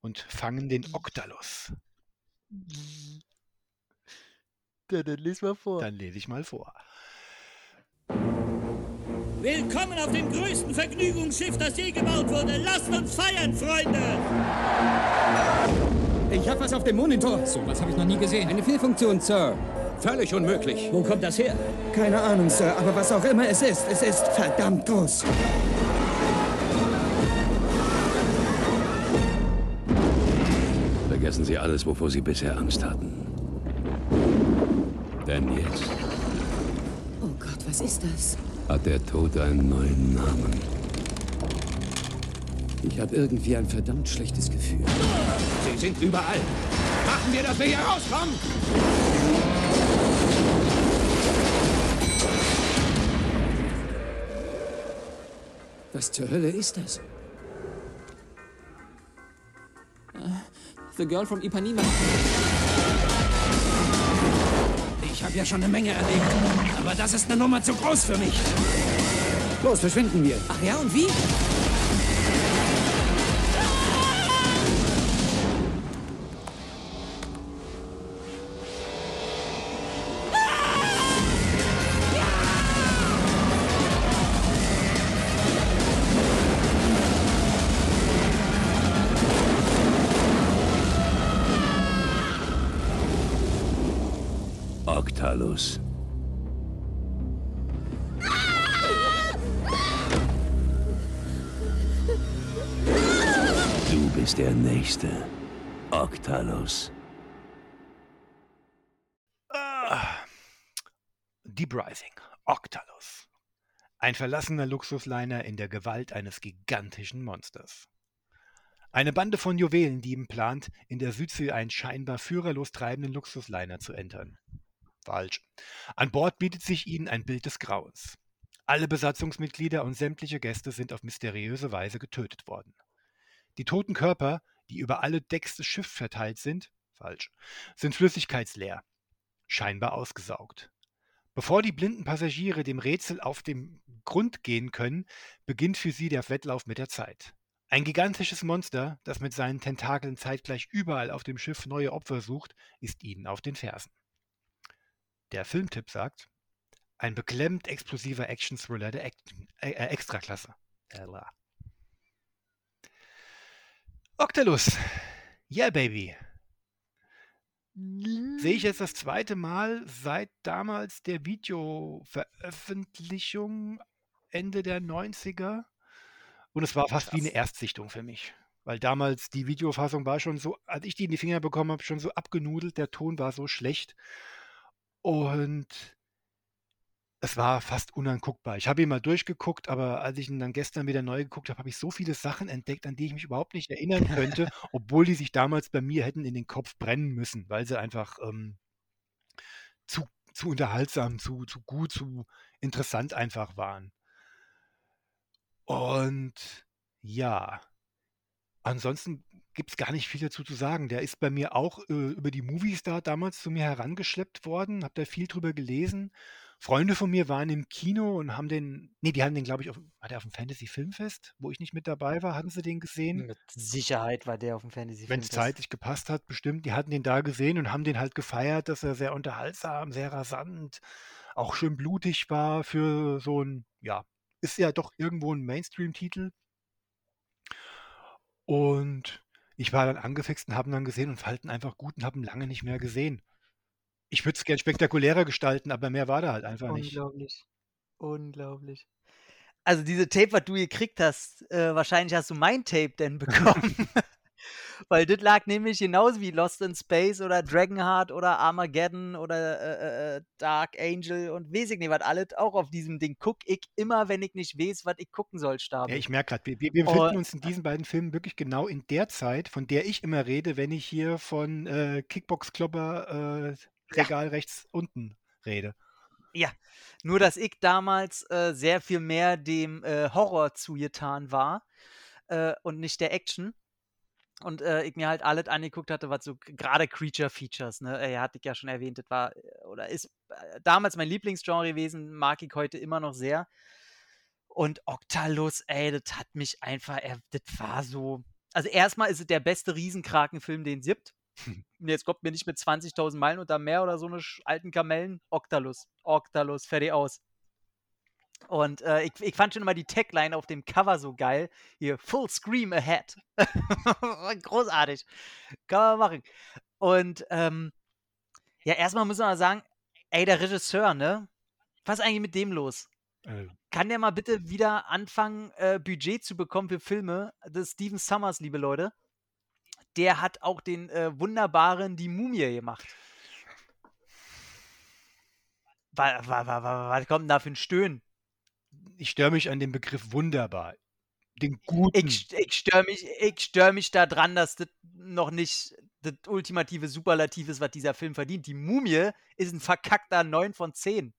und fangen den Oktalos. Ja, dann lies mal vor. Dann lese ich mal vor. Willkommen auf dem größten Vergnügungsschiff, das je gebaut wurde. Lasst uns feiern, Freunde! Ich hab was auf dem Monitor. So was habe ich noch nie gesehen. Eine Fehlfunktion, Sir. Völlig unmöglich. Wo kommt das her? Keine Ahnung, Sir, aber was auch immer es ist, es ist verdammt groß. Vergessen Sie alles, wovor Sie bisher Angst hatten. Denn jetzt Oh Gott, was ist das? Hat der Tod einen neuen Namen. Ich habe irgendwie ein verdammt schlechtes Gefühl. Sie sind überall. Machen wir, dass wir hier rauskommen! Was zur Hölle ist das? The Girl from Ipanema. Ja schon eine Menge erlebt. Aber das ist eine Nummer zu groß für mich. Los, verschwinden wir. Ach ja, und wie? Nächste. Octalus. Ah. Deep Rising. Octalus. Ein verlassener Luxusliner in der Gewalt eines gigantischen Monsters. Eine Bande von Juwelendieben plant, in der Südsee einen scheinbar führerlos treibenden Luxusliner zu entern. Falsch. An Bord bietet sich ihnen ein Bild des Grauens. Alle Besatzungsmitglieder und sämtliche Gäste sind auf mysteriöse Weise getötet worden. Die toten Körper, die über alle Decks des Schiffs verteilt sind, falsch, sind flüssigkeitsleer, scheinbar ausgesaugt. Bevor die blinden Passagiere dem Rätsel auf den Grund gehen können, beginnt für sie der Wettlauf mit der Zeit. Ein gigantisches Monster, das mit seinen Tentakeln zeitgleich überall auf dem Schiff neue Opfer sucht, ist ihnen auf den Fersen. Der Filmtipp sagt, ein beklemmend explosiver Action-Thriller der äh, äh, Extraklasse. Ella. Octalus. Yeah, baby. Sehe ich jetzt das zweite Mal seit damals der Videoveröffentlichung Ende der 90er. Und es war fast wie eine Erstsichtung für mich. Weil damals die Videofassung war schon so, als ich die in die Finger bekommen habe, schon so abgenudelt. Der Ton war so schlecht. Und es war fast unanguckbar. Ich habe ihn mal durchgeguckt, aber als ich ihn dann gestern wieder neu geguckt habe, habe ich so viele Sachen entdeckt, an die ich mich überhaupt nicht erinnern könnte, obwohl die sich damals bei mir hätten in den Kopf brennen müssen, weil sie einfach ähm, zu, zu unterhaltsam, zu, zu gut, zu interessant einfach waren. Und ja, ansonsten gibt es gar nicht viel dazu zu sagen. Der ist bei mir auch äh, über die Moviestar damals zu mir herangeschleppt worden, habe da viel drüber gelesen. Freunde von mir waren im Kino und haben den, nee, die haben den, glaube ich, auf, war der auf dem Fantasy Filmfest, wo ich nicht mit dabei war, hatten sie den gesehen? Mit Sicherheit war der auf dem Fantasy Wenn es Filmfest. zeitlich gepasst hat, bestimmt. Die hatten den da gesehen und haben den halt gefeiert, dass er sehr unterhaltsam, sehr rasant, auch schön blutig war für so ein, ja, ist ja doch irgendwo ein Mainstream-Titel. Und ich war dann angefixt und habe ihn dann gesehen und fand ihn einfach gut und habe ihn lange nicht mehr gesehen. Ich würde es gern spektakulärer gestalten, aber mehr war da halt einfach nicht. Unglaublich. Unglaublich. Also diese Tape, was du gekriegt hast, äh, wahrscheinlich hast du mein Tape denn *laughs* bekommen. *laughs* Weil das lag nämlich genauso wie Lost in Space oder Dragonheart oder Armageddon oder äh, äh, Dark Angel und weiß ich nicht, was alles auch auf diesem Ding guck ich immer, wenn ich nicht weiß, was ich gucken soll, Ja, Stabi. ich merke gerade, wir, wir befinden Und- uns in diesen beiden Filmen wirklich genau in der Zeit, von der ich immer rede, wenn ich hier von äh, Kickbox-Klopper äh, Regal rechts unten rede. Ja, nur dass ich damals äh, sehr viel mehr dem äh, Horror zugetan war äh, und nicht der Action. Und äh, ich mir halt alles angeguckt hatte, was so gerade Creature Features, ne, äh, hatte ich ja schon erwähnt, das war äh, oder ist damals mein Lieblingsgenre gewesen, mag ich heute immer noch sehr. Und Octalus, ey, das hat mich einfach, er, das war so. Also erstmal ist es der beste Riesenkrakenfilm, den es gibt. Und jetzt kommt mir nicht mit 20.000 Meilen unter Meer oder so eine alten Kamellen. Octalus, Octalus, fertig aus. Und äh, ich, ich fand schon immer die Tagline auf dem Cover so geil. Hier, Full Scream Ahead. *laughs* Großartig. Kann man machen. Und ähm, ja, erstmal muss man mal sagen, ey, der Regisseur, ne? Was ist eigentlich mit dem los? Äh, Kann der mal bitte wieder anfangen, äh, Budget zu bekommen für Filme? Ist Steven Summers, liebe Leute. Der hat auch den äh, wunderbaren Die Mumie gemacht. Was, was, was, was kommt denn da für ein Stöhnen? ich störe mich an dem Begriff wunderbar. Den guten. Ich, ich störe mich, ich stör mich daran, dass das noch nicht das ultimative Superlativ ist, was dieser Film verdient. Die Mumie ist ein verkackter 9 von 10.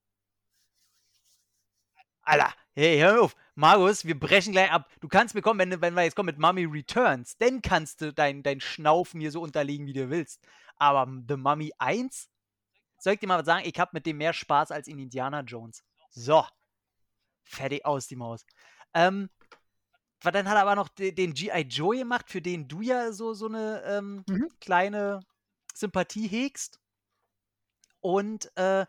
Alter, hey, hör mir auf. Markus, wir brechen gleich ab. Du kannst mir kommen, wenn, wenn wir jetzt kommen mit Mummy Returns, dann kannst du dein, dein Schnaufen hier so unterlegen, wie du willst. Aber The Mummy 1? soll ich dir mal sagen, ich habe mit dem mehr Spaß als in Indiana Jones. So. Fertig aus die Maus. Ähm, dann hat er aber noch den, den G.I. Joe gemacht, für den du ja so, so eine ähm, mhm. kleine Sympathie hegst. Und äh,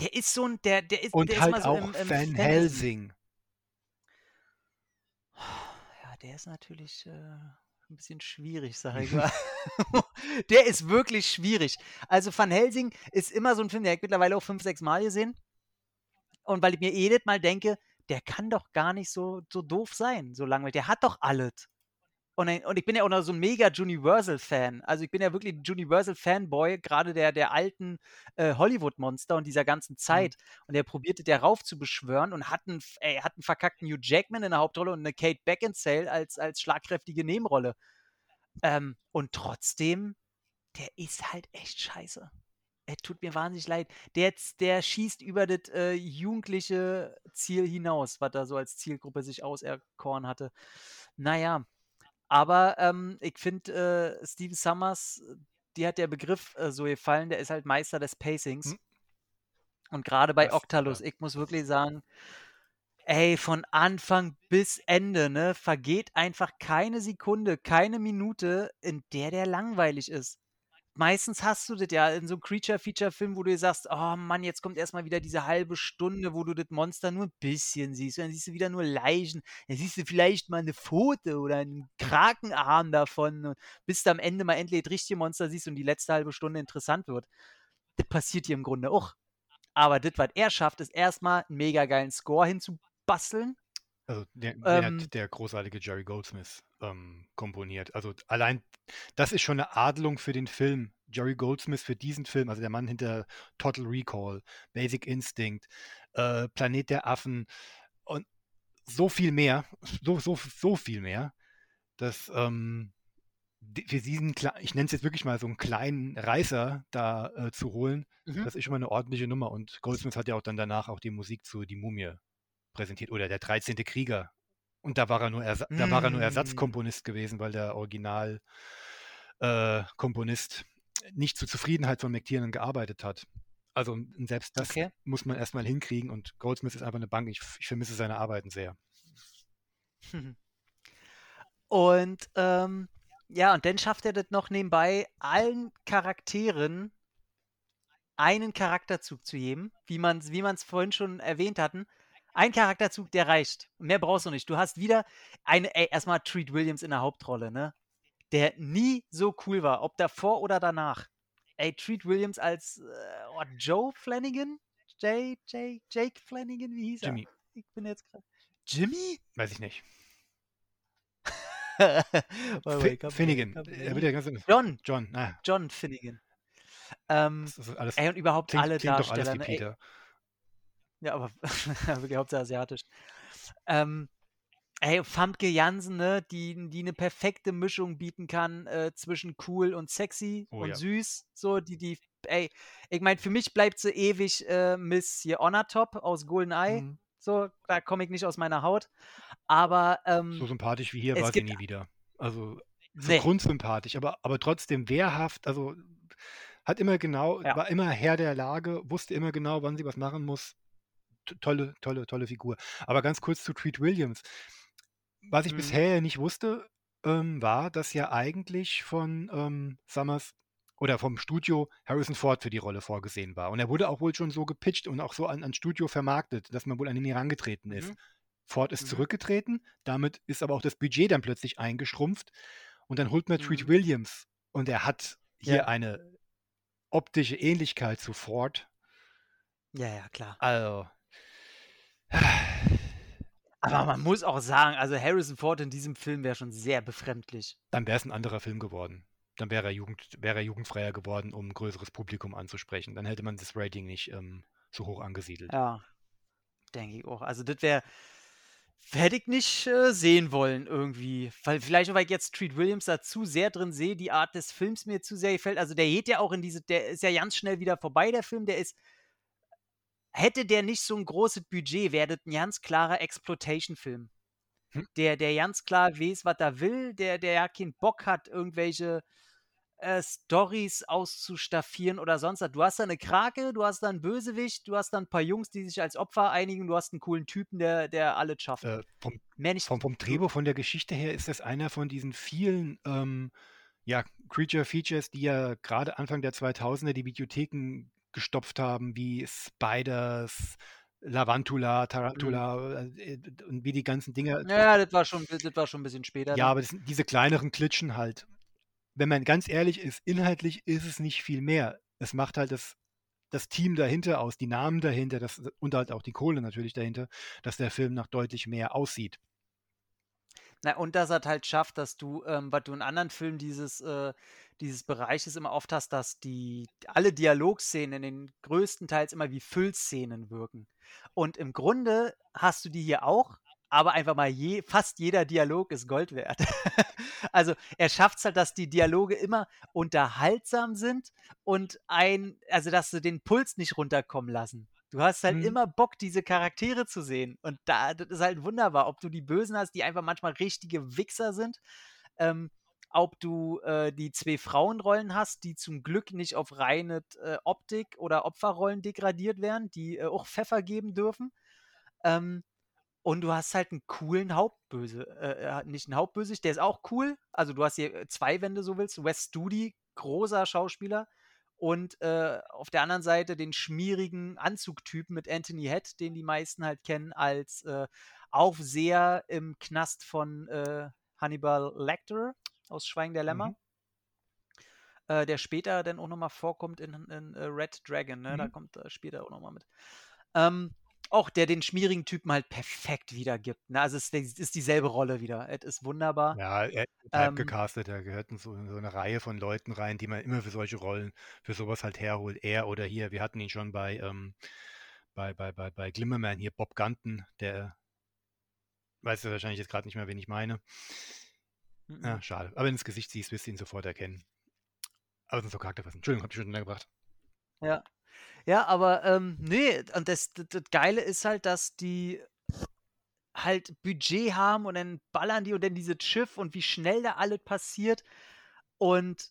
der ist so ein, der, der ist, Und der halt ist mal so auch im, im Van Helsing. Ja, der ist natürlich äh, ein bisschen schwierig, sag ich mal. *laughs* *laughs* der ist wirklich schwierig. Also Van Helsing ist immer so ein Film, der ich mittlerweile auch fünf, sechs Mal gesehen. Und weil ich mir jedes Mal denke, der kann doch gar nicht so, so doof sein, so langweilig. Der hat doch alles. Und, und ich bin ja auch noch so ein mega Universal-Fan. Also ich bin ja wirklich ein Universal-Fanboy, gerade der, der alten äh, Hollywood-Monster und dieser ganzen Zeit. Mhm. Und er probierte darauf zu beschwören und hat einen, ey, hat einen verkackten Hugh Jackman in der Hauptrolle und eine Kate Beckinsale als, als schlagkräftige Nebenrolle. Ähm, und trotzdem, der ist halt echt scheiße. Er tut mir wahnsinnig leid. Der, der schießt über das äh, jugendliche Ziel hinaus, was er so als Zielgruppe sich auserkoren hatte. Naja, aber ähm, ich finde, äh, Steven Summers, die hat der Begriff äh, so gefallen, der ist halt Meister des Pacings. Hm. Und gerade bei das, Octalus, ja. ich muss wirklich sagen, ey, von Anfang bis Ende, ne, vergeht einfach keine Sekunde, keine Minute, in der der langweilig ist meistens hast du das ja in so Creature-Feature-Filmen, wo du dir sagst, oh Mann, jetzt kommt erstmal wieder diese halbe Stunde, wo du das Monster nur ein bisschen siehst. Und dann siehst du wieder nur Leichen. Dann siehst du vielleicht mal eine Pfote oder einen Krakenarm davon. Und bis du am Ende mal endlich das richtige Monster siehst und die letzte halbe Stunde interessant wird. Das passiert hier im Grunde auch. Aber das, was er schafft, ist erstmal einen mega geilen Score hinzubasteln. Also der, der ähm, hat der großartige Jerry Goldsmith ähm, komponiert. Also allein das ist schon eine Adelung für den Film. Jerry Goldsmith für diesen Film, also der Mann hinter Total Recall, Basic Instinct, äh, Planet der Affen und so viel mehr, so, so, so viel mehr, dass ähm, für diesen, ich nenne es jetzt wirklich mal so einen kleinen Reißer da äh, zu holen, mhm. das ist schon mal eine ordentliche Nummer. Und Goldsmith hat ja auch dann danach auch die Musik zu Die Mumie präsentiert oder der 13. Krieger. Und da war er nur, Ersa mm. da war er nur hm. Ersatzkomponist gewesen, weil der Originalkomponist äh, nicht zur Zufriedenheit von McTiernan gearbeitet hat. Also selbst das okay. muss man erstmal hinkriegen und Goldsmith ist einfach eine Bank. Ich, ich vermisse seine Arbeiten sehr. *laughs* Und ähm, ja, und dann schafft er das noch nebenbei, allen Charakteren einen Charakterzug zu geben, wie man es wie vorhin schon erwähnt hatten. Ein Charakterzug, der reicht. Mehr brauchst du nicht. Du hast wieder eine, ey, erstmal Treat Williams in der Hauptrolle, ne? Der nie so cool war, ob davor oder danach. Ey, Treat Williams als äh, oh, Joe Flanagan? Jay, Jay, Jake Flanagan, wie hieß Jimmy. er? Ich bin jetzt gerade. Jimmy? Weiß ich nicht. *laughs* wait, wait, Finnegan. Er wird ja ganz John. John. Ah. John Finnegan. Ähm, alles, ey, und überhaupt klingt, alle klingt Darsteller. Doch alles wie ne, Peter. Ey, ja, aber *laughs* wirklich hauptsächlich asiatisch. Ähm, ey, Famke Jansen, ne, die, die eine perfekte Mischung bieten kann äh, zwischen cool und sexy Oh und ja. süß. So, die, die, ey, ich meine, für mich bleibt sie ewig äh, Miss hier Honor-Top aus GoldenEye. Mhm. So, da komme ich nicht aus meiner Haut. Aber, ähm, So sympathisch wie hier war sie nie wieder. Also so Nee. grundsympathisch, aber, aber trotzdem wehrhaft. Also hat immer genau, Ja. war immer Herr der Lage, wusste immer genau, wann sie was machen muss. Tolle, tolle, tolle Figur. Aber ganz kurz zu Treat Williams. Was ich Mhm. bisher nicht wusste, ähm, war, dass ja eigentlich von ähm, Summers oder vom Studio Harrison Ford für die Rolle vorgesehen war. Und er wurde auch wohl schon so gepitcht und auch so an, an Studio vermarktet, dass man wohl an ihn herangetreten ist. Mhm. Ford ist Mhm. zurückgetreten, damit ist aber auch das Budget dann plötzlich eingeschrumpft. Und dann holt man Treat Mhm. Williams und er hat hier Ja. eine optische Ähnlichkeit zu Ford. Ja, ja, klar. Also. Aber man muss auch sagen, also Harrison Ford in diesem Film wäre schon sehr befremdlich. Dann wäre es ein anderer Film geworden. Dann wäre er, Jugend, wäre er jugendfreier geworden, um ein größeres Publikum anzusprechen. Dann hätte man das Rating nicht ähm, so hoch angesiedelt. Ja, denke ich auch. Also das wäre, hätte ich nicht äh, sehen wollen irgendwie. Weil vielleicht, weil ich jetzt Treat Williams da zu sehr drin sehe, die Art des Films mir zu sehr gefällt. Also der geht ja auch in diese, der ist ja ganz schnell wieder vorbei, der Film. Der ist, hätte der nicht so ein großes Budget, wäre das ein ganz klarer Exploitation-Film. Hm. Der, der ganz klar weiß, was er will, der, der ja keinen Bock hat, irgendwelche äh, Stories auszustaffieren oder sonst was. Du hast da eine Krake, du hast da einen Bösewicht, du hast da ein paar Jungs, die sich als Opfer einigen, du hast einen coolen Typen, der, der alles schafft. Äh, vom, Mehr nicht. vom, vom Drehbuch, von der Geschichte her ist das einer von diesen vielen ähm, ja, Creature Features, die ja gerade Anfang der 2000er die Videotheken gestopft haben, wie Spiders, Lavantula, Mhm. Tarantula äh, und wie die ganzen Dinger. Ja, das war schon, das war schon ein bisschen später. Ja, dann. aber das diese kleineren Klitschen halt. Wenn man ganz ehrlich ist, inhaltlich ist es nicht viel mehr. Es macht halt das, das Team dahinter aus, die Namen dahinter das, und halt auch die Kohle natürlich dahinter, dass der Film nach deutlich mehr aussieht. Na, und dass er halt schafft, dass du, ähm, was du in anderen Filmen dieses, äh, dieses Bereiches immer oft hast, dass die alle Dialogszenen in den größten Teils immer wie Füllszenen wirken. Und im Grunde hast du die hier auch, aber einfach mal je, fast jeder Dialog ist Gold wert. *laughs* also er schafft es halt, dass die Dialoge immer unterhaltsam sind und ein, also dass sie den Puls nicht runterkommen lassen. Du hast halt Mhm. immer Bock, diese Charaktere zu sehen. Und da, das ist halt wunderbar, ob du die Bösen hast, die einfach manchmal richtige Wichser sind, ähm, ob du äh, die zwei Frauenrollen hast, die zum Glück nicht auf reine äh, Optik oder Opferrollen degradiert werden, die äh, auch Pfeffer geben dürfen. Ähm, und du hast halt einen coolen Hauptböse, äh, äh, nicht einen Hauptbösewicht, der ist auch cool. Also du hast hier äh, zwei, wenn du so willst. Wes Studi, großer Schauspieler. Und äh, auf der anderen Seite den schmierigen Anzugtypen mit Anthony Head, den die meisten halt kennen als äh, Aufseher im Knast von äh, Hannibal Lecter aus Schweigen der Lämmer. Mhm. Äh, der später dann auch nochmal vorkommt in, in äh, Red Dragon, ne? Da Mhm. kommt er später auch nochmal mit. Ähm, auch der den schmierigen Typen halt perfekt wiedergibt. Ne? Also es ist, es ist dieselbe Rolle wieder. Es ist wunderbar. Ja, er ist Ähm, gecastet, da gehört in so, in so eine Reihe von Leuten rein, die man immer für solche Rollen, für sowas halt herholt. Er oder hier, wir hatten ihn schon bei, ähm, bei, bei, bei, bei Glimmerman hier, Bob Gunton, der weißt du wahrscheinlich jetzt gerade nicht mehr, wen ich meine. Mhm. Ja, schade. Aber wenn du ins Gesicht siehst, wirst du ihn sofort erkennen. Aber es sind so Charakterfassen. Entschuldigung, hab ich schon untergebracht. Ja. Ja, aber ähm, nee, und das, das, das Geile ist halt, dass die halt Budget haben und dann ballern die und dann dieses Schiff und wie schnell da alles passiert und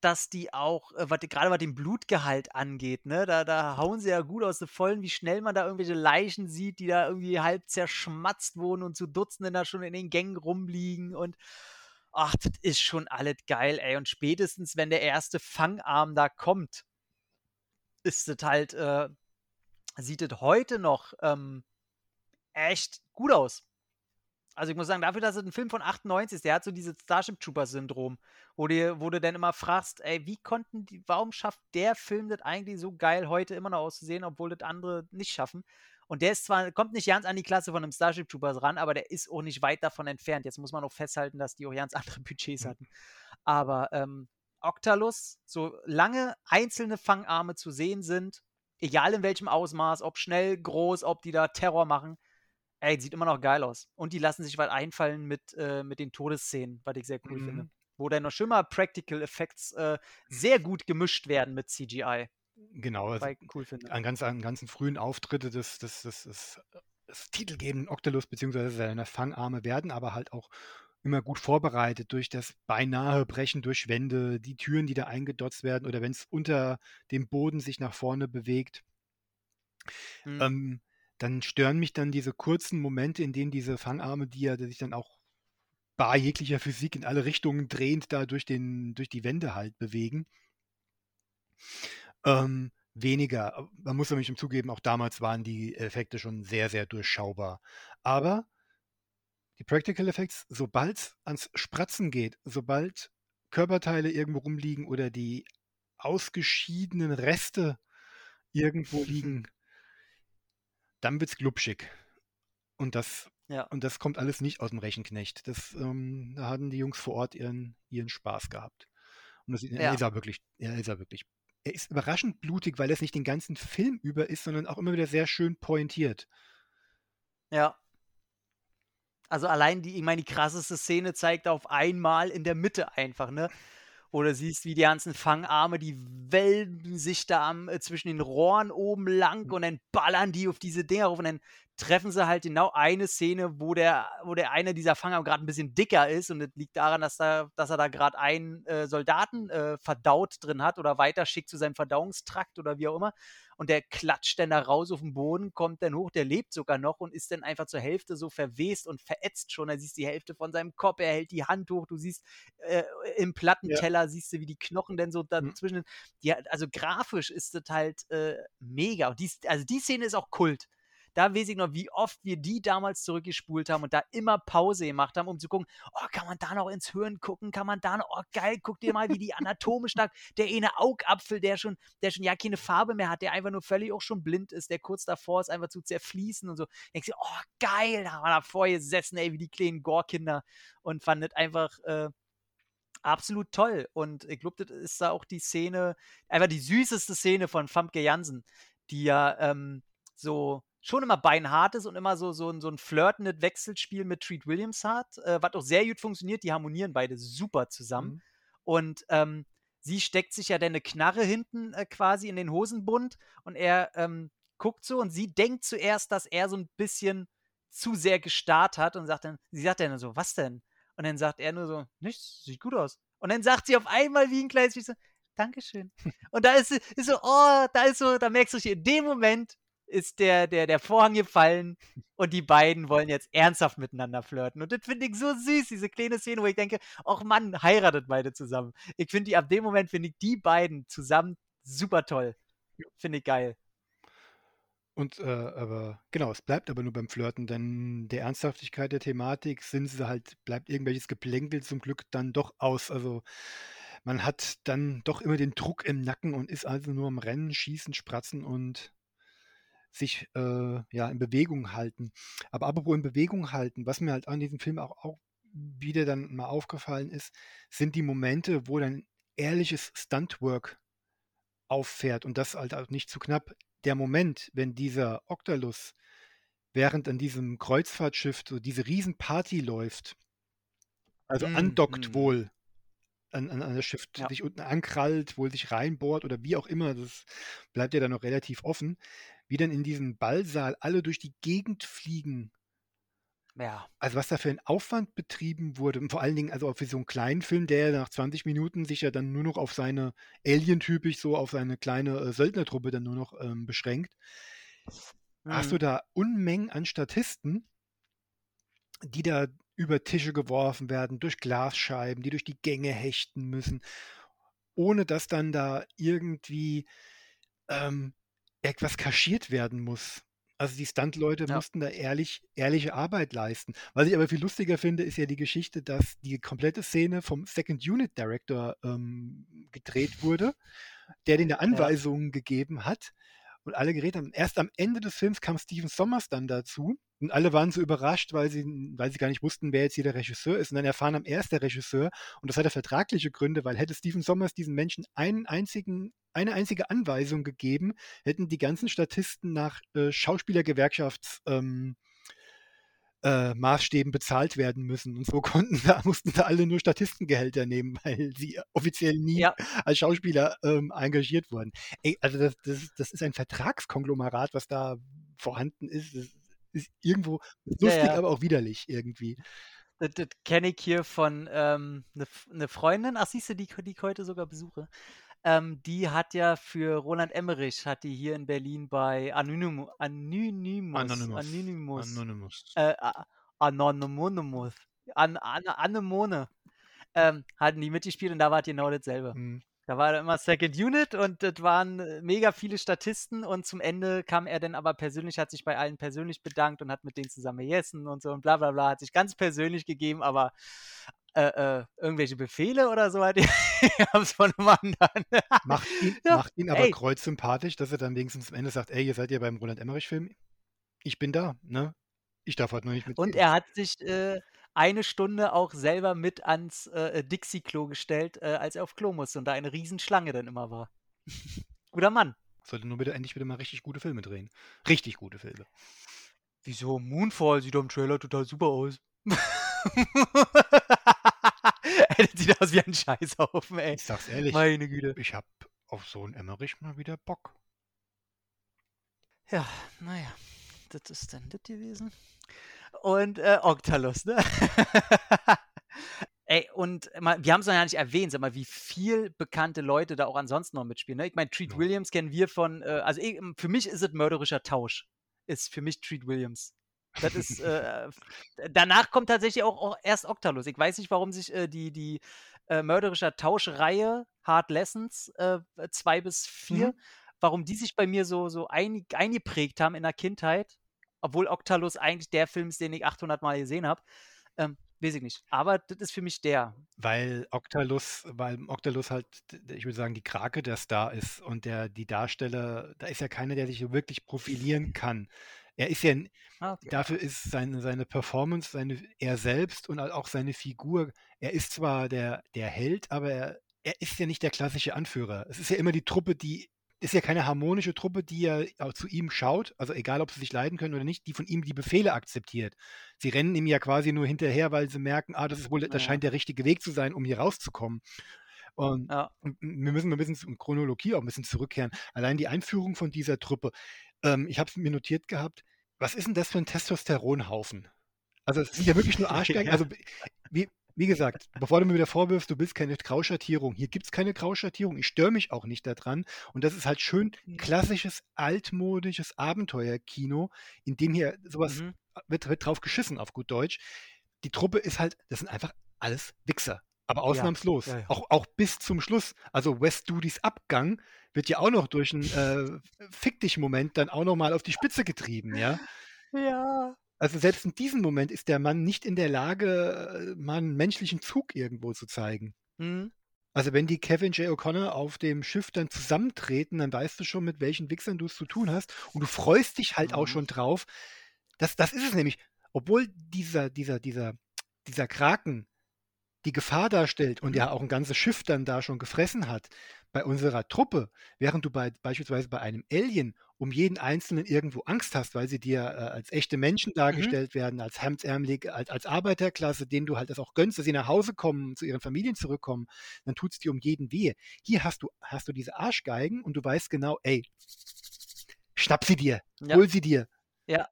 dass die auch, äh, gerade was den Blutgehalt angeht, ne, da, da hauen sie ja gut aus den Vollen, wie schnell man da irgendwelche Leichen sieht, die da irgendwie halb zerschmatzt wurden und zu Dutzenden da schon in den Gängen rumliegen und ach, das ist schon alles geil, ey. Und spätestens, wenn der erste Fangarm da kommt, ist es halt, äh, sieht es heute noch ähm, echt gut aus. Also ich muss sagen, dafür, dass es ein Film von 98 ist, der hat so dieses Starship Troopers-Syndrom, wo, dir, wo du dann immer fragst, ey, wie konnten die, warum schafft der Film das eigentlich so geil heute immer noch auszusehen, obwohl das andere nicht schaffen? Und der ist zwar, kommt nicht ganz an die Klasse von einem Starship Troopers ran, aber der ist auch nicht weit davon entfernt. Jetzt muss man auch festhalten, dass die auch ganz *laughs* andere Budgets hatten. Aber ähm, Octalus, so lange einzelne Fangarme zu sehen sind, egal in welchem Ausmaß, ob schnell, groß, ob die da Terror machen, ey, sieht immer noch geil aus. Und die lassen sich was einfallen mit, äh, mit den Todesszenen, was ich sehr cool Mhm. finde. Wo dann noch schimmer Practical Effects äh, sehr gut gemischt werden mit CGI. Genau, also cool finde. an ganz, an ganzen frühen Auftritte des, des, des, des, des titelgebenden Octalus bzw. seiner Fangarme werden aber halt auch immer gut vorbereitet durch das beinahe Brechen durch Wände, die Türen, die da eingedotzt werden oder wenn es unter dem Boden sich nach vorne bewegt. Mhm. Ähm, dann stören mich dann diese kurzen Momente, in denen diese Fangarme, die ja sich dann auch bar jeglicher Physik in alle Richtungen drehend da durch, den, durch die Wände halt bewegen. Ähm, weniger. Äh, Man muss nämlich zugeben, auch damals waren die Effekte schon sehr, sehr durchschaubar. Aber die Practical Effects, sobald es ans Spratzen geht, sobald Körperteile irgendwo rumliegen oder die ausgeschiedenen Reste irgendwo liegen, *laughs* dann wird's glubschig. Und das, Ja. und das kommt alles nicht aus dem Rechenknecht. Das, ähm, da hatten die Jungs vor Ort ihren, ihren Spaß gehabt. Und das, er Ja. ist er wirklich, er wirklich. Er ist überraschend blutig, weil es nicht den ganzen Film über ist, sondern auch immer wieder sehr schön pointiert. Ja. Also allein die, ich meine, die krasseste Szene zeigt auf einmal in der Mitte einfach, ne? Wo du siehst, wie die ganzen Fangarme, die wälben sich da am, äh, zwischen den Rohren oben lang und dann ballern die auf diese Dinger rauf und dann treffen sie halt genau eine Szene, wo der, wo der eine dieser Fanger gerade ein bisschen dicker ist und das liegt daran, dass, da, dass er da gerade einen äh, Soldaten äh, verdaut drin hat oder weiterschickt zu seinem Verdauungstrakt oder wie auch immer. Und der klatscht dann da raus auf den Boden, kommt dann hoch, der lebt sogar noch und ist dann einfach zur Hälfte so verwest und verätzt schon. Da siehst die Hälfte von seinem Kopf, er hält die Hand hoch, du siehst äh, im Plattenteller, ja. siehst du, wie die Knochen dann so mhm. dazwischen. Mhm. Die, also grafisch ist das halt äh, mega. Und die, also die Szene ist auch Kult da weiß ich noch, wie oft wir die damals zurückgespult haben und da immer Pause gemacht haben, um zu gucken, oh, kann man da noch ins Hirn gucken, kann man da noch, oh geil, guck dir mal, wie die anatomisch stark, der eine Augapfel, der schon, der schon ja keine Farbe mehr hat, der einfach nur völlig auch schon blind ist, der kurz davor ist, einfach zu zerfließen und so. Denkst du, oh geil, da haben wir davor gesessen, ey, wie die kleinen Gorkinder und fand das einfach, äh, absolut toll. Und ich glaube, das ist da auch die Szene, einfach die süßeste Szene von Famke Jansen, die ja ähm, so schon immer beinhart ist und immer so, so, so ein flirtendes Wechselspiel mit Treat Williams hat, äh, was auch sehr gut funktioniert. Die harmonieren beide super zusammen. Mhm. Und ähm, sie steckt sich ja dann eine Knarre hinten äh, quasi in den Hosenbund und er ähm, guckt so und sie denkt zuerst, dass er so ein bisschen zu sehr gestarrt hat und sagt dann, sie sagt dann so, was denn? Und dann sagt er nur so, nichts, sieht gut aus. Und dann sagt sie auf einmal wie ein kleines Bisschen, Dankeschön. Und da ist, ist so, oh, da ist so, da merkst du, in dem Moment ist der, der, der Vorhang gefallen und die beiden wollen jetzt ernsthaft miteinander flirten. Und das finde ich so süß, diese kleine Szene, wo ich denke, ach Mann, heiratet beide zusammen. Ich finde die, ab dem Moment finde ich die beiden zusammen super toll. Finde ich geil. Und äh, aber genau, es bleibt aber nur beim Flirten, denn der Ernsthaftigkeit der Thematik sind sie halt, bleibt irgendwelches Geplänkel zum Glück dann doch aus. Also man hat dann doch immer den Druck im Nacken und ist also nur am Rennen, Schießen, Spratzen und sich äh, ja in Bewegung halten. Aber apropos in Bewegung halten, was mir halt an diesem Film auch, auch wieder dann mal aufgefallen ist, sind die Momente, wo dann ehrliches Stuntwork auffährt und das halt auch nicht zu knapp. Der Moment, wenn dieser Octalus während an diesem Kreuzfahrtschiff so diese Riesenparty läuft, also mm, andockt mm. wohl an, an, an das Schiff, ja. sich unten ankrallt, wohl sich reinbohrt oder wie auch immer, das bleibt ja dann noch relativ offen wie dann in diesem Ballsaal alle durch die Gegend fliegen. Ja. Also was da für ein Aufwand betrieben wurde. Und vor allen Dingen, also auch für so einen kleinen Film, der nach 20 Minuten sich ja dann nur noch auf seine Alien-typisch, so auf seine kleine äh, Söldnertruppe dann nur noch ähm, beschränkt. Mhm. Hast du mhm. da Unmengen an Statisten, die da über Tische geworfen werden, durch Glasscheiben, die durch die Gänge hechten müssen, ohne dass dann da irgendwie ähm, etwas kaschiert werden muss. Also die Stunt-Leute ja. mussten da ehrlich, ehrliche Arbeit leisten. Was ich aber viel lustiger finde, ist ja die Geschichte, dass die komplette Szene vom Second Unit Director ähm, gedreht wurde, der den Anweisungen ja. gegeben hat und alle geredet haben. Erst am Ende des Films kam Steven Sommers dann dazu und alle waren so überrascht, weil sie, weil sie gar nicht wussten, wer jetzt hier der Regisseur ist. Und dann erfahren am erst der Regisseur und das hatte vertragliche Gründe, weil hätte Steven Sommers diesen Menschen einen einzigen eine einzige Anweisung gegeben, hätten die ganzen Statisten nach äh, Schauspielergewerkschafts ähm, äh, Maßstäben bezahlt werden müssen. Und so *laughs* konnten da, mussten da alle nur Statistengehälter nehmen, weil sie offiziell nie ja. als Schauspieler ähm, engagiert wurden. Ey, also das, das, das, ist ein Vertragskonglomerat, was da vorhanden ist. Das ist irgendwo lustig, ja, ja. aber auch widerlich irgendwie. Das, das kenne ich hier von einer ähm, ne, ne Freundin, ach siehst du, die, die ich heute sogar besuche. Ähm, die hat ja für Roland Emmerich, hat die hier in Berlin bei Anonymous, Anonymous, Anonymous, Anonymous, Anonymous. Äh, Anonymous, An, An, Anemone, ähm, hatten die mitgespielt und da war genau dasselbe. Mhm. Da war immer Second Unit und das waren äh, mega viele Statisten und zum Ende kam er dann aber persönlich, hat sich bei allen persönlich bedankt und hat mit denen zusammen gegessen und so und bla bla bla, hat sich ganz persönlich gegeben, aber äh, äh, irgendwelche Befehle oder so hat er *laughs* von einem anderen. macht ihn, ja. macht ihn aber kreuzsympathisch, dass er dann wenigstens am Ende sagt, ey, ihr seid ja beim Roland Emmerich-Film, ich bin da, ne? Ich darf halt noch nicht mit. Und er hat sich äh, eine Stunde auch selber mit ans äh, Dixie-Klo gestellt, äh, als er auf Klo musste und da eine Riesenschlange dann immer war. *laughs* Guter Mann. Sollte nur bitte endlich wieder mal richtig gute Filme drehen. Richtig gute Filme. Wieso? Moonfall sieht doch im Trailer total super aus. *laughs* das sieht aus wie ein Scheißhaufen, ey. Ich sag's ehrlich. Meine Güte. Ich hab auf so einen Emmerich mal wieder Bock. Ja, naja. das ist dann das gewesen. Und äh, Octalus, ne? *laughs* Ey, und mal, wir haben es noch ja nicht erwähnt, sag mal, wie viel bekannte Leute da auch ansonsten noch mitspielen. Ne? Ich meine, Treat Williams kennen wir von, äh, also ich, für mich ist es mörderischer Tausch. Ist für mich Treat Williams. Das ist, *laughs* äh, danach kommt tatsächlich auch, auch erst Octalus. Ich weiß nicht, warum sich äh, die, die äh, mörderischer Tauschreihe Hard Lessons 2 äh, bis 4, mhm. warum die sich bei mir so, so ein, eingeprägt haben in der Kindheit, obwohl Octalus eigentlich der Film ist, den ich 800 Mal gesehen habe. Ähm, weiß ich nicht. Aber das ist für mich der. Weil Octalus, weil Octalus halt, ich würde sagen, die Krake der Star ist und der, die Darsteller, da ist ja keiner, der sich wirklich profilieren kann. Er ist ja, ah, okay. dafür ist seine, seine Performance, seine, er selbst und auch seine Figur, er ist zwar der, der Held, aber er, er ist ja nicht der klassische Anführer. Es ist ja immer die Truppe, die ist ja keine harmonische Truppe, die ja auch zu ihm schaut, also egal, ob sie sich leiden können oder nicht, die von ihm die Befehle akzeptiert. Sie rennen ihm ja quasi nur hinterher, weil sie merken, ah, das ist wohl, das scheint der richtige Weg zu sein, um hier rauszukommen. Und ja. wir müssen ein bisschen in Chronologie auch ein bisschen zurückkehren. Allein die Einführung von dieser Truppe. Ähm, ich habe es mir notiert gehabt. Was ist denn das für ein Testosteronhaufen? Also es sind ja wirklich nur *laughs* Arschgeigen. Also wie, wie gesagt, bevor du mir wieder vorwirfst, du bist keine Grauschattierung. Hier gibt es keine Grauschattierung. Ich störe mich auch nicht daran. Und das ist halt schön klassisches, altmodisches Abenteuerkino, in dem hier sowas mhm. wird, wird drauf geschissen, auf gut Deutsch. Die Truppe ist halt, das sind einfach alles Wichser. Aber ausnahmslos. Ja, ja, ja. Auch, auch bis zum Schluss. Also West Dudys Abgang wird ja auch noch durch einen äh, Fick dich-Moment dann auch noch mal auf die Spitze getrieben, ja? Ja. Also selbst in diesem Moment ist der Mann nicht in der Lage, äh, mal einen menschlichen Zug irgendwo zu zeigen. Mhm. Also wenn die Kevin J. O'Connor auf dem Schiff dann zusammentreten, dann weißt du schon, mit welchen Wichsern du es zu tun hast. Und du freust dich halt mhm. auch schon drauf. Das, das ist es nämlich. Obwohl dieser, dieser, dieser, dieser Kraken die Gefahr darstellt und mhm. ja auch ein ganzes Schiff dann da schon gefressen hat, bei unserer Truppe, während du bei, beispielsweise bei einem Alien um jeden Einzelnen irgendwo Angst hast, weil sie dir äh, als echte Menschen mhm. dargestellt mhm. werden, als hemdsärmelig, als, als Arbeiterklasse, denen du halt das auch gönnst, dass sie nach Hause kommen, zu ihren Familien zurückkommen, dann tut es dir um jeden wehe. Hier hast du, hast du diese Arschgeigen und du weißt genau, ey, schnapp sie dir, ja. hol sie dir. Ja,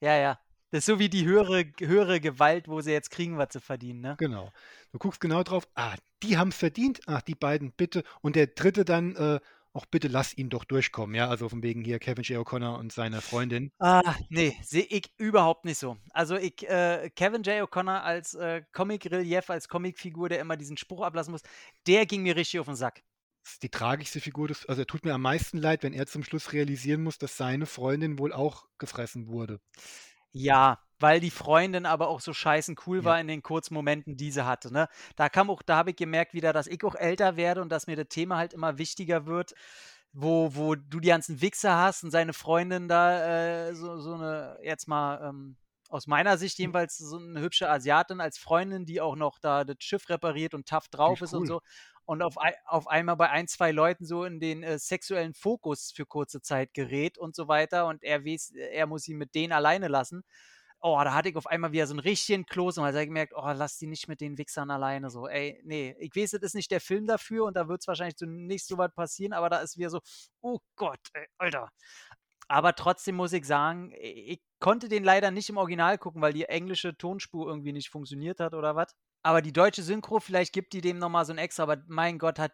ja, ja. Das ist so wie die höhere, höhere Gewalt, wo sie jetzt kriegen, was sie verdienen, ne? Genau. Du guckst genau drauf, ah, die haben es verdient, ach, die beiden bitte. Und der dritte dann, äh, auch bitte lass ihn doch durchkommen, ja, also von wegen hier Kevin J. O'Connor und seine Freundin. Ah, nee, sehe ich überhaupt nicht so. Also ich, äh, Kevin J. O'Connor als äh, Comic-Relief, als Comicfigur, der immer diesen Spruch ablassen muss, der ging mir richtig auf den Sack. Das ist die tragischste Figur, des, also er tut mir am meisten leid, wenn er zum Schluss realisieren muss, dass seine Freundin wohl auch gefressen wurde. Ja, weil die Freundin aber auch so scheißen cool Ja. war in den kurzen Momenten, die sie hatte, ne? Da kam auch da habe ich gemerkt wieder, dass ich auch älter werde und dass mir das Thema halt immer wichtiger wird, wo wo du die ganzen Wichser hast und seine Freundin da, äh, so so 'ne jetzt mal, ähm, aus meiner Sicht hm. jedenfalls so eine hübsche Asiatin als Freundin, die auch noch da das Schiff repariert und tough drauf ist und so. Und auf auf einmal bei ein, 2 Leuten so in den, äh, sexuellen Fokus für kurze Zeit gerät und so weiter und er weiß er muss sie mit denen alleine lassen. Oh, da hatte ich auf einmal wieder so 'n richtigen Kloß und da habe ich gemerkt: „Oh, lass die nicht mit den Wichsern alleine so.“ Ey, nee, ich weiß, das ist nicht der Film dafür und da wird es wahrscheinlich so nicht so was passieren, aber da ist wieder so: „Oh Gott, ey, Alter.“ Aber trotzdem muss ich sagen, ich konnte den leider nicht im Original gucken, weil die englische Tonspur irgendwie nicht funktioniert hat oder was. Aber die deutsche Synchro, vielleicht gibt die dem noch mal so 'n extra, aber mein Gott, hat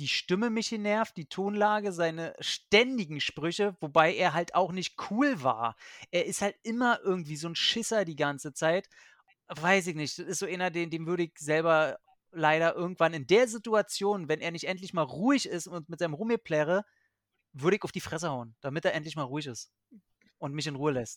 die Stimme mich genervt, die Tonlage, seine ständigen Sprüche, wobei er halt auch nicht cool war. Er ist halt immer irgendwie so 'n Schisser die ganze Zeit. Weiß ich nicht, das ist so einer, den dem würde ich selber leider irgendwann in der Situation, wenn er nicht endlich mal ruhig ist und mit seinem Rumgeplärre, würde ich auf die Fresse hauen, damit er endlich mal ruhig ist und mich in Ruhe lässt.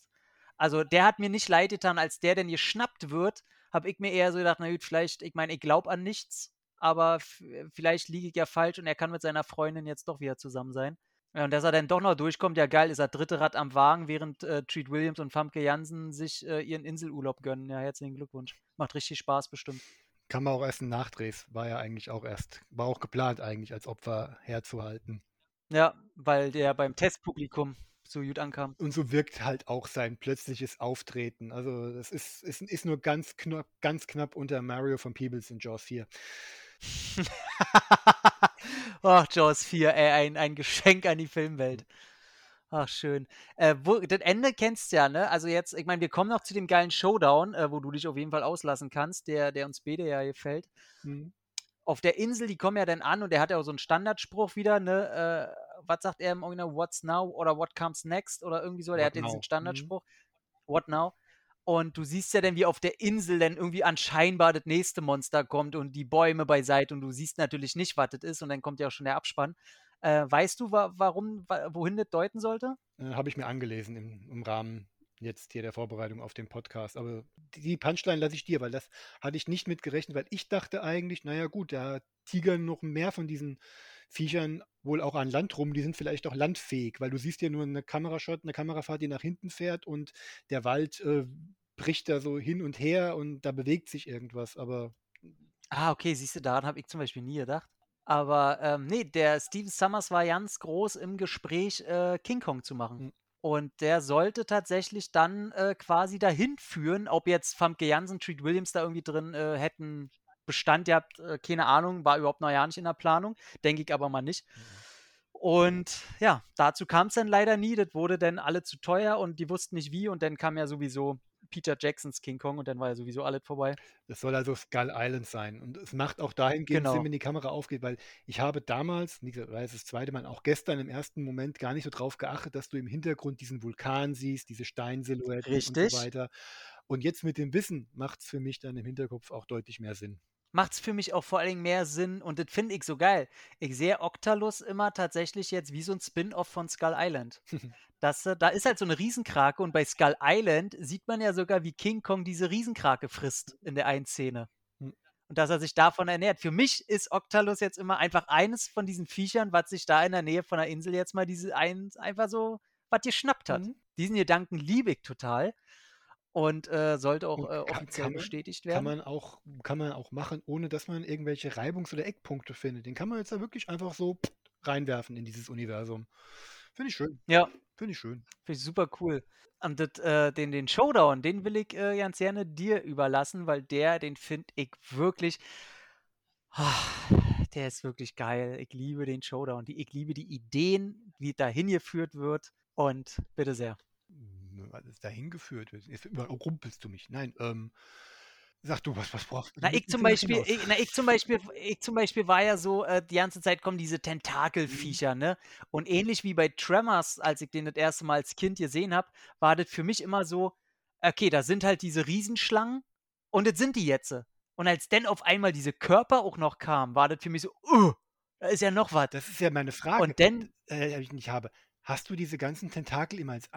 Also, der hat mir nicht leid getan, als der denn geschnappt wird, habe ich mir eher so gedacht: „Na gut, vielleicht ich meine, ich glaube an nichts, aber vielleicht liege ich ja falsch und er kann mit seiner Freundin jetzt doch wieder zusammen sein.“ Ja, und dass er dann doch noch durchkommt, ja geil, ist er dritte Rad am Wagen, während, äh, Treat Williams und Famke Jansen sich, äh, ihren Inselurlaub gönnen. Ja, herzlichen Glückwunsch. Macht richtig Spaß bestimmt. Kann man auch erst 'n Nachdrehs war ja eigentlich auch erst war auch geplant eigentlich als Opfer herzuhalten. Ja, weil der beim Testpublikum so gut ankam. Und so wirkt halt auch sein plötzliches Auftreten. Also, das ist ist ist nur ganz knapp ganz knapp unter Mario von Peebles in Jaws 4. *laughs* Ach, Jaws 4, ey, ein ein Geschenk an die Filmwelt. Ach, schön. Äh, wo, das Ende kennst du ja, ne? Also jetzt, ich meine, wir kommen noch zu dem geilen Showdown, äh, wo du dich auf jeden Fall auslassen kannst, der, der uns beide ja gefällt. Mhm. Auf der Insel, die kommen ja dann an und der hat ja auch so einen Standardspruch wieder, ne? Äh, was sagt er im Original? What's now oder what comes next oder irgendwie so? Der What hat jetzt now? diesen Mhm. Standardspruch. What now? Und du siehst ja dann, wie auf der Insel dann irgendwie anscheinbar das nächste Monster kommt und die Bäume beiseite und du siehst natürlich nicht, was das ist und dann kommt ja auch schon der Abspann. Äh, weißt du, wa warum, wa wohin das deuten sollte? Äh, Habe ich mir angelesen im, im Rahmen jetzt hier der Vorbereitung auf den Podcast. Aber die- Punchline lasse ich dir, weil das hatte ich nicht mitgerechnet, weil ich dachte eigentlich, naja gut, da tigern noch mehr von diesen Viechern wohl auch an Land rum, die sind vielleicht auch landfähig, weil du siehst ja nur eine Kamerashot, eine Kamerafahrt, die nach hinten fährt und der Wald äh, bricht da so hin und her und da bewegt sich irgendwas, aber Ah, okay, siehst du, daran habe ich zum Beispiel nie gedacht. Aber ähm, nee, der Steven Summers war ganz groß im Gespräch, äh, King Kong zu machen. Mhm. Und der sollte tatsächlich dann äh, quasi dahin führen, ob jetzt Famke Janssen, Treat Williams da irgendwie drin äh, hätten Bestand gehabt, äh, keine Ahnung, war überhaupt noch ja nicht in der Planung, denke ich aber mal nicht. Und ja, dazu kam es dann leider nie, das wurde dann alle zu teuer und die wussten nicht wie und dann kam ja sowieso Peter Jacksons King Kong und dann war ja sowieso alles vorbei. Das soll also Skull Island sein. Und es macht auch dahingehend Genau. Sinn, wenn die Kamera aufgeht, weil ich habe damals, wie gesagt, jetzt das zweite Mal, auch gestern im ersten Moment gar nicht so drauf geachtet, dass du im Hintergrund diesen Vulkan siehst, diese Steinsilhouetten und so weiter. Und jetzt mit dem Wissen macht es für mich dann im Hinterkopf auch deutlich mehr Sinn. Macht es für mich auch vor allen Dingen mehr Sinn und das finde ich so geil. Ich sehe Octalus immer tatsächlich jetzt wie so ein Spin-off von Skull Island. *laughs* Das, äh, da ist halt so eine Riesenkrake und bei Skull Island sieht man ja sogar, wie King Kong diese Riesenkrake frisst in der einen Szene. Hm. Und dass er sich davon ernährt. Für mich ist Octalus jetzt immer einfach eines von diesen Viechern, was sich da in der Nähe von der Insel jetzt mal diese ein, einfach so was geschnappt hat. Mhm. Diesen Gedanken liebe ich total und äh, sollte auch äh, offiziell kann man- bestätigt Kann werden. man, auch, kann man auch machen, ohne dass man irgendwelche Reibungs- oder Eckpunkte findet. Den kann man jetzt da wirklich einfach so reinwerfen in dieses Universum. Finde ich schön. Ja, Finde ich schön. Finde ich super cool. Und das, äh, den, den Showdown, den will ich äh, ganz gerne dir überlassen, weil der, den finde ich wirklich. Ah, der ist wirklich geil. Ich liebe den Showdown. Die, ich liebe die Ideen, wie da hingeführt wird. Und bitte sehr. Ist dahin geführt wird. Jetzt überrumpelst du mich. Nein, ähm, sag du, was, was brauchst du? Na, ich zum Beispiel, ich, na, ich zum Beispiel, ich zum Beispiel war ja so, äh, die ganze Zeit kommen diese Tentakelviecher, ne? Und ähnlich wie bei Tremors, als ich den das erste Mal als Kind gesehen habe, war das für mich immer so, okay, da sind halt diese Riesenschlangen und das sind die jetzt. Und als dann auf einmal diese Körper auch noch kamen, war das für mich so, uh, da ist ja noch was. Das ist ja meine Frage, Und dann, äh, die ich nicht habe. Hast du diese ganzen Tentakel immer als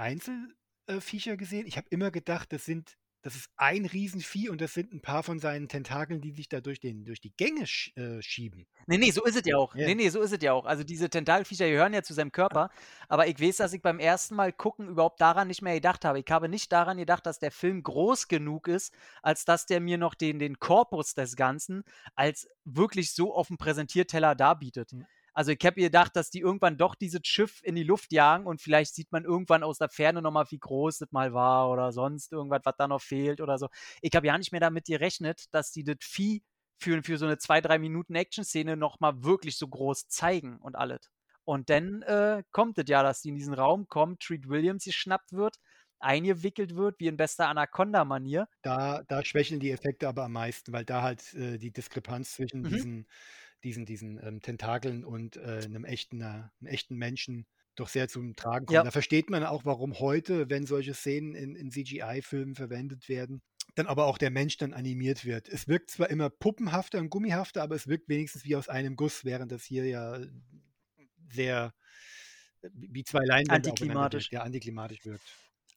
Einzelviecher gesehen? Ich habe immer gedacht, das sind, das ist ein Riesenvieh und das sind ein paar von seinen Tentakeln, die sich da durch, den, durch die Gänge sch äh, schieben. Nee, nee, so ist es ja auch. Ja. Nee, nee, so ist es ja auch. Also diese Tentakelviecher gehören ja zu seinem Körper. Aber ich weiß, dass ich beim ersten Mal gucken überhaupt daran nicht mehr gedacht habe. Ich habe nicht daran gedacht, dass der Film groß genug ist, als dass der mir noch den, den Korpus des Ganzen als wirklich so auf dem Präsentierteller darbietet. Mhm. Also ich habe gedacht, dass die irgendwann doch dieses Schiff in die Luft jagen und vielleicht sieht man irgendwann aus der Ferne nochmal, wie groß das mal war oder sonst irgendwas, was da noch fehlt oder so. Ich habe ja nicht mehr damit gerechnet, dass die das Vieh für, für so eine zwei, drei Minuten Action-Szene nochmal wirklich so groß zeigen und alles. Und dann äh, kommt es ja, dass die in diesen Raum kommen, Treat Williams geschnappt wird, eingewickelt wird, wie in bester Anaconda-Manier. Da, da schwächeln die Effekte aber am meisten, weil da halt äh, die Diskrepanz zwischen Mhm. diesen, diesen, diesen ähm, Tentakeln und äh, einem, echten, äh, einem echten Menschen doch sehr zum Tragen kommt. Ja. Da versteht man auch, warum heute, wenn solche Szenen in, in CGI-Filmen verwendet werden, dann aber auch der Mensch dann animiert wird. Es wirkt zwar immer puppenhafter und gummihafter, aber es wirkt wenigstens wie aus einem Guss, während das hier ja sehr äh, wie zwei Leinwände Antiklimatisch. wirkt, ja, antiklimatisch wirkt.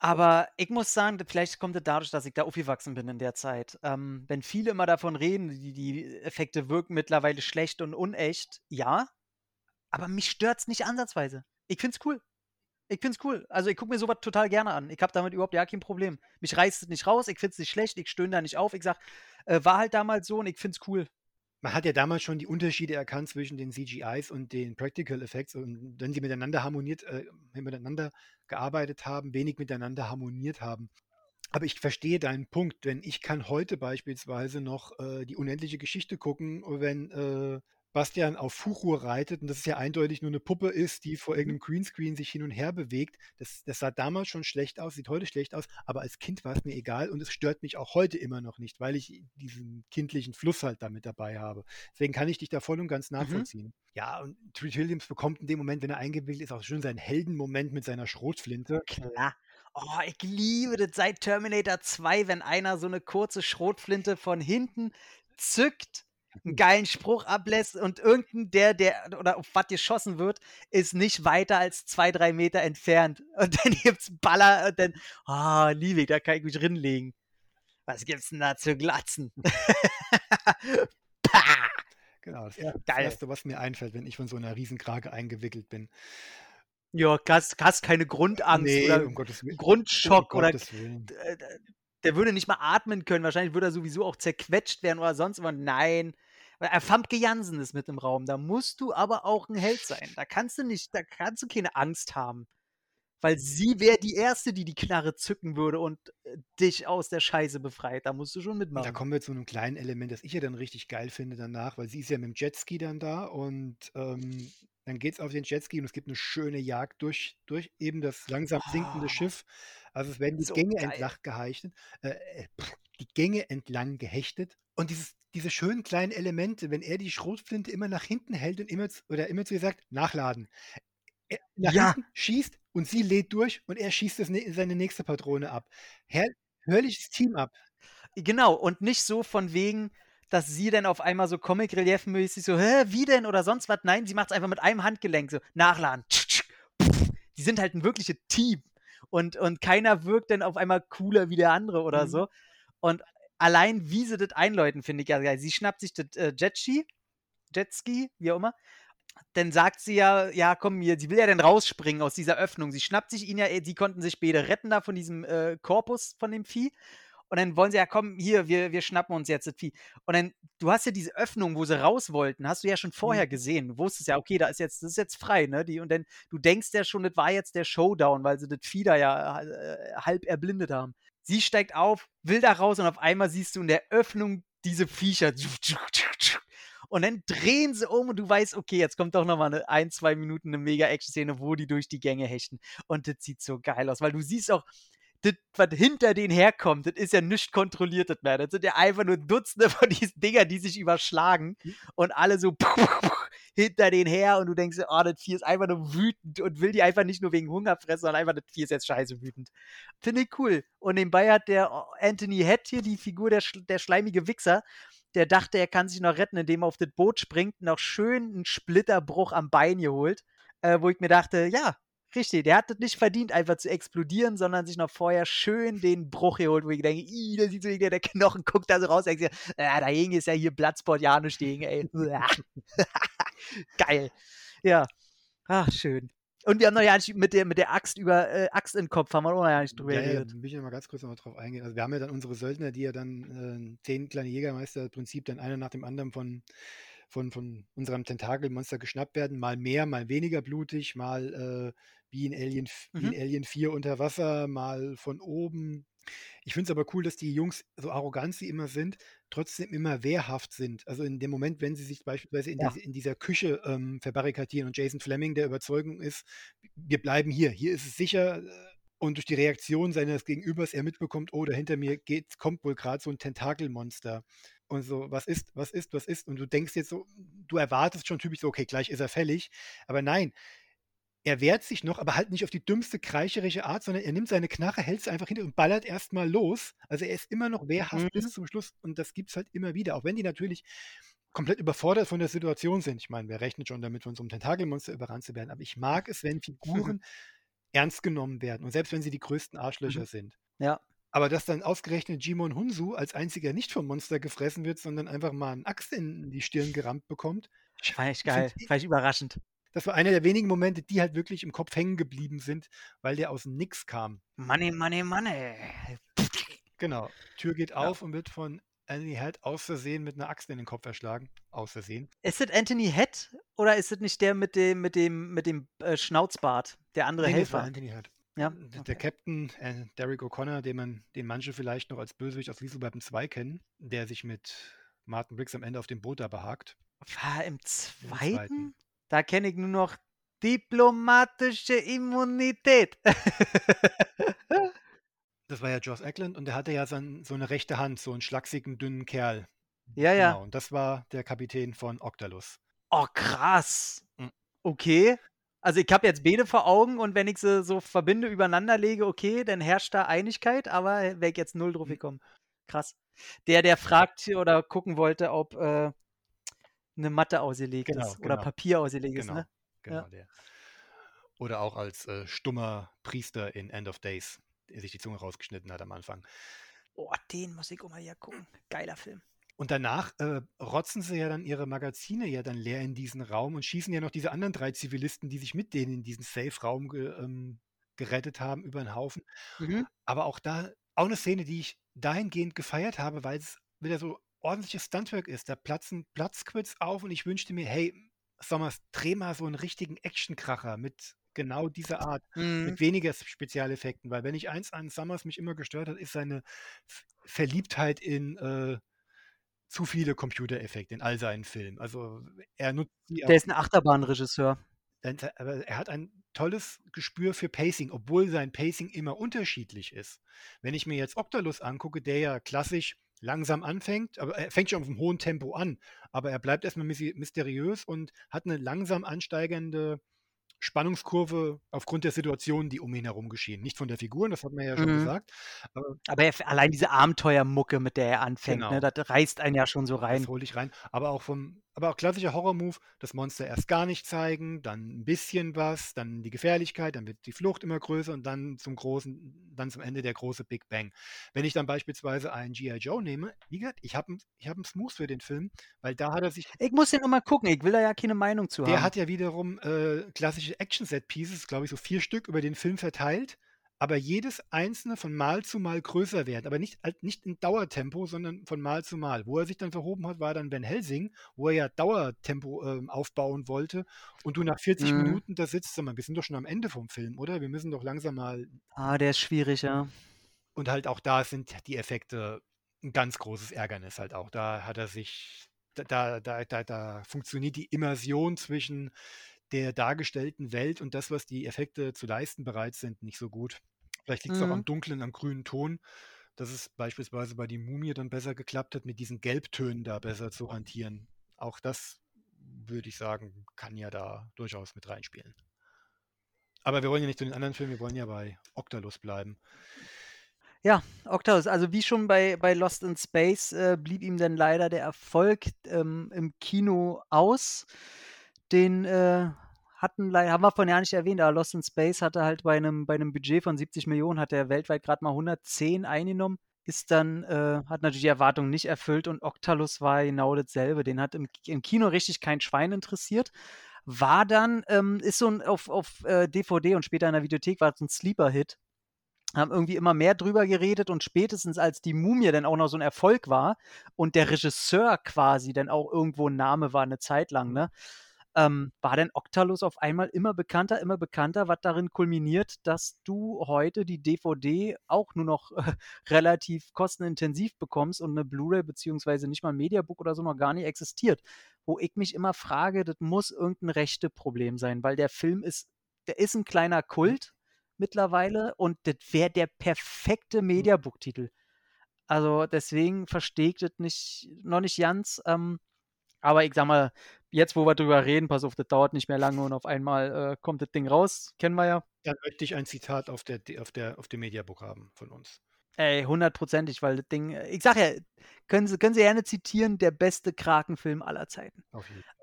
Aber ich muss sagen, vielleicht kommt es dadurch, dass ich da aufgewachsen bin in der Zeit. Ähm, wenn viele immer davon reden, die, die Effekte wirken mittlerweile schlecht und unecht, ja. Aber mich stört es nicht ansatzweise. Ich find's cool. Ich find's cool. Also ich gucke mir sowas total gerne an. Ich habe damit überhaupt ja kein Problem. Mich reißt es nicht raus, ich find's nicht schlecht, ich stöhne da nicht auf. Ich sag, äh, war halt damals so und ich find's cool. Man hat ja damals schon die Unterschiede erkannt zwischen den CGIs und den Practical Effects und wenn sie miteinander harmoniert, äh, miteinander gearbeitet haben, wenig miteinander harmoniert haben. Aber ich verstehe deinen Punkt, denn ich kann heute beispielsweise noch äh, die unendliche Geschichte gucken, wenn, äh, Bastian auf Fuchur reitet und das ist ja eindeutig nur eine Puppe ist, die vor Mhm. irgendeinem Greenscreen sich hin und her bewegt. Das, das sah damals schon schlecht aus, sieht heute schlecht aus, aber als Kind war es mir egal und es stört mich auch heute immer noch nicht, weil ich diesen kindlichen Fluss halt damit dabei habe. Deswegen kann ich dich da voll und ganz Mhm. nachvollziehen. Ja, und Treat Williams bekommt in dem Moment, wenn er eingewickelt ist, auch schön seinen Heldenmoment mit seiner Schrotflinte. Klar. Oh, ich liebe das seit Terminator 2, wenn einer so eine kurze Schrotflinte von hinten zückt, einen geilen Spruch ablässt und irgendein der, der oder auf was geschossen wird, ist nicht weiter als zwei, drei Meter entfernt. *laughs* Und dann gibt's Baller und dann, oh, liebe ich, da kann ich mich drinlegen. Was gibt's denn da zu glatzen? *laughs* *laughs* Pah! Genau, das, Ja, das geil. Erste, was mir einfällt, wenn ich von so einer Riesenkrake eingewickelt bin. Ja, hast, hast keine Grundangst Nee, oder um Gottes Willen. Grundschock Um oder der würde nicht mal atmen können. Wahrscheinlich würde er sowieso auch zerquetscht werden oder sonst was. Nein. Weil Famke Jansen ist mit im Raum. Da musst du aber auch ein Held sein. Da kannst du nicht, da kannst du keine Angst haben. Weil sie wäre die Erste, die die Knarre zücken würde und äh, dich aus der Scheiße befreit. Da musst du schon Und da mitmachen. kommen wir zu einem kleinen Element, das ich ja dann richtig geil finde danach, weil sie ist ja mit dem Jetski dann da und ähm, dann geht es auf den Jetski und es gibt eine schöne Jagd durch, durch eben das langsam sinkende Oh, Schiff. Also es werden die so Gänge geil. entlang gehechtet, äh, äh, die Gänge entlang gehechtet und dieses, diese schönen kleinen Elemente, wenn er die Schrotflinte immer nach hinten hält und immer zu, oder immer zu ihr sagt, nachladen. Er nach Ja. hinten schießt und sie lädt durch und er schießt das, ne- seine nächste Patrone ab. Herr, herrliches Team ab. Genau, und nicht so von wegen, dass sie dann auf einmal so Comic-Relief-mäßig so, hä, wie denn oder sonst was. Nein, sie macht es einfach mit einem Handgelenk so, nachladen. Die sind halt ein wirkliches Team. Und, und keiner wirkt dann auf einmal cooler wie der andere oder Mhm. so. Und allein, wie sie das einläuten, finde ich ja geil. Sie schnappt sich das äh, Jetski, Jetski, wie auch immer. Dann sagt sie ja, ja, komm, hier, sie will ja dann rausspringen aus dieser Öffnung. Sie schnappt sich ihn ja, äh, sie konnten sich beide retten da von diesem äh, Korpus von dem Vieh. Und dann wollen sie ja, komm, hier, wir, wir schnappen uns jetzt das Vieh. Und dann, du hast ja diese Öffnung, wo sie raus wollten, hast du ja schon vorher Mhm. gesehen. Du wusstest ja, okay, da ist jetzt, das ist jetzt frei, ne? Die, und dann, du denkst ja schon, das war jetzt der Showdown, weil sie das Vieh da ja äh, halb erblindet haben. Sie steigt auf, will da raus und auf einmal siehst du in der Öffnung diese Viecher. Und dann drehen sie um und du weißt, okay, jetzt kommt doch nochmal eine ein, zwei Minuten eine Mega-Action-Szene, wo die durch die Gänge hechten. Und das sieht so geil aus, weil du siehst auch, das, was hinter denen herkommt, das ist ja nicht kontrolliertes mehr. Das sind ja einfach nur Dutzende *laughs* von diesen Dingern, die sich überschlagen und alle so *laughs* hinter denen her und du denkst, oh, das Vieh ist einfach nur wütend und will die einfach nicht nur wegen Hunger fressen, sondern einfach, das Vieh ist jetzt scheiße wütend. Finde ich cool. Und nebenbei hat der Anthony Head hier, die Figur, der, der schleimige Wichser, der dachte, er kann sich noch retten, indem er auf das Boot springt, noch schön einen Splitterbruch am Bein geholt, äh, wo ich mir dachte, ja, richtig, der hat das nicht verdient, einfach zu explodieren, sondern sich noch vorher schön den Bruch geholt, wo ich denke, ih, da sieht so irgendwie der Knochen, guckt da so raus, denkst dir, äh, dagegen ist ja hier Bloodsport ja nicht gegen, ey. *laughs* Geil. Ja. Ach, schön. Und wir haben noch ja nicht mit der, mit der Axt über äh, Axt den Kopf, haben wir auch noch ja nicht drüber Ja, ja, geredet. will ich noch mal ganz kurz noch drauf eingehen. Also wir haben ja dann unsere Söldner, die ja dann äh, zehn kleine Jägermeister im Prinzip dann einer nach dem anderen von, von, von unserem Tentakelmonster geschnappt werden. Mal mehr, mal weniger blutig, mal äh, wie, in Alien, f- wie in Mhm. Alien 4 unter Wasser, mal von oben. Ich finde es aber cool, dass die Jungs, so arrogant sie immer sind, trotzdem immer wehrhaft sind. Also in dem Moment, wenn sie sich beispielsweise in, Ja. diese, in dieser Küche ähm, verbarrikadieren und Jason Fleming der Überzeugung ist, wir bleiben hier, hier ist es sicher. äh, Und durch die Reaktion seines Gegenübers er mitbekommt, oh, da hinter mir geht, kommt wohl gerade so ein Tentakelmonster. Und so, was ist, was ist, was ist? Und du denkst jetzt so, du erwartest schon typisch so, okay, gleich ist er fällig. Aber nein, er wehrt sich noch, aber halt nicht auf die dümmste, kreicherische Art, sondern er nimmt seine Knarre, hält sie einfach hinter und ballert erstmal los. Also er ist immer noch wehrhaft Mhm. bis zum Schluss und das gibt es halt immer wieder, auch wenn die natürlich komplett überfordert von der Situation sind. Ich meine, wer rechnet schon damit, von so einem Tentakelmonster überrannt zu werden? Aber ich mag es, wenn Figuren *laughs* ernst genommen werden und selbst wenn sie die größten Arschlöcher Mhm. sind. Ja. Aber dass dann ausgerechnet Jimon Hunsu als einziger nicht vom Monster gefressen wird, sondern einfach mal einen Axt in die Stirn gerammt bekommt, Fand ich geil. Fand ich überraschend. Das war einer der wenigen Momente, die halt wirklich im Kopf hängen geblieben sind, weil der aus dem Nix kam. Money, money, money. Genau. Tür geht Ja. auf und wird von Anthony Head aus Versehen mit einer Axt in den Kopf erschlagen. Aus Versehen. Ist das Anthony Head oder ist das nicht der mit dem, mit dem, mit dem äh, Schnauzbart? Der andere Nee, Helfer? Anthony Head. Ja. D- Der Captain, äh, Derek O'Connor, den man, den manche vielleicht noch als Bösewicht aus Lieselberben 2 kennen, der sich mit Martin Briggs am Ende auf dem Boot da behagt. War im Im zweiten? Da kenne ich nur noch diplomatische Immunität. *laughs* Das war ja Joss Eckland und der hatte ja so, so eine rechte Hand, so einen schlachsigen, dünnen Kerl. Ja, ja. Genau, und das war der Kapitän von Octalus. Oh, krass. Mhm. Okay. Also ich habe jetzt beide vor Augen und wenn ich sie so verbinde, übereinander lege, okay, dann herrscht da Einigkeit, aber wäre ich jetzt null drauf Mhm. gekommen. Krass. Der, der fragt oder gucken wollte, ob äh, eine Matte ausgelegt Genau, ist oder genau. Papier ausgelegt ist, Genau, ne? genau Ja. der. Oder auch als äh, stummer Priester in End of Days, der sich die Zunge rausgeschnitten hat am Anfang. Oh, den muss ich auch mal hier gucken. Geiler Film. Und danach äh, rotzen sie ja dann ihre Magazine ja dann leer in diesen Raum und schießen ja noch diese anderen drei Zivilisten, die sich mit denen in diesen Safe-Raum ge, ähm, gerettet haben, über den Haufen. Mhm. Aber auch da, auch eine Szene, die ich dahingehend gefeiert habe, weil es wieder so ordentliches Stuntwork ist. Da platzen Platzquits auf und ich wünschte mir, hey, Sommers, dreh mal so einen richtigen Actionkracher mit genau dieser Art, Mhm. mit weniger Spezialeffekten. Weil wenn ich eins an Summers mich immer gestört hat, ist seine Verliebtheit in äh, zu viele Computereffekte in all seinen Filmen. Also er nutzt die Der ist ein Achterbahnregisseur. aber er hat ein tolles Gespür für Pacing, obwohl sein Pacing immer unterschiedlich ist. Wenn ich mir jetzt Octalus angucke, der ja klassisch langsam anfängt, aber er fängt schon auf einem hohen Tempo an, aber er bleibt erstmal mys- mysteriös und hat eine langsam ansteigende Spannungskurve aufgrund der Situationen, die um ihn herum geschehen. Nicht von der Figur, das hat man ja schon Mhm. gesagt, aber Aber er, allein diese Abenteuermucke, mit der er anfängt, Genau. ne, das reißt einen ja schon so rein. Das hole ich rein. Aber auch vom, aber auch klassischer Horror-Move, das Monster erst gar nicht zeigen, dann ein bisschen was, dann die Gefährlichkeit, dann wird die Flucht immer größer und dann zum großen, dann zum Ende der große Big Bang. Wenn ich dann beispielsweise einen G.I. Joe nehme, wie gesagt, ich habe ich hab einen Smooth für den Film, weil da hat er sich Ich muss den immer gucken, ich will da ja keine Meinung zu der haben. hat ja wiederum äh, klassische Action-Set-Pieces, glaube ich, so vier Stück über den Film verteilt, aber jedes einzelne von Mal zu Mal größer werden. Aber nicht, nicht in Dauertempo, sondern von Mal zu Mal. Wo er sich dann verhoben hat, war dann Van Helsing, wo er ja Dauertempo ähm, aufbauen wollte. Und du nach 40 Mhm. Minuten da sitzt, sag mal, wir sind doch schon am Ende vom Film, oder? Wir müssen doch langsam mal. Ah, der ist schwierig, ja. Und halt auch da sind die Effekte ein ganz großes Ärgernis halt auch. Da hat er sich, da, da, da, da funktioniert die Immersion zwischen der dargestellten Welt und das, was die Effekte zu leisten bereit sind, nicht so gut. Vielleicht liegt es auch am Mhm. dunklen, am grünen Ton, dass es beispielsweise bei die Mumie dann besser geklappt hat, mit diesen Gelbtönen da besser zu hantieren. Auch das würde ich sagen, kann ja da durchaus mit reinspielen. Aber wir wollen ja nicht zu den anderen Filmen, wir wollen ja bei Octalus bleiben. Ja, Octavius, also wie schon bei, bei Lost in Space äh, blieb ihm dann leider der Erfolg ähm, im Kino aus. Den äh, hatten, haben wir vorhin ja nicht erwähnt, aber Lost in Space hatte halt bei einem, bei einem Budget von 70 Millionen, hat er weltweit gerade mal 110 eingenommen. Ist dann, äh, hat natürlich die Erwartungen nicht erfüllt und Octalus war genau dasselbe. Den hat im, im Kino richtig kein Schwein interessiert. War dann, ähm, ist so ein, auf, auf äh, DVD und später in der Videothek war es ein Sleeper-Hit haben irgendwie immer mehr drüber geredet und spätestens als die Mumie dann auch noch so ein Erfolg war und der Regisseur quasi dann auch irgendwo ein Name war eine Zeit lang, ne, ähm, war dann Octalus auf einmal immer bekannter, immer bekannter, was darin kulminiert, dass du heute die DVD auch nur noch äh, *laughs* relativ kostenintensiv bekommst und eine Blu-ray beziehungsweise nicht mal ein Mediabook oder so noch gar nicht existiert. Wo ich mich immer frage, das muss irgendein rechte Problem sein, weil der Film ist, der ist ein kleiner Kult mittlerweile und das wäre der perfekte Mediabook-Titel. Also deswegen verstehe ich das nicht, noch nicht ganz. Ähm, aber ich sag mal, jetzt wo wir drüber reden, pass auf, das dauert nicht mehr lange und auf einmal äh, kommt das Ding raus. Kennen wir ja. Dann möchte ich ein Zitat auf, der, auf, der, auf dem Mediabook haben von uns. Ey, hundertprozentig, weil das Ding, äh, ich sag ja, können Sie, können Sie gerne zitieren, der beste Krakenfilm aller Zeiten. Auf jeden Fall.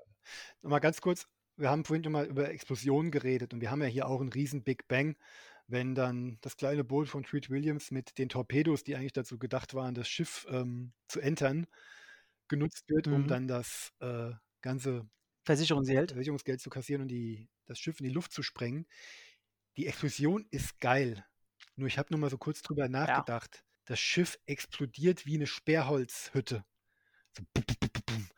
Nochmal ganz kurz, wir haben vorhin schon mal über Explosionen geredet und wir haben ja hier auch einen riesen Big Bang, wenn dann das kleine Boot von Treat Williams mit den Torpedos, die eigentlich dazu gedacht waren, das Schiff ähm, zu entern, genutzt wird, um Mhm. dann das äh, ganze Versicherungsgeld. Versicherungsgeld zu kassieren und die, das Schiff in die Luft zu sprengen. Die Explosion ist geil. Nur ich habe nur mal so kurz drüber nachgedacht. Das Schiff explodiert wie eine Sperrholzhütte. So bum, bum, bum.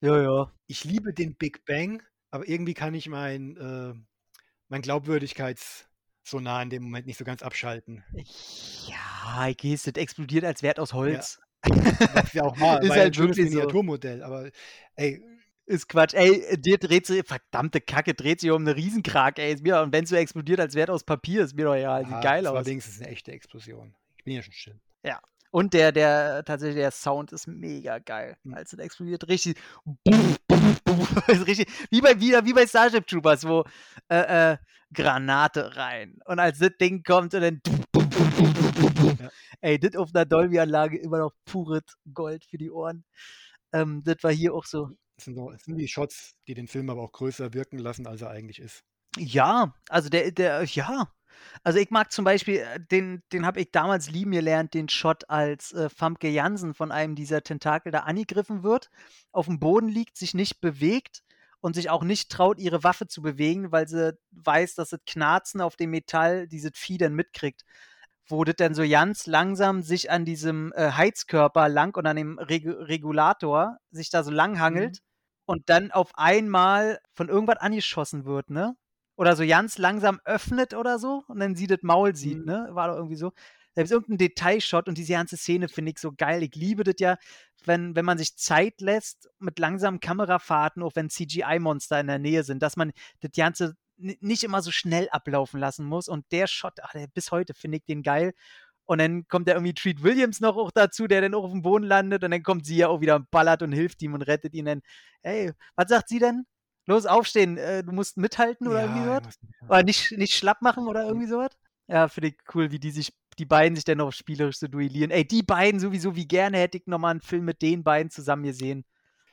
Ja, ja. Ich liebe den Big Bang, aber irgendwie kann ich mein, äh, mein Glaubwürdigkeitssonar in dem Moment nicht so ganz abschalten. Ja, ich gehst, das explodiert als Wert aus Holz. Was ja auch mal, *laughs* Ist ja halt ein wirklich so. Miniaturmodell, aber ey, Ist Quatsch. Ey, dir dreht sich, verdammte Kacke, dreht sich um eine Riesenkrake, ey. Ist mir, und wenn es so explodiert, als wäre aus Papier, ist mir doch egal. Sieht ah, geil das war aus. wenigstens eine echte Explosion. Ich bin ja schon still. Ja. Und der, der, tatsächlich, der Sound ist mega geil. Hm. Als es explodiert, richtig. *laughs* ist richtig wie, bei, wie, wie bei Starship Troopers, wo äh, äh, Granate rein. Und als das Ding kommt und dann. Ja. Ey, das auf einer Dolby-Anlage immer noch pures Gold für die Ohren. Ähm, das war hier auch so. Das sind, so, das sind die Shots, die den Film aber auch größer wirken lassen, als er eigentlich ist. Ja, also der, der, ja. Also ich mag zum Beispiel, äh, den, den habe ich damals lieben gelernt, den Shot, als äh, Famke Jansen von einem dieser Tentakel da angegriffen wird, auf dem Boden liegt, sich nicht bewegt und sich auch nicht traut, ihre Waffe zu bewegen, weil sie weiß, dass das Knarzen auf dem Metall dieses Vieh dann mitkriegt. Wo das dann so ganz langsam sich an diesem äh, Heizkörper lang und an dem Reg Regulator sich da so lang hangelt Mhm. Und dann auf einmal von irgendwas angeschossen wird, ne? Oder so ganz langsam öffnet oder so und dann sie das Maul sieht, Mhm. ne? War doch irgendwie so. Da ist irgendein Detailshot und diese ganze Szene finde ich so geil. Ich liebe das ja, wenn, wenn man sich Zeit lässt mit langsamen Kamerafahrten, auch wenn CGI-Monster in der Nähe sind, dass man das Ganze nicht immer so schnell ablaufen lassen muss. Und der Shot, ach, der, bis heute finde ich den geil. Und dann kommt da irgendwie Treat Williams noch auch dazu, der dann auch auf dem Boden landet. Und dann kommt sie ja auch wieder und ballert und hilft ihm und rettet ihn dann. Hey, was sagt sie denn? Los, aufstehen, äh, du musst mithalten oder irgendwie Ja, sowas? muss nicht- Oder nicht, nicht schlapp machen oder irgendwie sowas? Ja, finde ich cool, wie die sich, die beiden sich dann noch spielerisch so duellieren. Ey, die beiden sowieso, wie gerne hätte ich nochmal einen Film mit den beiden zusammen gesehen.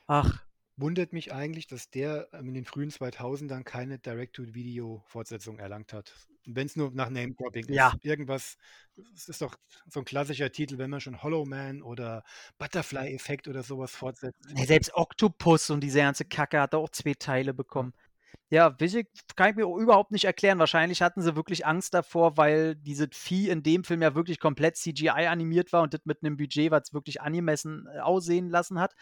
Ach, Wundert mich eigentlich, dass der ähm, in den frühen 2000ern keine Direct-to-Video-Fortsetzung erlangt hat. Wenn es nur nach Name-Dropping Ja. ist. Irgendwas, es ist doch so ein klassischer Titel, wenn man schon Hollow Man oder Butterfly-Effekt oder sowas fortsetzt. ey, selbst Octopus und diese ganze Kacke hat auch zwei Teile bekommen. Ja, kann ich mir überhaupt nicht erklären. Wahrscheinlich hatten sie wirklich Angst davor, weil dieses Vieh in dem Film ja wirklich komplett CGI animiert war und das mit einem Budget, was wirklich angemessen äh, aussehen lassen hat,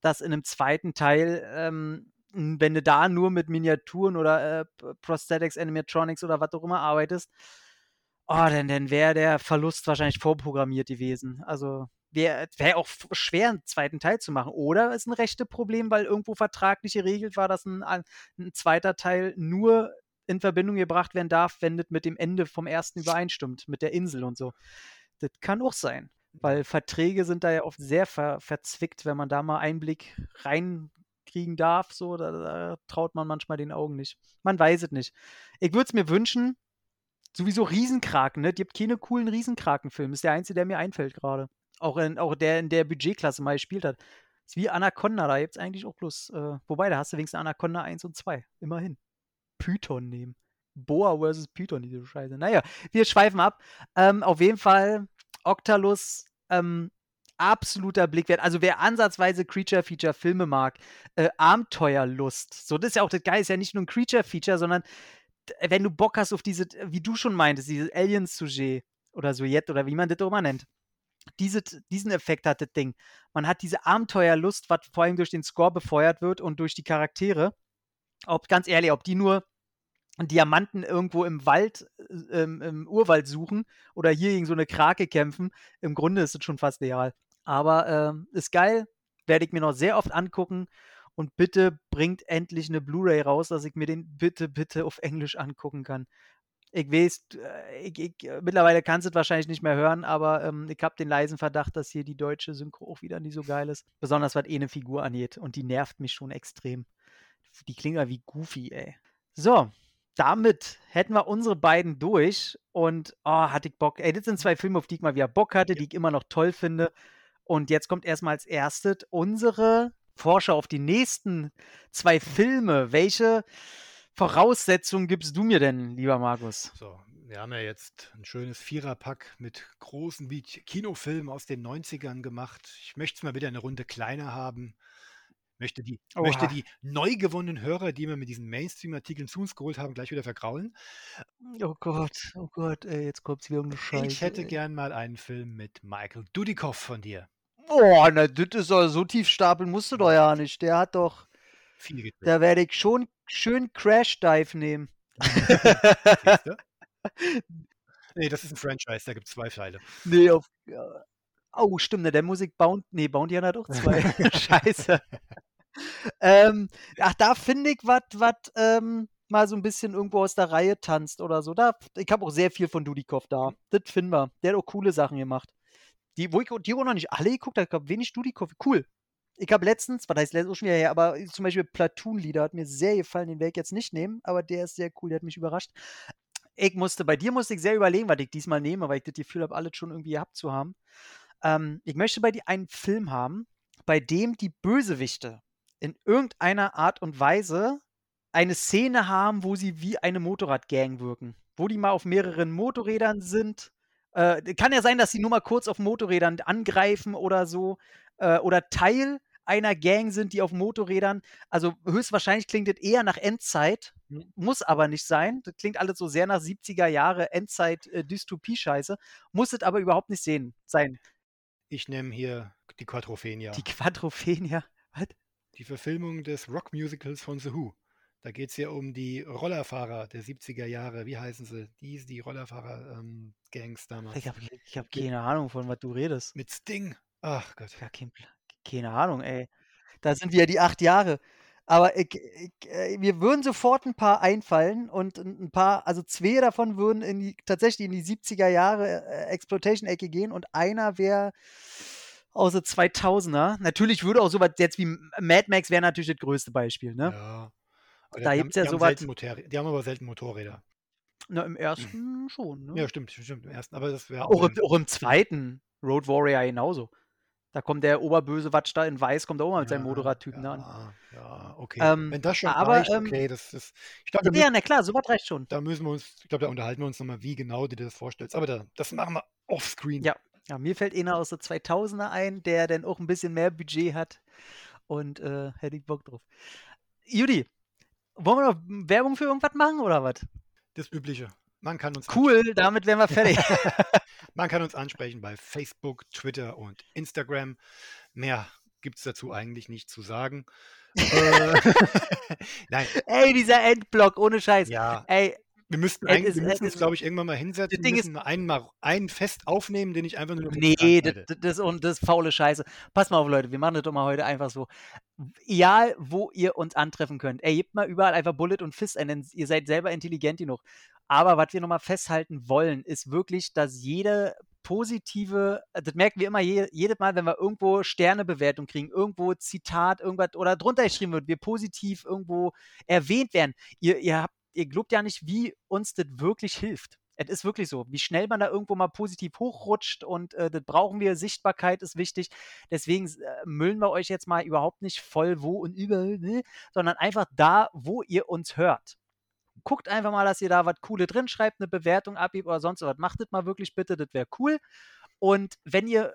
dass in einem zweiten Teil, ähm, wenn du da nur mit Miniaturen oder äh, Prosthetics, Animatronics oder was auch immer arbeitest, oh, dann, dann wäre der Verlust wahrscheinlich vorprogrammiert gewesen. Also wäre wär auch schwer, einen zweiten Teil zu machen. Oder ist ein rechte Problem, weil irgendwo vertraglich geregelt war, dass ein ein zweiter Teil nur in Verbindung gebracht werden darf, wenn das mit dem Ende vom ersten übereinstimmt, mit der Insel und so. Das kann auch sein, weil Verträge sind da ja oft sehr ver verzwickt, wenn man da mal Einblick reinkriegen darf, so, da, da traut man manchmal den Augen nicht. Man weiß es nicht. Ich würde es mir wünschen, sowieso Riesenkraken, ne? Die habt keine coolen Riesenkrakenfilme. Ist der einzige, der mir einfällt gerade. Auch, auch der in der Budgetklasse mal gespielt hat. Ist wie Anaconda, da gibt es eigentlich auch bloß, äh, wobei, da hast du wenigstens Anaconda 1 und 2. Immerhin. Python nehmen. Boa versus Python, diese Scheiße. Naja, wir schweifen ab. Ähm, auf jeden Fall, Octalus, ähm, absoluter Blickwert. Also wer ansatzweise Creature-Feature-Filme mag, äh, Abenteuerlust. So, das ist ja auch das Geile, ist ja nicht nur ein Creature-Feature, sondern d- wenn du Bock hast auf diese, wie du schon meintest, dieses Aliens-Sujet oder Sujet oder wie man das auch immer nennt. Diese, diesen Effekt hat das Ding. Man hat diese Abenteuerlust, was vor allem durch den Score befeuert wird und durch die Charaktere. Ob, ganz ehrlich, ob die nur Diamanten irgendwo im Wald, äh, im, Urwald suchen oder hier gegen so eine Krake kämpfen, im Grunde ist es schon fast real. Aber ähm, ist geil, werde ich mir noch sehr oft angucken. Und bitte bringt endlich eine Blu-ray raus, dass ich mir den bitte, bitte auf Englisch angucken kann. Ich weiß, äh, ich, ich, äh, mittlerweile kannst du es wahrscheinlich nicht mehr hören, aber ähm, ich habe den leisen Verdacht, dass hier die deutsche Synchro auch wieder nicht so geil ist. Besonders was eh eine Figur angeht. Und die nervt mich schon extrem. Die klingt ja wie Goofy, ey. So, damit hätten wir unsere beiden durch. Und oh, hatte ich Bock. Ey, das sind zwei Filme, auf die ich mal wieder Bock hatte, die ich immer noch toll finde. Und jetzt kommt erstmal als erstes unsere Vorschau auf die nächsten zwei Filme. Welche Voraussetzungen gibst du mir denn, lieber Markus? So, wir haben ja jetzt ein schönes Viererpack mit großen Kinofilmen aus den 90ern gemacht. Ich möchte es mal wieder eine Runde kleiner haben. Möchte die, möchte Oha. die neu gewonnenen Hörer, die wir mit diesen Mainstream-Artikeln zu uns geholt haben, gleich wieder vergraulen. Oh Gott, oh Gott, ey, jetzt kommt's wieder um eine Scheiße. Ich hätte ey. gern mal einen Film mit Michael Dudikoff von dir. Oh, na, das ist so tief stapeln musst du doch ja nicht. Der hat doch, Viel gedreht. da werde ich schon schön Crash Dive nehmen. *laughs* *laughs* Nee, das ist ein Franchise, da gibt es zwei Teile. Nee, auf, ja. Oh, stimmt, der Musik Bound ne, Bounty hat auch 2. *laughs* Scheiße. Ähm, ach, da finde ich was, was ähm, mal so ein bisschen irgendwo aus der Reihe tanzt oder so. Da ich habe auch sehr viel von Dudikoff da. Das finden wir. Der hat auch coole Sachen gemacht. Die wo ich die auch noch nicht alle geguckt habe, ich glaube wenig Dudikoff. Cool. Ich habe letztens was heißt letztens auch schon wieder her, aber zum Beispiel Platoon-Lieder hat mir sehr gefallen, den werde ich jetzt nicht nehmen, aber der ist sehr cool, der hat mich überrascht. Ich musste bei dir musste ich sehr überlegen, was ich diesmal nehme, weil ich das Gefühl habe, alles schon irgendwie gehabt zu haben. Ähm, ich möchte bei dir einen Film haben, bei dem die Bösewichte in irgendeiner Art und Weise eine Szene haben, wo sie wie eine Motorradgang wirken. Wo die mal auf mehreren Motorrädern sind. Äh, kann ja sein, dass sie nur mal kurz auf Motorrädern angreifen oder so. Äh, oder Teil einer Gang sind, die auf Motorrädern. Also höchstwahrscheinlich klingt das eher nach Endzeit, mhm. muss aber nicht sein. Das klingt alles so sehr nach 70er Jahre Endzeit-Dystopie-Scheiße. Muss es aber überhaupt nicht sehen, sein. Ich nehme hier die Quadrophenia. Die Quadrophenia? Was? Die Verfilmung des Rockmusicals von The Who. Da geht es ja um die Rollerfahrer der 70er Jahre. Wie heißen sie? Die, die Rollerfahrer-Gangs ähm, damals. Ich habe hab keine Ahnung, von was du redest. Mit Sting. Ach Gott. Ja, kein, keine Ahnung, ey. Da sind wir ja die acht Jahre. Aber ich, ich, äh, mir würden sofort ein paar einfallen und ein paar, also zwei davon würden in die, tatsächlich in die 70er Jahre äh, Exploitation-Ecke gehen und einer wäre aus den 2000er. Natürlich würde auch sowas jetzt wie Mad Max wäre natürlich das größte Beispiel, ne? Ja. Aber da gibt es ja sowas. Die haben aber selten Motorräder. Na, im ersten schon, ne? Ja, stimmt, stimmt, im ersten. Aber das wäre auch, auch, im, auch im zweiten Road Warrior genauso. Da kommt der oberböse Watsch da in Weiß, kommt auch mal mit ja, seinem Motorradtypen ja, an. Ja, okay. Ähm, Wenn das schon aber, reicht, ähm, okay, das ist. Ich glaub, ja, na klar, sowas reicht schon. Da müssen wir uns, ich glaube, da unterhalten wir uns nochmal, wie genau du dir das vorstellst. Aber da, das machen wir offscreen. Ja, ja, mir fällt einer aus der 2000er ein, der dann auch ein bisschen mehr Budget hat und äh, hätte ich Bock drauf. Judy, wollen wir noch Werbung für irgendwas machen oder was? Das Übliche. Man kann uns cool, damit wären wir fertig. *laughs* Man kann uns ansprechen bei Facebook, Twitter und Instagram. Mehr gibt es dazu eigentlich nicht zu sagen. *laughs* Äh, *laughs* Nein. Ey, dieser Endblock, ohne Scheiß. Ja. Ey, wir müssten, eigentlich, wir müssen uns, glaube ich, irgendwann mal hinsetzen. Wir müssen einen, mal einen fest aufnehmen, den ich einfach nur. Nee, das, das, und das ist faule Scheiße. Pass mal auf, Leute, wir machen das doch mal heute einfach so. Egal, wo ihr uns antreffen könnt. Ey, gebt mal überall einfach Bullet und Fist ein, denn ihr seid selber intelligent genug. Aber was wir nochmal festhalten wollen, ist wirklich, dass jede positive, das merken wir immer je, jedes Mal, wenn wir irgendwo Sternebewertung kriegen, irgendwo Zitat, irgendwas oder drunter geschrieben wird, wir positiv irgendwo erwähnt werden. Ihr, ihr habt ihr glaubt ja nicht, wie uns das wirklich hilft. Es ist wirklich so, wie schnell man da irgendwo mal positiv hochrutscht und äh, das brauchen wir. Sichtbarkeit ist wichtig. Deswegen äh, müllen wir euch jetzt mal überhaupt nicht voll wo und überall, ne? sondern einfach da, wo ihr uns hört. Guckt einfach mal, dass ihr da was Cooles drin schreibt, eine Bewertung abgibt oder sonst was. Macht das mal wirklich bitte, das wäre cool. Und wenn ihr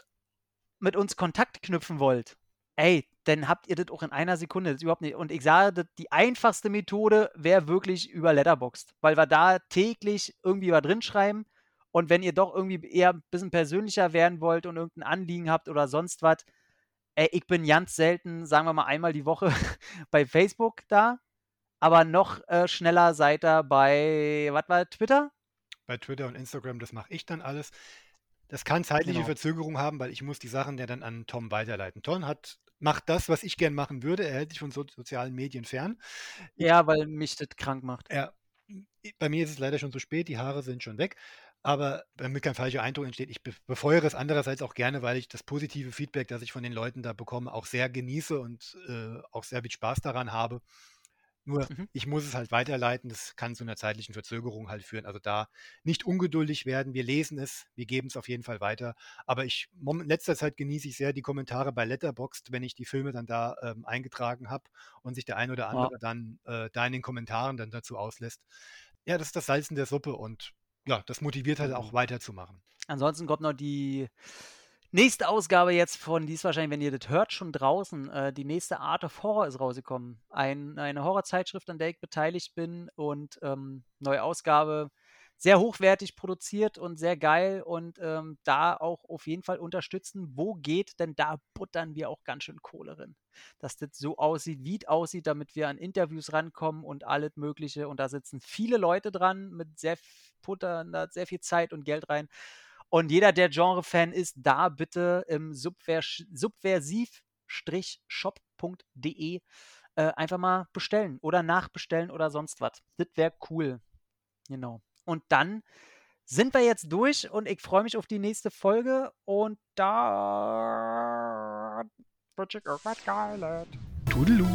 mit uns Kontakt knüpfen wollt, ey, dann habt ihr das auch in einer Sekunde. Das ist überhaupt nicht. Und ich sage, die einfachste Methode wäre wirklich über Letterboxd, weil wir da täglich irgendwie was drin schreiben. Und wenn ihr doch irgendwie eher ein bisschen persönlicher werden wollt und irgendein Anliegen habt oder sonst was, ey, ich bin ganz selten, sagen wir mal einmal die Woche *laughs* bei Facebook da. Aber noch äh, schneller seid ihr bei, was war Twitter? Bei Twitter und Instagram, das mache ich dann alles. Das kann zeitliche genau. Verzögerung haben, weil ich muss die Sachen ja dann an Tom weiterleiten. Tom hat macht das, was ich gern machen würde. Er hält sich von so sozialen Medien fern. Ja, weil mich das krank macht. Ja, bei mir ist es leider schon zu spät, die Haare sind schon weg. Aber damit kein falscher Eindruck entsteht, ich befeuere es andererseits auch gerne, weil ich das positive Feedback, das ich von den Leuten da bekomme, auch sehr genieße und äh, auch sehr viel Spaß daran habe. Nur mhm. ich muss es halt weiterleiten. Das kann zu einer zeitlichen Verzögerung halt führen. Also da nicht ungeduldig werden. Wir lesen es, wir geben es auf jeden Fall weiter. Aber ich in letzter Zeit genieße ich sehr die Kommentare bei Letterboxd, wenn ich die Filme dann da ähm, eingetragen habe und sich der ein oder andere ja. dann äh, da in den Kommentaren dann dazu auslässt. Ja, das ist das Salz in der Suppe und ja, das motiviert halt auch weiterzumachen. Ansonsten kommt noch die Nächste Ausgabe jetzt von, die ist wahrscheinlich, wenn ihr das hört, schon draußen. Äh, die nächste Art of Horror ist rausgekommen. Ein, eine Horrorzeitschrift, an der ich beteiligt bin und ähm, neue Ausgabe. Sehr hochwertig produziert und sehr geil und ähm, da auch auf jeden Fall unterstützen. Wo geht, denn da buttern wir auch ganz schön Kohle drin. Dass das so aussieht, wie es aussieht, damit wir an Interviews rankommen und alles Mögliche. Und da sitzen viele Leute dran mit sehr, puttern da sehr viel Zeit und Geld rein. Und jeder, der Genre-Fan ist, da bitte im subversiv-shop.de äh, einfach mal bestellen oder nachbestellen oder sonst was. Das wäre cool. Genau. Und dann sind wir jetzt durch und ich freue mich auf die nächste Folge und da wünsche ich irgendwas Geiles. Toodaloo.